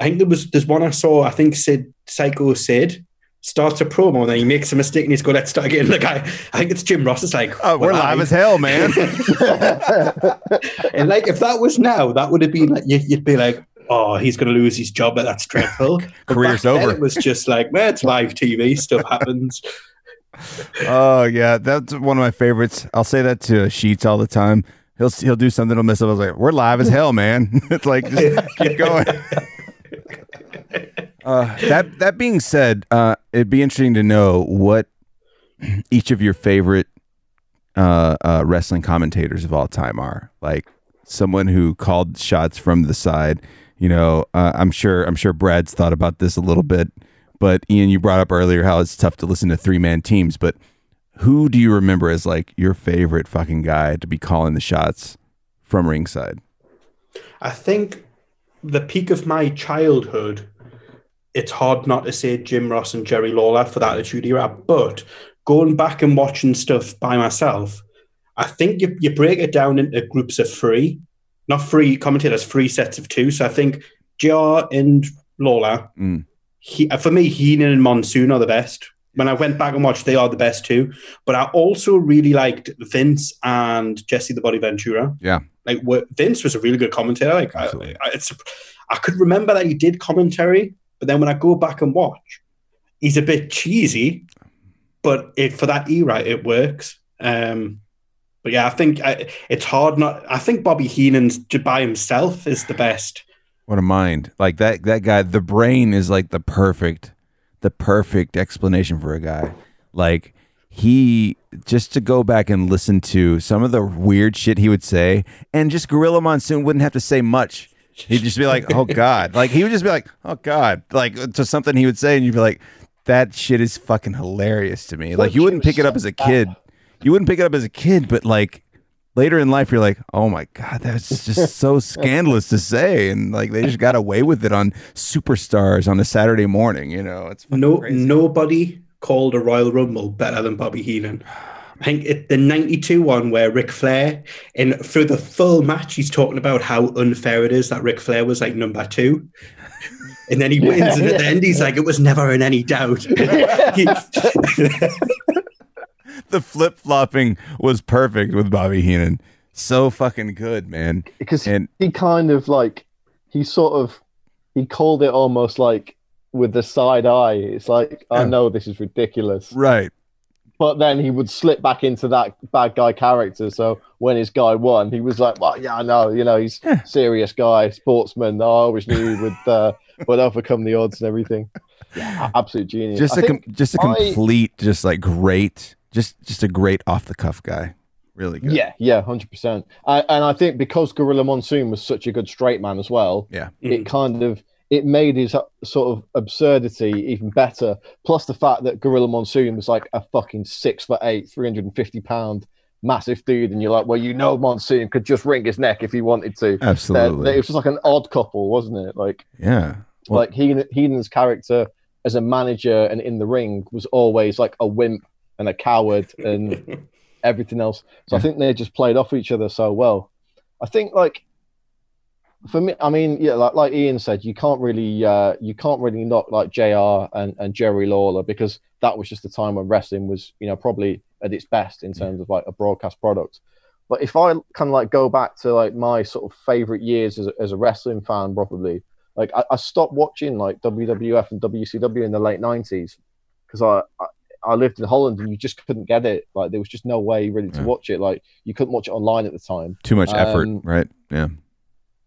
I think there was there's one I saw. I think Sid Psycho Sid starts a promo and then he makes a mistake and he's going, "Let's start again." Like I, I think it's Jim Ross. It's like, oh, we're "Well, live as hell, man. and like if that was now, that would have been like you'd be like, "Oh, he's going to lose his job. but That's dreadful." But Career's over. It was just like, man, it's live TV. Stuff happens. Oh yeah, that's one of my favorites. I'll say that to Sheets all the time. He'll he'll do something he'll mess up. I was like, "We're live as hell, man." it's like just keep going. Uh, that that being said, uh, it'd be interesting to know what each of your favorite uh, uh, wrestling commentators of all time are. Like someone who called shots from the side. You know, uh, I'm sure I'm sure Brad's thought about this a little bit, but Ian, you brought up earlier how it's tough to listen to three man teams. But who do you remember as like your favorite fucking guy to be calling the shots from ringside? I think the peak of my childhood, it's hard not to say Jim Ross and Jerry Lawler for that Attitude Era, but going back and watching stuff by myself, I think you, you break it down into groups of three, not three commentators, three sets of two. So I think JR and Lawler, Mm. he, for me, Heenan and Monsoon are the best. When I went back and watched, they are the best too. But I also really liked Vince and Jesse the Body Ventura Yeah, like Vince was a really good commentator. Like I, I, it's, I could remember that he did commentary, but then when I go back and watch, he's a bit cheesy, but it, for that era, it works. Um, but yeah, I think I, it's hard not. I think Bobby Heenan's by himself is the best. What a mind! Like that that guy, the brain is like the perfect, the perfect explanation for a guy. Like he just to go back and listen to some of the weird shit he would say, and just Gorilla Monsoon wouldn't have to say much. He'd just be like, "Oh God!" Like he would just be like, "Oh God!" Like uh, to something he would say, and you'd be like, "That shit is fucking hilarious to me." Like you wouldn't pick it up as a kid. You wouldn't pick it up as a kid, but like later in life, you're like, "Oh my God, that's just so scandalous to say," and like they just got away with it on Superstars on a Saturday morning. You know, it's No, crazy. nobody called a Royal Rumble better than Bobby Heenan. I think it, the 92 one where Ric Flair, and through the full match, he's talking about how unfair it is that Ric Flair was like number two. And then he wins, Yeah, and at yeah. the end, he's like, it was never in any doubt. The flip flopping was perfect with Bobby Heenan. So fucking good, man. because And he kind of like he sort of he called it almost like with the side eye. It's like I know this is ridiculous, right, but then he would slip back into that bad guy character. So when his guy won, he was like, "Well, yeah, I know, you know, he's Yeah. serious guy, sportsman. I always knew he would uh, would overcome the odds and everything." Yeah, absolute genius. just I a com- just a I- complete, just like great, just just a great off the cuff guy. Really good. Yeah, yeah, hundred percent. And I think because Gorilla Monsoon was such a good straight man as well, Yeah. it kind of it made his uh, sort of absurdity even better. Plus the fact that Gorilla Monsoon was like a fucking six foot eight, three hundred and fifty pound massive dude, and you're like, well, you know, Monsoon could just wring his neck if he wanted to. That- absolutely. that- it was just like an odd couple, wasn't it? Like, yeah. Well- like Heenan, Heenan's character as a manager and in the ring was always like a wimp and a coward and everything else. So I think they just played off each other so well. I think like for me, I mean, yeah, like like Ian said, you can't really uh, you can't really knock like Jr. and and Jerry Lawler because that was just the time when wrestling was you know probably at its best in terms of like a broadcast product. But if I kind of like go back to like my sort of favorite years as a, as a wrestling fan, probably like I, I stopped watching like WWF and WCW in the late nineties because I, I I lived in Holland and you just couldn't get it. Like there was just no way really to Yeah. watch it. Like you couldn't watch it online at the time. Too much effort, Um, right? Yeah.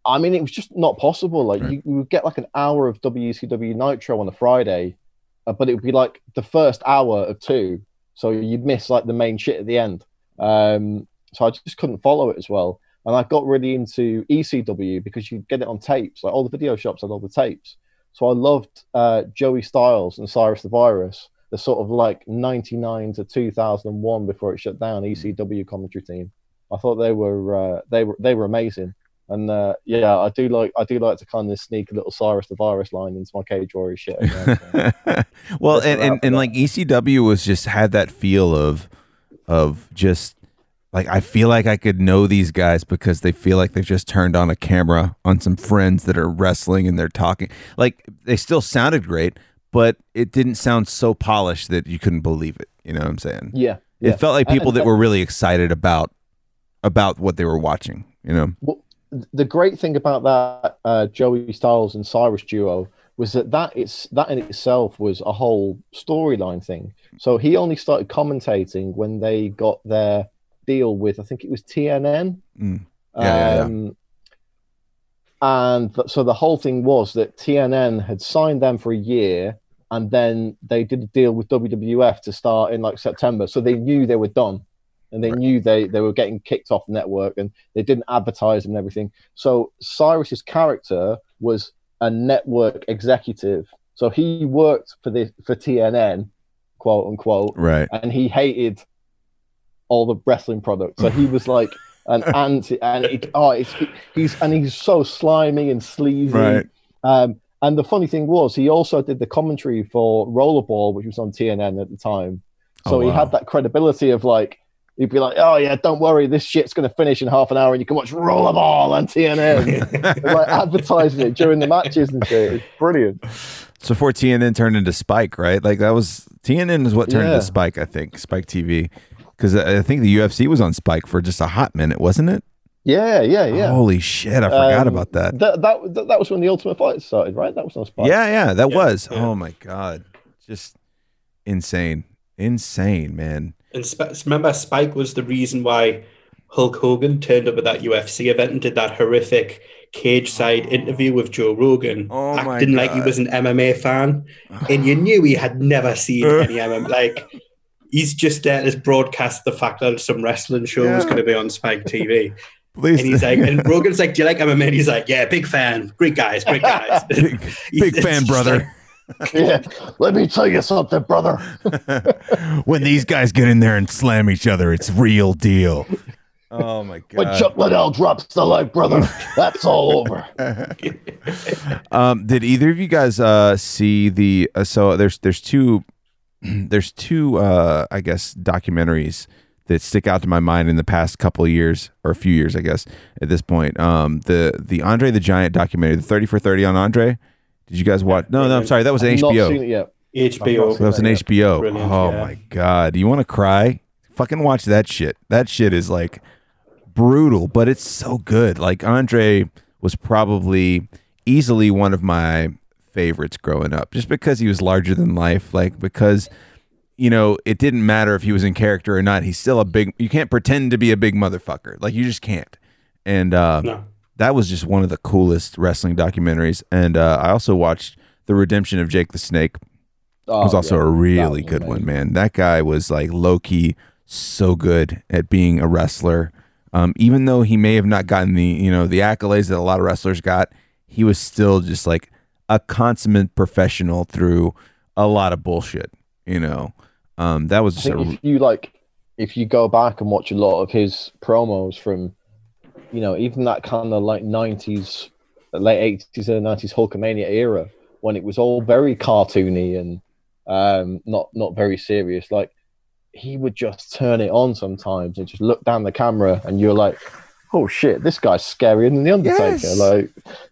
I mean, it was just not possible. Like Right. you, you would get like an hour of WCW Nitro on a Friday, uh, but it would be like the first hour of two, so you'd miss like the main shit at the end. Um, so I just couldn't follow it as well. And I got really into ECW because you get it on tapes. Like all the video shops had all the tapes. So I loved uh, Joey Styles and Cyrus the Virus, the sort of like 99 to 2001 before it shut down ECW commentary team. I thought they were uh, they were they were amazing. And uh, yeah, I do like I do like to kind of sneak a little Cyrus the Virus line into my Cage Warrior shit. so. well, That's and, and, and like ECW was just had that feel of of just like I feel like I could know these guys because they feel like they've just turned on a camera on some friends that are wrestling and they're talking. Like they still sounded great, but it didn't sound so polished that you couldn't believe it. You know what I'm saying? yeah, It yeah. felt like people and- that were really excited about about what they were watching. You know? Well, the great thing about that uh, Joey Styles and Cyrus duo was that that it's that in itself was a whole storyline thing. So he only started commentating when they got their deal with I think it was TNN. Mm. Yeah, yeah, yeah. Um, And th- so the whole thing was that TNN had signed them for a year, and then they did a deal with WWF to start in like September. So they knew they were done, and they Right. knew they they were getting kicked off the network, and they didn't advertise and everything. So Cyrus's character was a network executive. So he worked for the for TNN, quote unquote, Right. and he hated all the wrestling products. So he was like an anti, and it, oh, it's, he's and he's so slimy and sleazy. Right. Um, and the funny thing was, he also did the commentary for Rollerball, which was on TNN at the time. Oh, so Oh, he had that credibility of like. He'd be like, "Oh yeah, don't worry, this shit's gonna finish in half an hour, and you can watch Rollerball on TNN." like advertising it during the matches and shit. It's brilliant. So before TNN turned into Spike, right? Like that was TNN is what turned Yeah. into Spike, I think, Spike TV, because I think the UFC was on Spike for just a hot minute, wasn't it? Yeah, yeah, yeah. Holy shit, I forgot Um, about that. That, that that that was when the Ultimate Fighter started, right? That was on Spike. Yeah, yeah, that Yeah, was. yeah. Oh my god, just insane, insane, man. And Sp- remember, Spike was the reason why Hulk Hogan turned up at that UFC event and did that horrific cage side interview with Joe Rogan, Oh acting like he was an MMA fan, and you knew he had never seen any MMA. Like he's just there to broadcast the fact that some wrestling show was going to be on Spike TV, Please, and he's like, and Rogan's like, "Do you like MMA?" And he's like, "Yeah, big fan, great guys, great guys." big, big fan, brother. like- yeah. Let me tell you something, brother. when these guys get in there and slam each other, it's real deal. Oh my god! When god. Chuck Liddell drops the leg, brother, that's all over. Um, did either of you guys uh, see the? Uh, so there's there's two there's two uh I guess documentaries that stick out to my mind in the past couple of years or a few years I guess at this point. Um the the Andre the Giant documentary, the 30 for 30 on Andre. Did you guys watch? No, no, I'm sorry. That was an I've not HBO. seen it yet. HBO. That was an HBO. Brilliant, oh yeah. my god! Do you want to cry? Fucking watch that shit. That shit is like brutal, but it's so good. Like Andre was probably easily one of my favorites growing up, just because he was larger than life. Like because you know it didn't matter if he was in character or not. He's still a big. You can't pretend to be a big motherfucker. Like you just can't. And uh, No. that was just one of the coolest wrestling documentaries. And uh, I also watched the Redemption of Jake the Snake Oh, was also yeah. a really good amazing. one, man. That guy was like low key so good at being a wrestler. Um, even though he may have not gotten the you know the accolades that a lot of wrestlers got, he was still just like a consummate professional through a lot of bullshit. You know, um, that was I just think a, if you like, if you go back and watch a lot of his promos from, you know, even that kind of like '90s, late '80s and '90s Hulkamania era, when it was all very cartoony and um, not not very serious. Like he would just turn it on sometimes and just look down the camera, and you're like, "Oh shit, this guy's scarier than the Undertaker." Yes. Like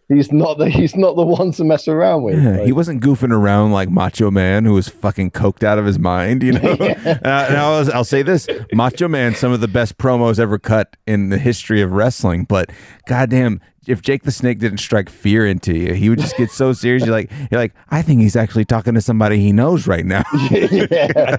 he's not the he's not the one to mess around with. Yeah, Like, he wasn't goofing around like Macho Man, who was fucking coked out of his mind. You know. uh, now I'll, I'll say this: Macho Man, some of the best promos ever cut in the history of wrestling. But goddamn, if Jake the Snake didn't strike fear into you, he would just get so serious. You're like, you're like, I think he's actually talking to somebody he knows right now. yeah.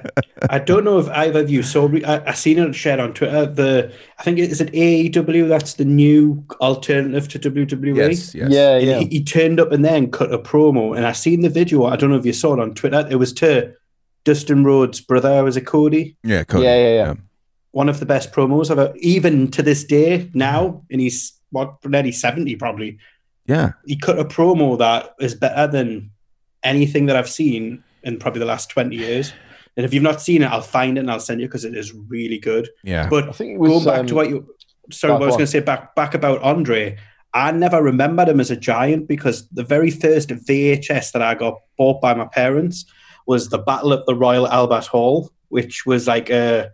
I don't know if either of you saw. I, I seen it shared on Twitter. The I think it is it AEW. That's the new alternative to WWE. yes, yes. Yeah, And yeah. he, he turned up and then cut a promo, and I seen the video. I don't know if you saw it on Twitter. It was to Dustin Rhodes' brother. Was it Cody? yeah, Cody. Yeah, yeah, yeah. One of the best promos ever. Even to this day, now, and he's what nearly seventy, probably. yeah. He cut a promo that is better than anything that I've seen in probably the last twenty years. And if you've not seen it, I'll find it and I'll send you because it is really good. yeah. But I think it was going back um, to what you sorry, what I was going to say back back about Andre. I never remembered him as a giant because the very first VHS that I got bought by my parents was the Battle at the Royal Albert Hall, which was like a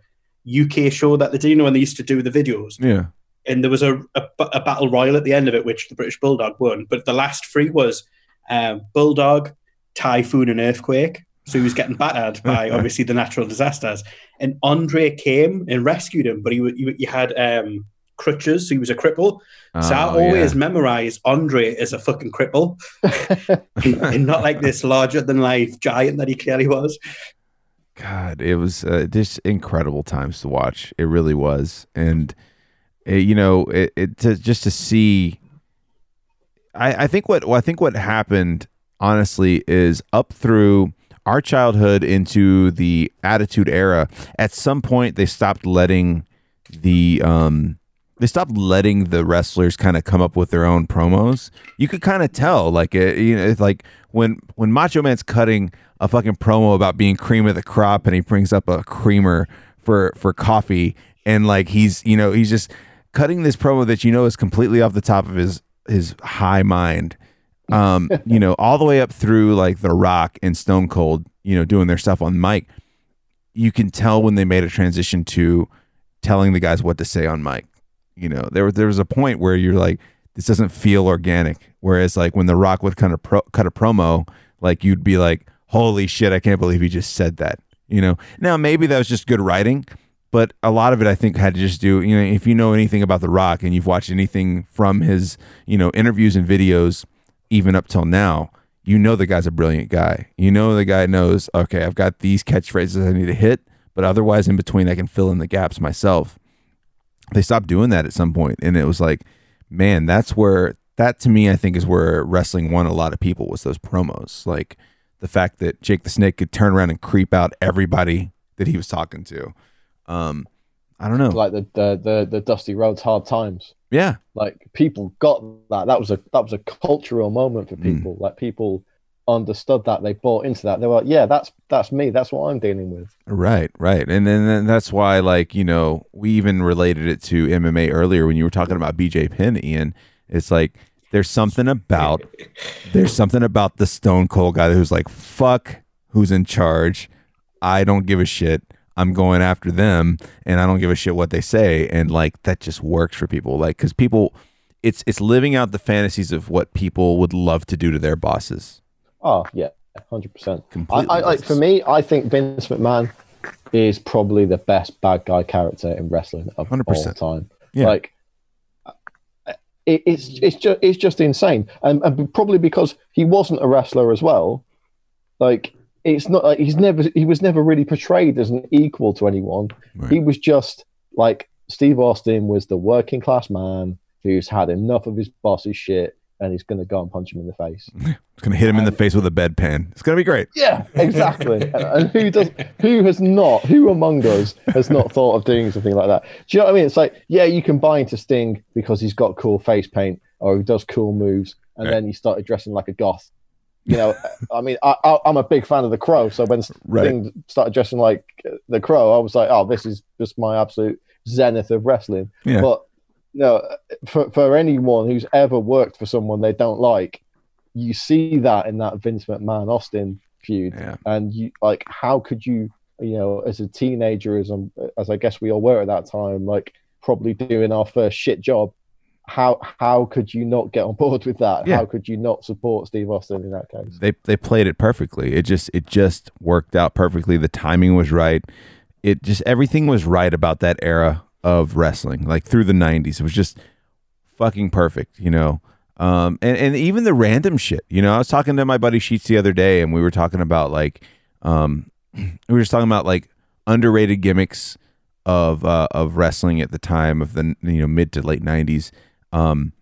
UK show that they did, you know, when they used to do the videos. yeah. And there was a, a, a battle royal at the end of it, which the British Bulldog won. But the last three was um, Bulldog, Typhoon, and Earthquake. So he was getting battered by obviously the natural disasters. And Andre came and rescued him, but he, he, he had um, crutches, so he was a cripple. so I Oh, yeah. always memorize Andre as a fucking cripple and, not like this larger than life giant that he clearly was. God, it was uh, just incredible times to watch. It really was, and uh, you know, it, it to, just to see. I, I think what I think what happened honestly is up through our childhood into the Attitude Era. At some point, they stopped letting the um they stopped letting the wrestlers kind of come up with their own promos. You could kind of tell, like it, you know, it's like when when Macho Man's cutting a fucking promo about being cream of the crop, and he brings up a creamer for for coffee, and like he's you know he's just cutting this promo that you know is completely off the top of his his high mind. Um, you know, all the way up through like The Rock and Stone Cold, you know, doing their stuff on mic. You can tell when they made a transition to telling the guys what to say on mic. You know, there was there was a point where you're like, this doesn't feel organic. Whereas like when The Rock would kind of pro- cut a promo, like you'd be like, holy shit, I can't believe he just said that. You know, now maybe that was just good writing, but a lot of it I think had to just do. You know, if you know anything about The Rock and you've watched anything from his you know interviews and videos, even up till now. You know the guy's a brilliant guy. You know the guy knows, okay, I've got these catchphrases I need to hit, but otherwise in between I can fill in the gaps myself they stopped doing that at some point and it was like man that's where that to me i think is where wrestling won a lot of people was those promos like the fact that jake the snake could turn around and creep out everybody that he was talking to um i don't know like the, the the the Dusty Rhodes Hard Times. yeah Like people got that. That was a that was a cultural moment for Mm. people. Like people understood that. They bought into that. They were like, yeah, that's that's me. That's what I'm dealing with. right right and then then that's why like you know we even related it to mma earlier when you were talking about bj penn ian it's like there's something about there's something about the stone cold guy who's like fuck who's in charge I don't give a shit. I'm going after them, and I don't give a shit what they say, and like that just works for people. Like because people, it's it's living out the fantasies of what people would love to do to their bosses. Oh yeah, hundred percent. I, I like for me, I think Vince McMahon is probably the best bad guy character in wrestling of all 100%. time. Yeah. Like it, it's it's just it's just insane, and, and probably because he wasn't a wrestler as well. Like it's not like he's never he was never really portrayed as an equal to anyone. Right. He was just like Steve Austin was the working class man who's had enough of his boss's shit, and he's going to go and punch him in the face. It's gonna hit him in the face with a bedpan. It's gonna be great. Yeah, exactly. and, and who does? Who has not? Who among us has not thought of doing something like that? Do you know what I mean? It's like, yeah, you can buy into Sting because he's got cool face paint or he does cool moves, and Right. then he started dressing like a goth. You know, I mean, I, I, I'm a big fan of the Crow, so when Sting started dressing like the Crow, I was like, oh, this is just my absolute zenith of wrestling. Yeah. But know, for for anyone who's ever worked for someone they don't like, you see that in that Vince McMahon Austin feud, Yeah. and you like, how could you, you know, as a teenager, as um, as I guess we all were at that time, like probably doing our first shit job. How how could you not get on board with that? Yeah. How could you not support Steve Austin in that case? They they played it perfectly. It just it just worked out perfectly. The timing was right. It just everything was right about that era of wrestling. Like through the '90s, it was just fucking perfect. You know. Um, and, and even the random shit, you know, I was talking to my buddy Sheets the other day and we were talking about like, um, we were just talking about like underrated gimmicks of, uh, of wrestling at the time of the, you know, mid to late nineties. Um,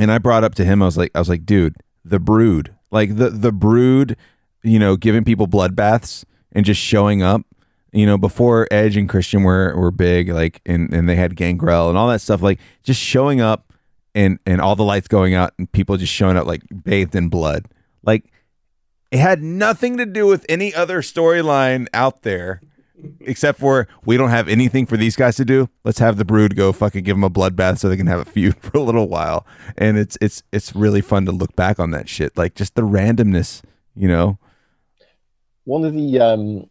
and I brought up to him, I was like, I was like, dude, the brood, like the, the brood, you know, giving people bloodbaths and just showing up, you know, before Edge and Christian were, were big, like, and, and they had Gangrel and all that stuff, like just showing up and and all the lights going out and people just showing up like bathed in blood. Like it had nothing to do with any other storyline out there except for we don't have anything for these guys to do. Let's have the brood go fucking give them a bloodbath so they can have a feud for a little while. And it's it's it's really fun to look back on that shit. Like just the randomness, you know. one of the um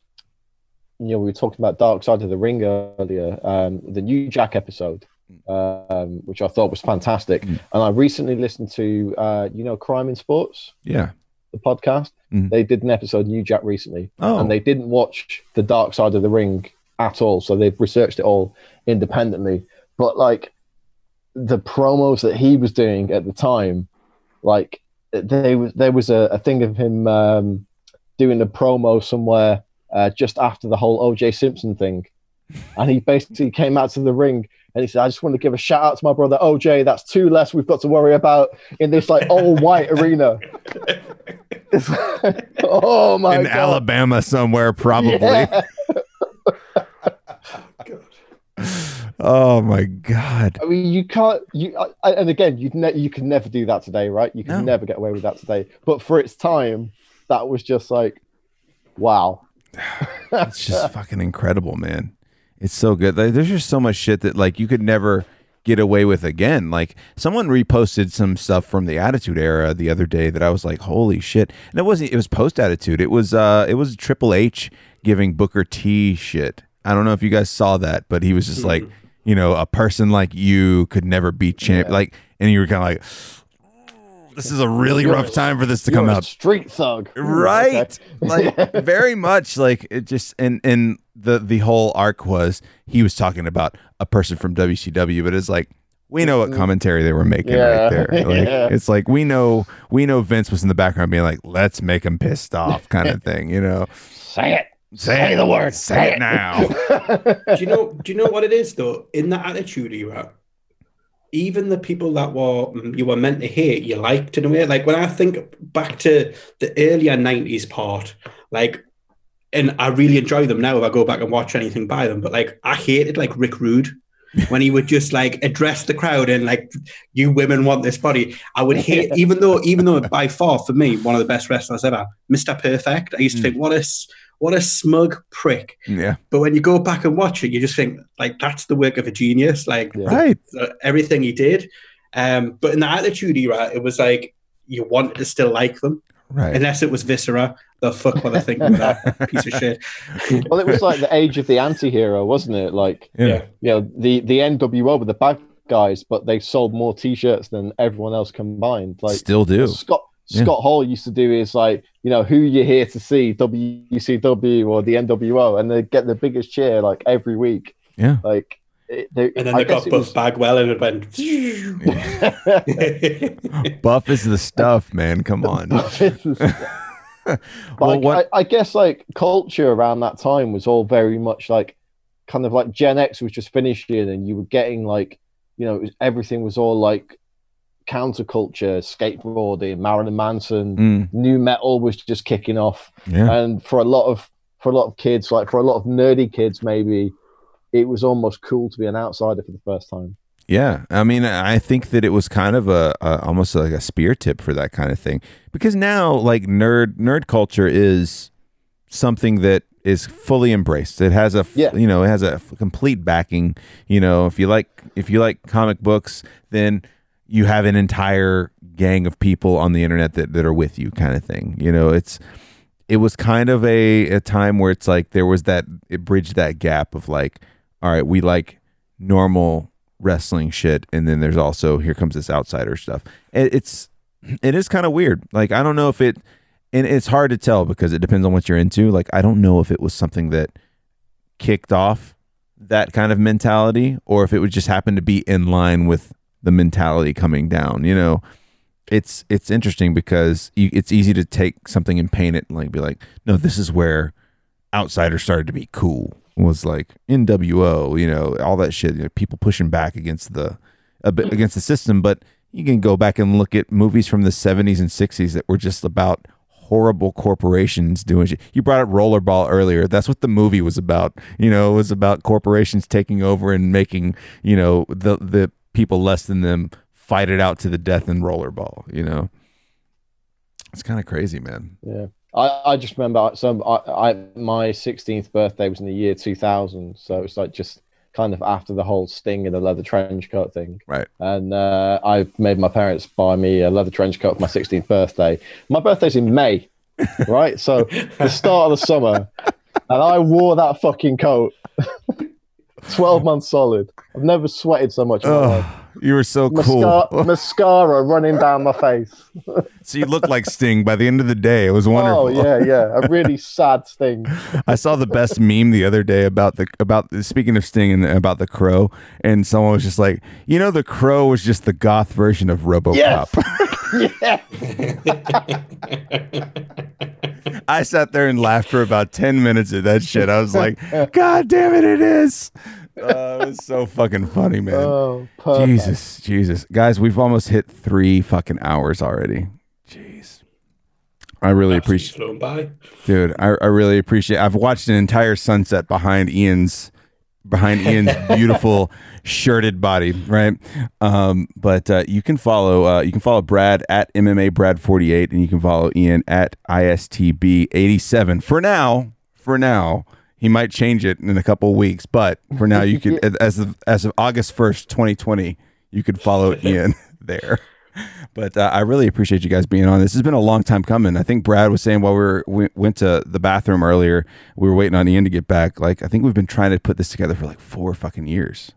you know we were talking about dark side of the ring earlier um the new jack episode um which i thought was fantastic Mm. and i recently listened to uh you know crime in sports Yeah. the podcast Mm. they did an episode new jack recently Oh. and they didn't watch the dark side of the ring at all so they've researched it all independently but like the promos that he was doing at the time like they there was a, a thing of him um doing a promo somewhere uh, just after the whole OJ Simpson thing. And he basically came out to the ring and he said, I just want to give a shout out to my brother OJ. That's two less we've got to worry about in this like all white arena. Like, oh my in God. Alabama somewhere probably. Yeah. Oh my god. I mean, you can't. You I, and again, you ne- you can never do that today, right? You can No. never get away with that today. But for its time, that was just like, wow. It's just fucking incredible, man. It's so good. Like, there's just so much shit that like you could never get away with again. Like someone reposted some stuff from the Attitude Era the other day that I was like, holy shit! And it wasn't. It was post Attitude. It was. uh It was Triple H giving Booker T shit. I don't know if you guys saw that, but he was just like, you know, a person like you could never be champ. Yeah. Like, and you were kind of like. This is a really You're rough a- time for this to come out street thug, right okay. like very much like it just and and the the whole arc was he was talking about a person from WCW but it's like we know what mm-hmm. commentary they were making Yeah. right there like Yeah. it's like we know we know Vince was in the background being like let's make him pissed off kind of thing you know say it. say, Say the word. say, Say it it. now do you know? Do you know what it is though? In that attitude you era, even the people that were mm, you were meant to hate, you liked in a way. Like when I think back to the earlier '90s part, like, and I really enjoy them now if I go back and watch anything by them. But like, I hated like Rick Rude. when he would just like address the crowd and like you women want this body i would hate even though even though by far for me one of the best wrestlers ever mr perfect i used to Mm. think what a s- what a smug prick yeah but when you go back and watch it, you just think like that's the work of a genius, like Yeah. right everything he did. Um, but in the Attitude Era, it was like you wanted to still like them. Right. Unless it was Viscera. The fuck were they thinking of that piece of shit? Well, it was like the age of the anti-hero, wasn't it? Like, Yeah. you know, the the NWO were the bad guys, but they sold more T-shirts than everyone else combined. Like, Still do. Scott Yeah. Scott Hall used to do is like, you know, who you're here to see, WCW or the NWO, and they get the biggest cheer like every week. Yeah. Like, it, they, And then I they got Buff was- Bagwell and it went. Buff is the stuff, man. Come on. but Well, I, what- I, I guess like culture around that time was all very much like kind of like Gen X was just finishing, and you were getting like, you know, it was, everything was all like counterculture, skateboarding, Marilyn Manson, Mm, nu metal was just kicking off, yeah. and for a lot of for a lot of kids, like for a lot of nerdy kids, maybe it was almost cool to be an outsider for the first time. Yeah, I mean, I think that it was kind of a, a almost like a spear tip for that kind of thing because now, like nerd nerd culture is something that is fully embraced. It has a Yeah. you know it has a complete backing. You know, if you like if you like comic books, then you have an entire gang of people on the internet that, that are with you, kind of thing. You know, it's it was kind of a, a time where it's like there was that it bridged that gap of like, all right, we like normal wrestling shit, and then there's also here comes this outsider stuff. It, it's it is kind of weird. Like I don't know if it, and it's hard to tell because it depends on what you're into. Like I don't know if it was something that kicked off that kind of mentality, or if it would just happen to be in line with the mentality coming down. You know, it's it's interesting because you, it's easy to take something and paint it and like be like, no, this is where outsiders started to be cool. Was like NWO, you know, all that shit. You know, people pushing back against the a bit mm. against the system, but you can go back and look at movies from the 70s and 60s that were just about horrible corporations doing shit. You brought up Rollerball earlier. That's what the movie was about. You know, it was about corporations taking over and making, you know, the the people less than them fight it out to the death in Rollerball, you know. It's kind of crazy, man. Yeah. I, I just remember so I, I my 16th birthday was in the year 2000 so it's like just kind of after the whole sting and the leather trench coat thing Right. and uh, I made my parents buy me a leather trench coat for my 16th birthday my birthday's in May right so the start of the summer and I wore that fucking coat 12 months solid I've never sweated so much in my life. Oh, you were so cool. Mascara, running down my face so you looked like Sting by the end of the day. It was oh, wonderful. oh yeah yeah a really sad sting I saw the best meme the other day about the about speaking of Sting and about the Crow, and someone was just like, you know, the Crow was just the goth version of RoboCop. yeah I sat there and laughed for about ten minutes at that shit. I was like, God damn it, it is. Uh, it was so fucking funny, man. Oh, perfect. Jesus, Jesus, guys, we've almost hit three fucking hours already. Jeez, I really appreciate. flown by. Dude, I, I really appreciate. I've watched an entire sunset behind Ian's behind Ian's beautiful shirted body, right? Um, but uh, you can follow uh, you can follow Brad at MMA Brad forty eight, and you can follow Ian at ISTB eighty seven. For now, for now, he might change it in a couple of weeks, but for now, you can as of as of August first, twenty twenty, you can follow Ian there. But uh, I really appreciate you guys being on. This has been a long time coming. I think Brad was saying while we were we went to the bathroom earlier, we were waiting on Ian to get back. Like I think we've been trying to put this together for like four fucking years.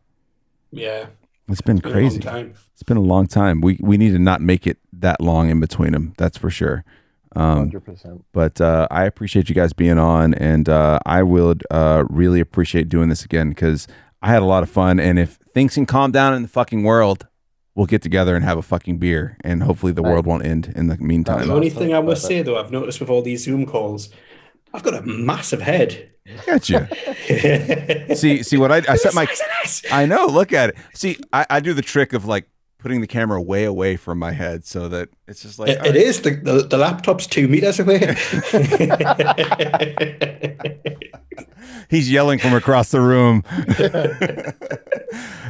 Yeah. It's been Been a long crazy. It's been a long time. We we need to not make it that long in between them. That's for sure. Um, 100%. but uh, I appreciate you guys being on, and uh, I would uh, really appreciate doing this again because I had a lot of fun. And if things can calm down in the fucking world, we'll get together and have a fucking beer, and hopefully the world won't end in the meantime. The only thing I must say, though, I've noticed with all these Zoom calls, I've got a massive head. Gotcha. see, see what I I set my Size of this. I know. Look at it. See, I, I do the trick of like putting the camera way away from my head so that it's just like It- all it right. is the, the the laptop's two meters away. He's yelling from across the room.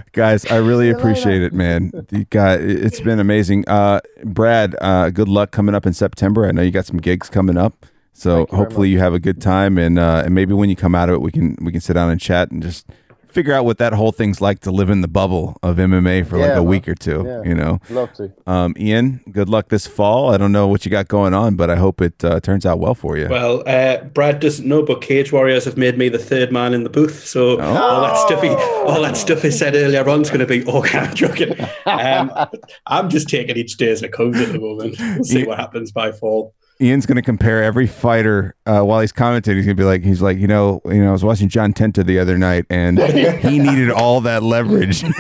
Guys, I really appreciate it, man. The guy, it's been amazing. Uh, Brad, uh, good luck coming up in September. I know you got some gigs coming up, so you hopefully you have a good time, and uh, and maybe when you come out of it, we can we can sit down and chat and just figure out what that whole thing's like to live in the bubble of MMA for like a man. week or two. Yeah. You know, Love to. um, Ian, good luck this fall. I don't know what you got going on, but I hope it uh, turns out well for you. Well, uh, Brad doesn't know, but Cage Warriors have made me the third man in the booth. So all that stuff he, all that stuff he said earlier on is going to be all kind of joking. Um, I'm just taking each day as it comes at the moment. We'll see what happens by fall. Ian's going to compare every fighter uh, while he's commentating. He's going to be like, he's like, you know, you know, I was watching John Tenta the other night, and he needed all that leverage.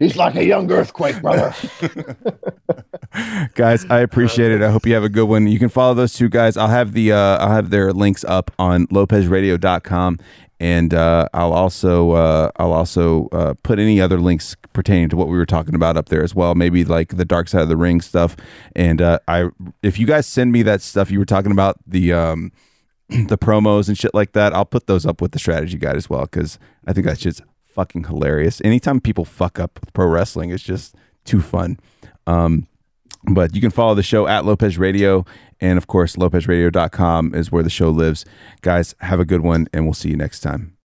He's like a young earthquake, brother. guys, I appreciate it. I hope you have a good one. You can follow those two guys. I'll have the uh, I'll have their links up on lopezradio.com and uh, I'll also uh, I'll also uh, put any other links pertaining to what we were talking about up there as well. Maybe like the Dark Side of the Ring stuff. And uh, I if you guys send me that stuff you were talking about the um, the promos and shit like that, I'll put those up with the strategy guide as well because I think that shit's fucking hilarious. Anytime people fuck up with pro wrestling, it's just too fun. Um, but you can follow the show at Lopez Radio. And of course, lopezradio.com is where the show lives. Guys, have a good one, and we'll see you next time.